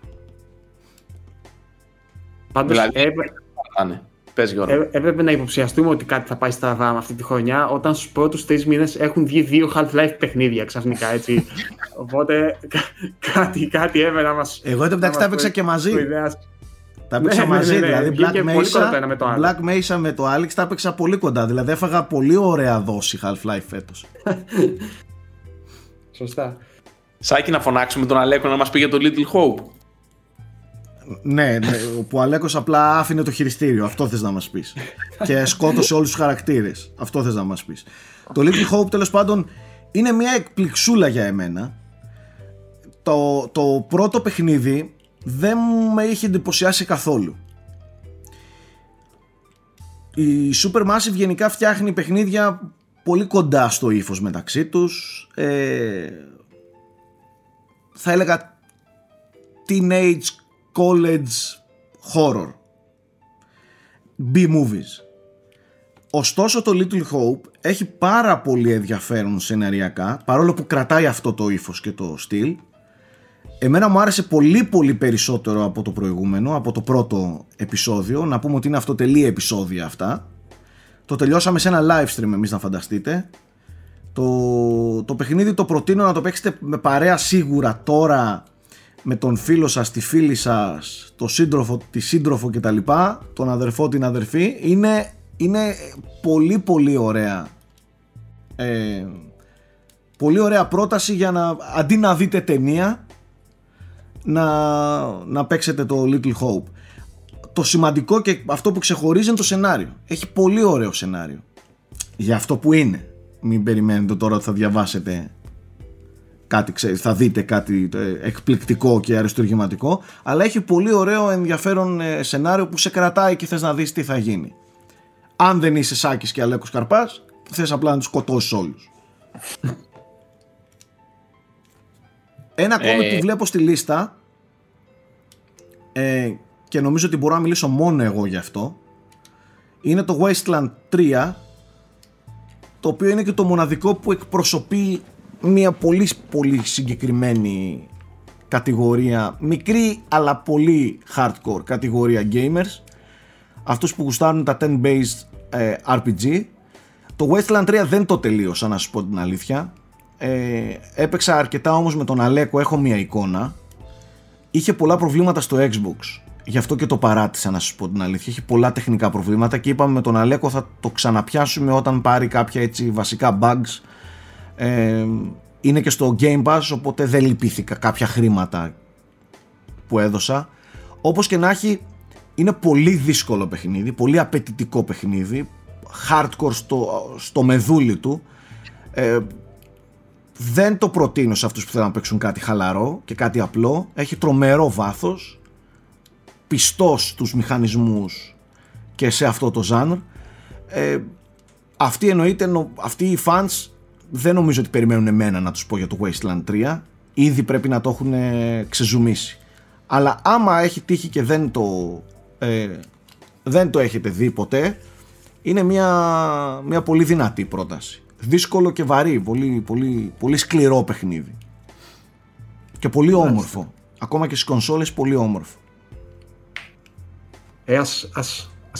Πάντως Δηλαδή- έπρεπε, Άνε. Πες Γιώργο. έ- έπρεπε να υποψιαστούμε ότι κάτι θα πάει στραβά με αυτή τη χρονιά όταν στους πρώτους τρεις μήνες έχουν βγει δύο Half-Life παιχνίδια ξαφνικά έτσι. Οπότε κα- κάτι, κάτι έπρεπε να μας... Εγώ εν τω μεταξύ τα να μας έπαιξα και μαζί. προειδεάσει. Τα έπαιξα Ναι, ναι, μαζί, ναι, ναι. δηλαδή Βγήκε Black πολύ κοντά το ένα Mesa, με το άλλο. Black Mesa με το Alex τα έπαιξα πολύ κοντά. Δηλαδή έφαγα πολύ ωραία δόση Half-Life φέτος. Σωστά. Σάκη να φωνάξουμε τον Αλέκο να μας πει για το Little Hope. ναι, ναι, που ο Αλέκος απλά άφηνε το χειριστήριο. Αυτό θες να μας πεις. και σκότωσε όλους τους χαρακτήρες. Αυτό θες να μας πεις. Το Little Hope τέλος πάντων είναι μια εκπληξούλα για εμένα. Το, το πρώτο παιχνίδι δεν με είχε εντυπωσιάσει καθόλου. Η Supermassive γενικά φτιάχνει παιχνίδια πολύ κοντά στο ύφος μεταξύ τους. Ε, θα έλεγα teenage college horror. B-movies. Ωστόσο το Little Hope έχει πάρα πολύ ενδιαφέρον σεναριακά παρόλο που κρατάει αυτό το ύφος και το στυλ. Εμένα μου άρεσε πολύ πολύ περισσότερο από το προηγούμενο, από το πρώτο επεισόδιο. Να πούμε ότι είναι αυτοτελή επεισόδια αυτά. Το τελειώσαμε σε ένα live stream εμείς να φανταστείτε. Το, το παιχνίδι το προτείνω να το παίξετε με παρέα σίγουρα τώρα με τον φίλο σας, τη φίλη σας, το σύντροφο, τη σύντροφο κτλ, τον αδερφό, την αδερφή, είναι, είναι πολύ πολύ ωραία. Ε, πολύ ωραία πρόταση για να, αντί να δείτε ταινία, να, να παίξετε το Little Hope. Το σημαντικό και αυτό που ξεχωρίζει είναι το σενάριο. Έχει πολύ ωραίο σενάριο. Για αυτό που είναι. Μην περιμένετε τώρα ότι θα διαβάσετε κάτι, θα δείτε κάτι ε, εκπληκτικό και αριστουργηματικό, αλλά έχει πολύ ωραίο ενδιαφέρον ε, σενάριο που σε κρατάει και θες να δεις τι θα γίνει. Αν δεν είσαι Σάκης και Αλέκος Καρπάς, θες απλά να τους σκοτώσεις όλους. Ένα ακόμη ε... που βλέπω στη λίστα ε, και νομίζω ότι μπορώ να μιλήσω μόνο εγώ γι' αυτό είναι το Wasteland 3 το οποίο είναι και το μοναδικό που εκπροσωπεί μια πολύ πολύ συγκεκριμένη κατηγορία, μικρή αλλά πολύ hardcore κατηγορία gamers αυτούς που γουστάρουν τα 10-based ε, RPG. Το Wasteland 3 δεν το τελείωσα να σας πω την αλήθεια ε, έπαιξα αρκετά όμως με τον Αλέκο έχω μια εικόνα. Είχε πολλά προβλήματα στο Xbox. Γι' αυτό και το παράτησα να σας πω την αλήθεια. Έχει πολλά τεχνικά προβλήματα και είπαμε με τον Αλέκο θα το ξαναπιάσουμε όταν πάρει κάποια έτσι βασικά bugs. Ε, είναι και στο Game Pass οπότε δεν λυπήθηκα κάποια χρήματα που έδωσα. Όπως και να έχει είναι πολύ δύσκολο παιχνίδι πολύ απαιτητικό παιχνίδι. Hardcore στο, στο μεδούλι του. Ε, δεν το προτείνω σε αυτούς που θέλουν να παίξουν κάτι χαλαρό και κάτι απλό. Έχει τρομερό βάθος πιστός στους μηχανισμούς και σε αυτό το ζάνρ. Ε, αυτοί εννοείται αυτοί οι fans δεν νομίζω ότι περιμένουν εμένα να τους πω για το Wasteland 3 ήδη πρέπει να το έχουν ε, ξεζουμίσει. Αλλά άμα έχει τύχει και δεν το ε, δεν το έχετε δει ποτέ είναι μια, μια πολύ δυνατή πρόταση δύσκολο και βαρύ πολύ, πολύ, πολύ σκληρό παιχνίδι και πολύ όμορφο ακόμα και στις κονσόλες πολύ όμορφο ε, ας,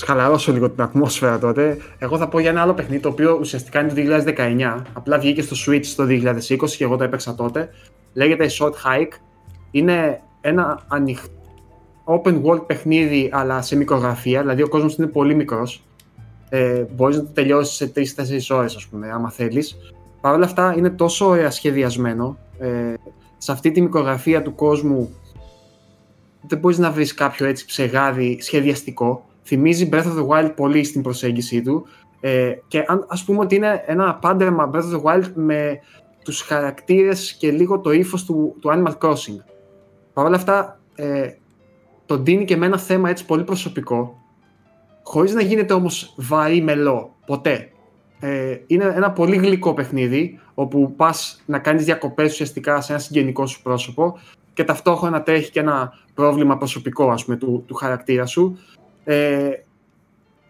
Α χαλαρώσω λίγο την ατμόσφαιρα τότε. Εγώ θα πω για ένα άλλο παιχνίδι το οποίο ουσιαστικά είναι το 2019. Απλά βγήκε στο Switch το 2020 και εγώ το έπαιξα τότε. Λέγεται Short Hike. Είναι ένα ανοιχτό open world παιχνίδι αλλά σε μικρογραφία. Δηλαδή ο κόσμος είναι πολύ μικρός. Ε, Μπορείς να το τελειώσεις σε 3-4 ώρες, ας πούμε, άμα θέλεις. Παρ' όλα αυτά είναι τόσο ωραία σχεδιασμένο. Ε, σε αυτή τη μικρογραφία του κόσμου δεν μπορείς να βρεις κάποιο έτσι ψεγάδι σχεδιαστικό θυμίζει Breath of the Wild πολύ στην προσέγγιση του ε, και αν, ας πούμε ότι είναι ένα πάντρεμα Breath of the Wild με τους χαρακτήρες και λίγο το ύφος του, του Animal Crossing. Παρ' όλα αυτά ε, τον δίνει και με ένα θέμα έτσι πολύ προσωπικό χωρίς να γίνεται όμως βαρύ μελό, ποτέ. Ε, είναι ένα πολύ γλυκό παιχνίδι όπου πας να κάνεις διακοπές ουσιαστικά σε ένα συγγενικό σου πρόσωπο και ταυτόχρονα τρέχει και ένα πρόβλημα προσωπικό ας πούμε, του, του χαρακτήρα σου ε,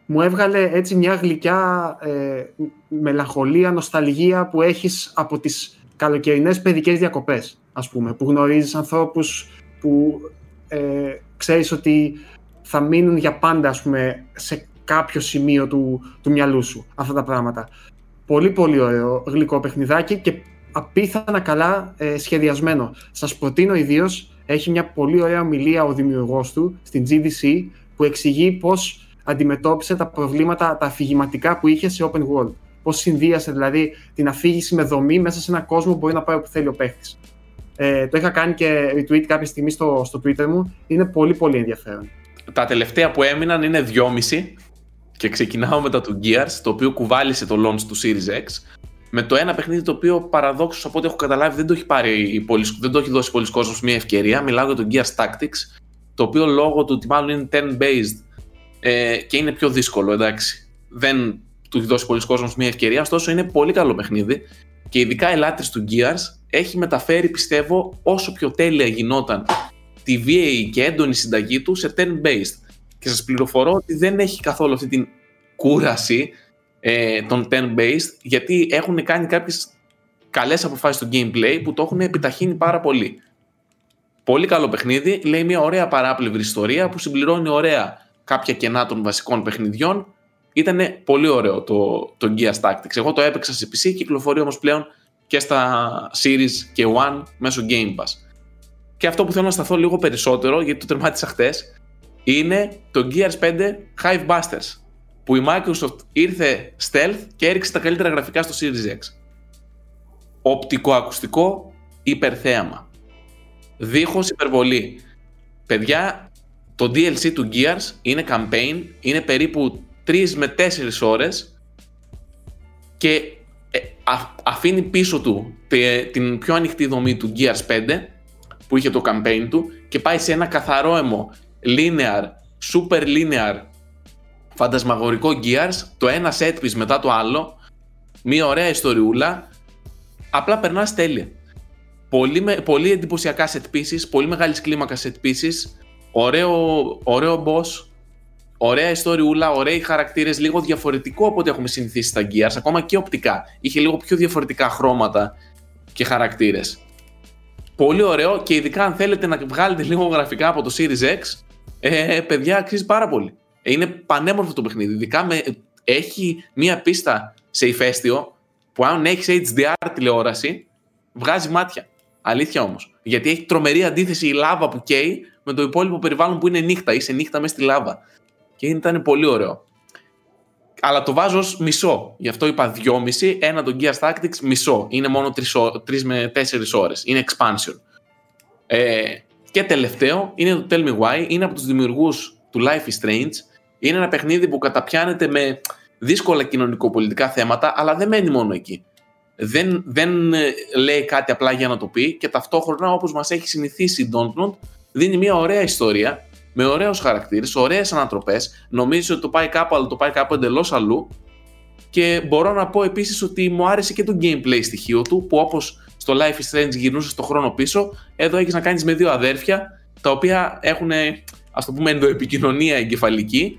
μου έβγαλε έτσι μια γλυκιά ε, μελαγχολία, νοσταλγία που έχεις από τις καλοκαιρινές παιδικές διακοπές, ας πούμε, που γνωρίζεις ανθρώπους που ε, ξέρεις ότι θα μείνουν για πάντα, ας πούμε, σε κάποιο σημείο του, του μυαλού σου αυτά τα πράγματα. Πολύ πολύ ωραίο γλυκό παιχνιδάκι και απίθανα καλά ε, σχεδιασμένο. Σας προτείνω ιδίως έχει μια πολύ ωραία ομιλία ο δημιουργός του στην GDC που εξηγεί πώς αντιμετώπισε τα προβλήματα τα αφηγηματικά που είχε σε open world. Πώς συνδύασε δηλαδή την αφήγηση με δομή μέσα σε ένα κόσμο που μπορεί να πάει όπου θέλει ο παίχτη. Ε, το είχα κάνει και retweet κάποια στιγμή στο, στο Twitter μου. Είναι πολύ πολύ ενδιαφέρον. Τα τελευταία που έμειναν είναι δυόμιση και ξεκινάω μετά το Gears, το οποίο κουβάλισε το launch του Series X. Με το ένα παιχνίδι το οποίο παραδόξως από ό,τι έχω καταλάβει δεν το έχει, πάρει, δεν το έχει δώσει πολλοί κόσμο μια ευκαιρία. Μιλάω για το Gears Tactics, το οποίο λόγω του ότι μάλλον είναι 10-based ε, και είναι πιο δύσκολο, εντάξει. Δεν του έχει δώσει πολλοί κόσμο μια ευκαιρία, ωστόσο είναι πολύ καλό παιχνίδι και ειδικά οι λάτρε του Gears έχει μεταφέρει, πιστεύω, όσο πιο τέλεια γινόταν τη βίαιη και έντονη συνταγή του σε 10-based. Και σας πληροφορώ ότι δεν έχει καθόλου αυτή την κούραση ε, των 10-based, γιατί έχουν κάνει κάποιες καλές αποφάσεις στο gameplay που το έχουν επιταχύνει πάρα πολύ. Πολύ καλό παιχνίδι. Λέει μια ωραία παράπλευρη ιστορία που συμπληρώνει ωραία κάποια κενά των βασικών παιχνιδιών. Ήταν πολύ ωραίο το, το Gears Tactics. Εγώ το έπαιξα σε PC, κυκλοφορεί όμως πλέον και στα Series και One μέσω Game Pass. Και αυτό που θέλω να σταθώ λίγο περισσότερο, γιατί το τερμάτισα χτες, είναι το Gears 5 Hive Busters. Που η Microsoft ήρθε stealth και έριξε τα καλύτερα γραφικά στο Series X. Οπτικοακουστικό υπερθέαμα. Δίχως υπερβολή. Παιδιά, το DLC του Gears είναι campaign, είναι περίπου 3 με 4 ώρες και ε, αφήνει πίσω του την πιο ανοιχτή δομή του Gears 5 που είχε το campaign του και πάει σε ένα καθαρό αιμο linear, super linear φαντασμαγορικό Gears, το ένα set piece μετά το άλλο, μια ωραία ιστοριούλα, απλά περνάς τέλεια. Πολύ, πολύ εντυπωσιακά set pieces, πολύ μεγάλης κλίμακας set pieces, ωραίο, ωραίο boss, ωραία ιστοριούλα, ωραίοι χαρακτήρες, λίγο διαφορετικό από ό,τι έχουμε συνηθίσει στα Gears, ακόμα και οπτικά. Είχε λίγο πιο διαφορετικά χρώματα και χαρακτήρες. Πολύ ωραίο και ειδικά αν θέλετε να βγάλετε λίγο γραφικά από το Series X, ε, παιδιά αξίζει πάρα πολύ. Ε, είναι πανέμορφο το παιχνίδι. Ειδικά με, έχει μία πίστα σε ηφαίστειο που αν έχεις HDR τηλεόραση, βγάζει μάτια. Αλήθεια όμως. Γιατί έχει τρομερή αντίθεση η λάβα που καίει με το υπόλοιπο περιβάλλον που είναι νύχτα. Είσαι νύχτα μέσα στη λάβα. Και ήταν πολύ ωραίο. Αλλά το βάζω ως μισό. Γι' αυτό είπα 2,5. Ένα το Gears Tactics μισό. Είναι μόνο 3, με 4 ώρες. Είναι expansion. Ε, και τελευταίο είναι το Tell Me Why. Είναι από τους δημιουργούς του Life is Strange. Είναι ένα παιχνίδι που καταπιάνεται με δύσκολα κοινωνικοπολιτικά θέματα, αλλά δεν μένει μόνο εκεί. Δεν, δεν ε, λέει κάτι απλά για να το πει και ταυτόχρονα όπως μας έχει συνηθίσει η Dontnod δίνει μια ωραία ιστορία με ωραίους χαρακτήρες, ωραίες ανατροπές. Νομίζω ότι το πάει κάπου, αλλά το πάει κάπου εντελώς αλλού. Και μπορώ να πω επίσης ότι μου άρεσε και το gameplay στοιχείο του, που όπως στο Life is Strange γυρνούσες στο χρόνο πίσω, εδώ έχεις να κάνεις με δύο αδέρφια, τα οποία έχουν, ας το πούμε, ενδοεπικοινωνία εγκεφαλική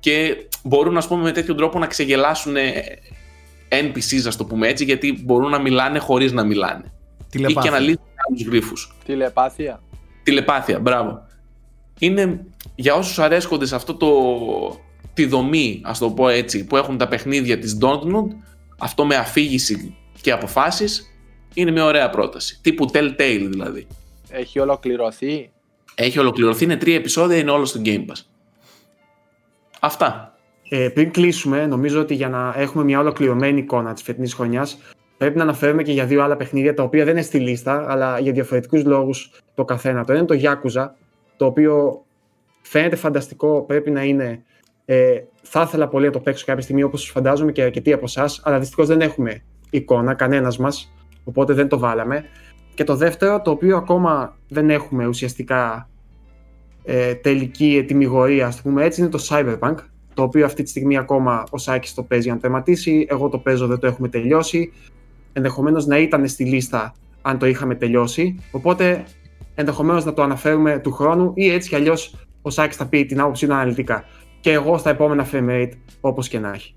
και μπορούν, ας πούμε, με τέτοιο τρόπο να ξεγελάσουν NPCs, ας το πούμε έτσι, γιατί μπορούν να μιλάνε χωρίς να μιλάνε. Τηλεπάθεια. Ή και να λύσουν άλλους γρήφου. Τηλεπάθεια. Τηλεπάθεια, μπράβο είναι για όσους αρέσκονται σε αυτό το, τη δομή, ας το πω έτσι, που έχουν τα παιχνίδια της Dontnod, αυτό με αφήγηση και αποφάσεις, είναι μια ωραία πρόταση. Τύπου Telltale δηλαδή. Έχει ολοκληρωθεί; Έχει ολοκληρωθεί, είναι τρία επεισόδια, είναι όλο στο Game Pass. Αυτά. Ε, πριν κλείσουμε, νομίζω ότι για να έχουμε μια ολοκληρωμένη εικόνα της φετινής χρονιάς, πρέπει να αναφέρουμε και για δύο άλλα παιχνίδια, τα οποία δεν είναι στη λίστα, αλλά για διαφορετικούς λόγους το καθένα. Το ένα είναι το Yakuza, το οποίο φαίνεται φανταστικό, πρέπει να είναι. Ε, θα ήθελα πολύ να το παίξω κάποια στιγμή όπως φαντάζομαι και αρκετοί από εσάς, αλλά δυστυχώς δεν έχουμε εικόνα, κανένας μας, οπότε δεν το βάλαμε. Και το δεύτερο, το οποίο ακόμα δεν έχουμε ουσιαστικά ε, τελική ετοιμιγορία, ας το πούμε έτσι, είναι το Cyberpunk, το οποίο αυτή τη στιγμή ακόμα ο Σάκης το παίζει να τερματίσει, εγώ το παίζω, δεν το έχουμε τελειώσει. Ενδεχομένως να ήταν στη λίστα αν το είχαμε τελειώσει. Οπότε ενδεχομένως να το αναφέρουμε του χρόνου ή έτσι κι αλλιώς ο Σάκης θα πει την άποψή του αναλυτικά. Και εγώ στα επόμενα frame rate, όπως και να έχει.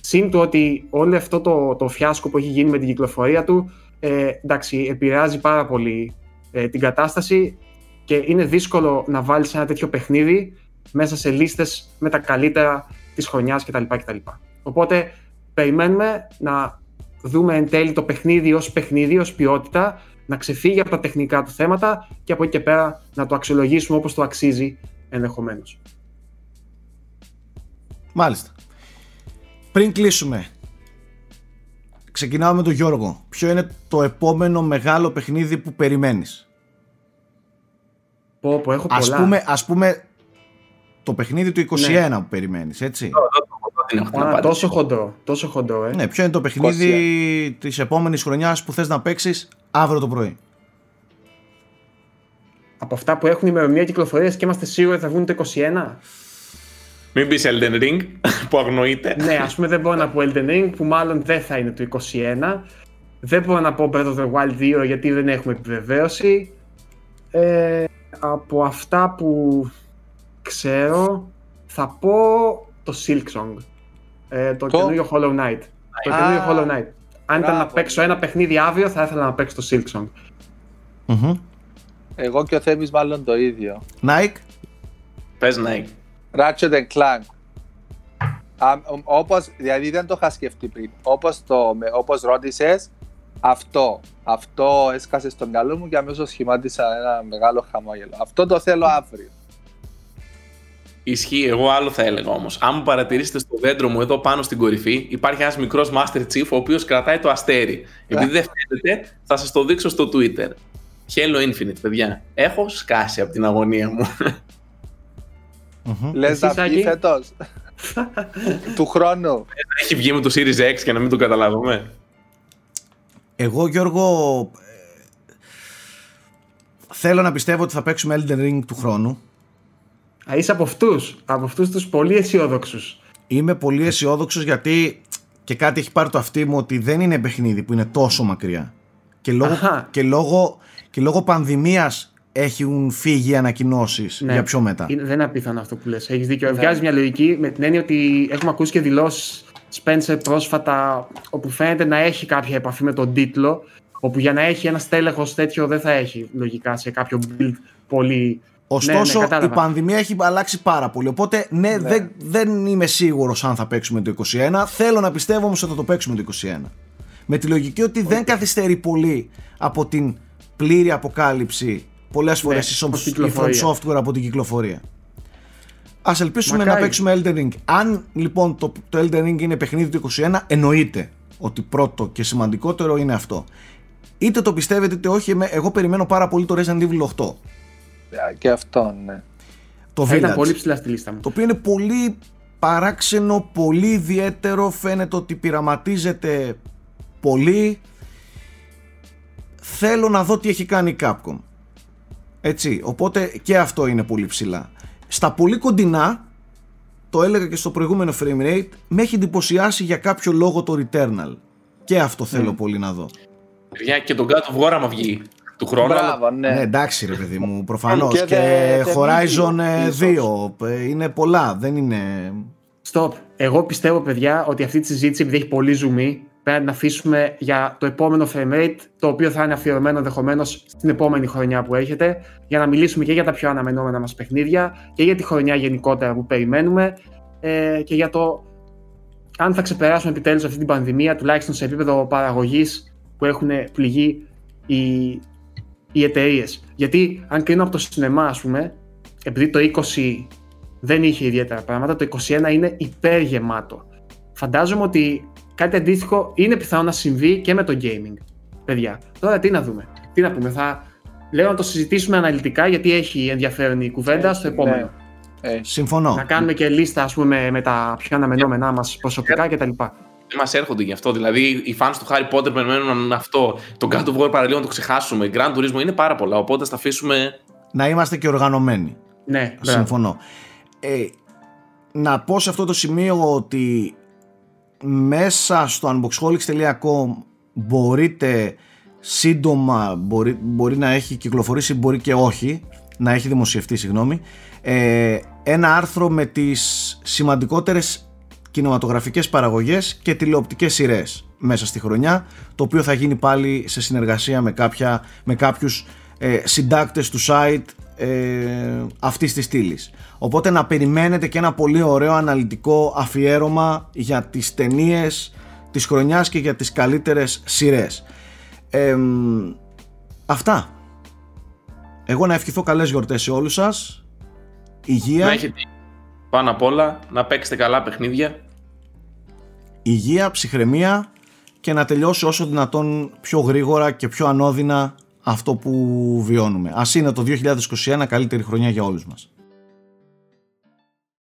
Συν του ότι όλο αυτό το, το φιάσκο που έχει γίνει με την κυκλοφορία του, ε, εντάξει, επηρεάζει πάρα πολύ ε, την κατάσταση και είναι δύσκολο να βάλεις ένα τέτοιο παιχνίδι μέσα σε λίστες με τα καλύτερα της χρονιάς κτλ, κτλ. Οπότε περιμένουμε να δούμε εν τέλει το παιχνίδι ως παιχνίδι, ως ποιότητα να ξεφύγει από τα τεχνικά του θέματα και από εκεί και πέρα να το αξιολογήσουμε όπως το αξίζει ενδεχομένως. Μάλιστα. Πριν κλείσουμε, ξεκινάμε με τον Γιώργο. Ποιο είναι το επόμενο μεγάλο παιχνίδι που περιμένεις; Πω, πω, έχω ας πολλά. Πούμε, ας πούμε το παιχνίδι του 21 ναι. που περιμένεις, έτσι. Α, τόσο χοντρό, τόσο χοντρό, ε. Ναι, ποιο είναι το παιχνίδι της επόμενης χρονιάς που θες να παίξεις αύριο το πρωί; Από αυτά που έχουν ημερομηνία κυκλοφορίας και είμαστε σίγουροι θα βγουν το 21. Μην πεις Elden Ring που αγνοείται. ναι, ας πούμε δεν μπορώ να πω Elden Ring που μάλλον δεν θα είναι το 21. Δεν μπορώ να πω Breath of the Wild 2 γιατί δεν έχουμε επιβεβαίωση. Ε, από αυτά που ξέρω θα πω το Silk Song. Ε, το, το καινούριο Hollow Knight. Το καινούριο Hollow Knight. Αν ήταν να παίξω ένα παιχνίδι αύριο, θα ήθελα να παίξω το Silk Song. Mm-hmm. Εγώ και ο Θέμης μάλλον το ίδιο. Nike. Πες Nike. Ratchet and Clank. Α, όπως, δηλαδή δεν το είχα σκεφτεί πριν. Όπως, το, όπως ρώτησες, Αυτό, αυτό έσκασες στο μυαλό μου και αμέσως σχημάτισα ένα μεγάλο χαμόγελο. Αυτό το θέλω αύριο. Ισχύει, εγώ άλλο θα έλεγα όμως. Αν μου παρατηρήσετε στο δέντρο μου εδώ πάνω στην κορυφή, υπάρχει ένας μικρός Master Chief ο οποίος κρατάει το αστέρι. Επειδή δεν φαίνεται, θα σας το δείξω στο Twitter. Halo Infinite, παιδιά. Έχω σκάσει από την αγωνία μου. Λες να βγει φέτος. του χρόνου. Έχει βγει με το Series X και να μην το καταλάβουμε. Εγώ Γιώργο ε, θέλω να πιστεύω ότι θα παίξουμε Elden Ring του χρόνου. Α, είσαι από αυτούς. Από αυτούς τους πολύ αισιόδοξους. Είμαι πολύ αισιόδοξος γιατί και κάτι έχει πάρει το αυτί μου ότι δεν είναι παιχνίδι που είναι τόσο μακριά. Και λόγω, και λόγω, και λόγω πανδημίας έχουν φύγει ανακοινώσεις ναι. για πιο μετά. Είναι, δεν είναι απίθανο αυτό που λες. Έχεις δίκιο. Ναι. Βγάζει μια λογική με την έννοια ότι έχουμε ακούσει και δηλώσεις Spencer πρόσφατα όπου φαίνεται να έχει κάποια επαφή με τον τίτλο όπου για να έχει ένα στέλεχος τέτοιο δεν θα έχει λογικά σε κάποιο build πολύ Ωστόσο, ναι, ναι, η πανδημία έχει αλλάξει πάρα πολύ. Οπότε, ναι, ναι. Δεν, δεν είμαι σίγουρος αν θα παίξουμε το 21. Θέλω να πιστεύω όμως ότι θα το παίξουμε το 21. Με τη λογική ότι δεν καθυστερεί πολύ από την πλήρη αποκάλυψη πολλές φορές ναι, η From Software από την κυκλοφορία. Α ελπίσουμε να παίξουμε Elden Ring. Αν λοιπόν το, το Elden Ring είναι παιχνίδι του 21, εννοείται ότι πρώτο και σημαντικότερο είναι αυτό. Είτε το πιστεύετε είτε όχι, εγώ περιμένω πάρα πολύ το Resident Evil 8 και αυτό, ναι. Το Village. Ήταν πολύ ψηλά στη λίστα μου. Το οποίο είναι πολύ παράξενο, πολύ ιδιαίτερο. Φαίνεται ότι πειραματίζεται πολύ. Θέλω να δω τι έχει κάνει η Capcom. Έτσι, οπότε και αυτό είναι πολύ ψηλά. Στα πολύ κοντινά, το έλεγα και στο προηγούμενο frame rate, με έχει εντυπωσιάσει για κάποιο λόγο το Returnal. Και αυτό θέλω πολύ να δω. Παιδιά, και τον κάτω βγόρα μα βγει του χρόνου. Μπράβο, ναι. ναι. εντάξει ρε παιδί μου, προφανώς. και, και Horizon 2 ε, είναι πολλά, δεν είναι. Stop. Εγώ πιστεύω, παιδιά, ότι αυτή τη συζήτηση, επειδή έχει πολύ ζουμί, πρέπει να αφήσουμε για το επόμενο frame rate, το οποίο θα είναι αφιερωμένο ενδεχομένως στην επόμενη χρονιά που έχετε, για να μιλήσουμε και για τα πιο αναμενόμενα μας παιχνίδια και για τη χρονιά γενικότερα που περιμένουμε ε, και για το αν θα ξεπεράσουμε επιτέλους αυτή την πανδημία, τουλάχιστον σε επίπεδο παραγωγής που έχουν πληγεί οι οι εταιρείες. Γιατί αν κρίνω από το σινεμά, ας πούμε, επειδή το 20 δεν είχε ιδιαίτερα πράγματα, το 21 είναι υπεργεμάτο. Φαντάζομαι ότι κάτι αντίστοιχο είναι πιθανό να συμβεί και με το gaming. Παιδιά, τώρα τι να δούμε. Τι να πούμε, θα λέω να το συζητήσουμε αναλυτικά γιατί έχει ενδιαφέρον η κουβέντα στο επόμενο. Ναι. Ε, συμφωνώ. Να κάνουμε και λίστα ας πούμε, με τα πιο αναμενόμενά μας προσωπικά κτλ δεν μας έρχονται γι' αυτό. Δηλαδή, οι fans του Harry Potter περιμένουν αυτό. Το God of War παραλίγο να το ξεχάσουμε. Grand Turismo είναι πάρα πολλά. Οπότε θα αφήσουμε. Να είμαστε και οργανωμένοι. Ναι, συμφωνώ. Ε, να πω σε αυτό το σημείο ότι μέσα στο unboxholics.com μπορείτε σύντομα μπορεί, μπορεί να έχει κυκλοφορήσει μπορεί και όχι να έχει δημοσιευτεί συγγνώμη ε, ένα άρθρο με τις σημαντικότερες κινηματογραφικές παραγωγές και τηλεοπτικές σειρές μέσα στη χρονιά το οποίο θα γίνει πάλι σε συνεργασία με, κάποια, με κάποιους ε, συντάκτες του site ε, αυτής της στήλης. Οπότε να περιμένετε και ένα πολύ ωραίο αναλυτικό αφιέρωμα για τις ταινίες της χρονιάς και για τις καλύτερες σειρές. Ε, αυτά. Εγώ να ευχηθώ καλές γιορτές σε όλους σας. Υγεία. Να έχετε πάνω απ' όλα να παίξετε καλά παιχνίδια. Υγεία, ψυχραιμία και να τελειώσει όσο δυνατόν πιο γρήγορα και πιο ανώδυνα αυτό που βιώνουμε. Ας είναι το 2021 καλύτερη χρονιά για όλους μας.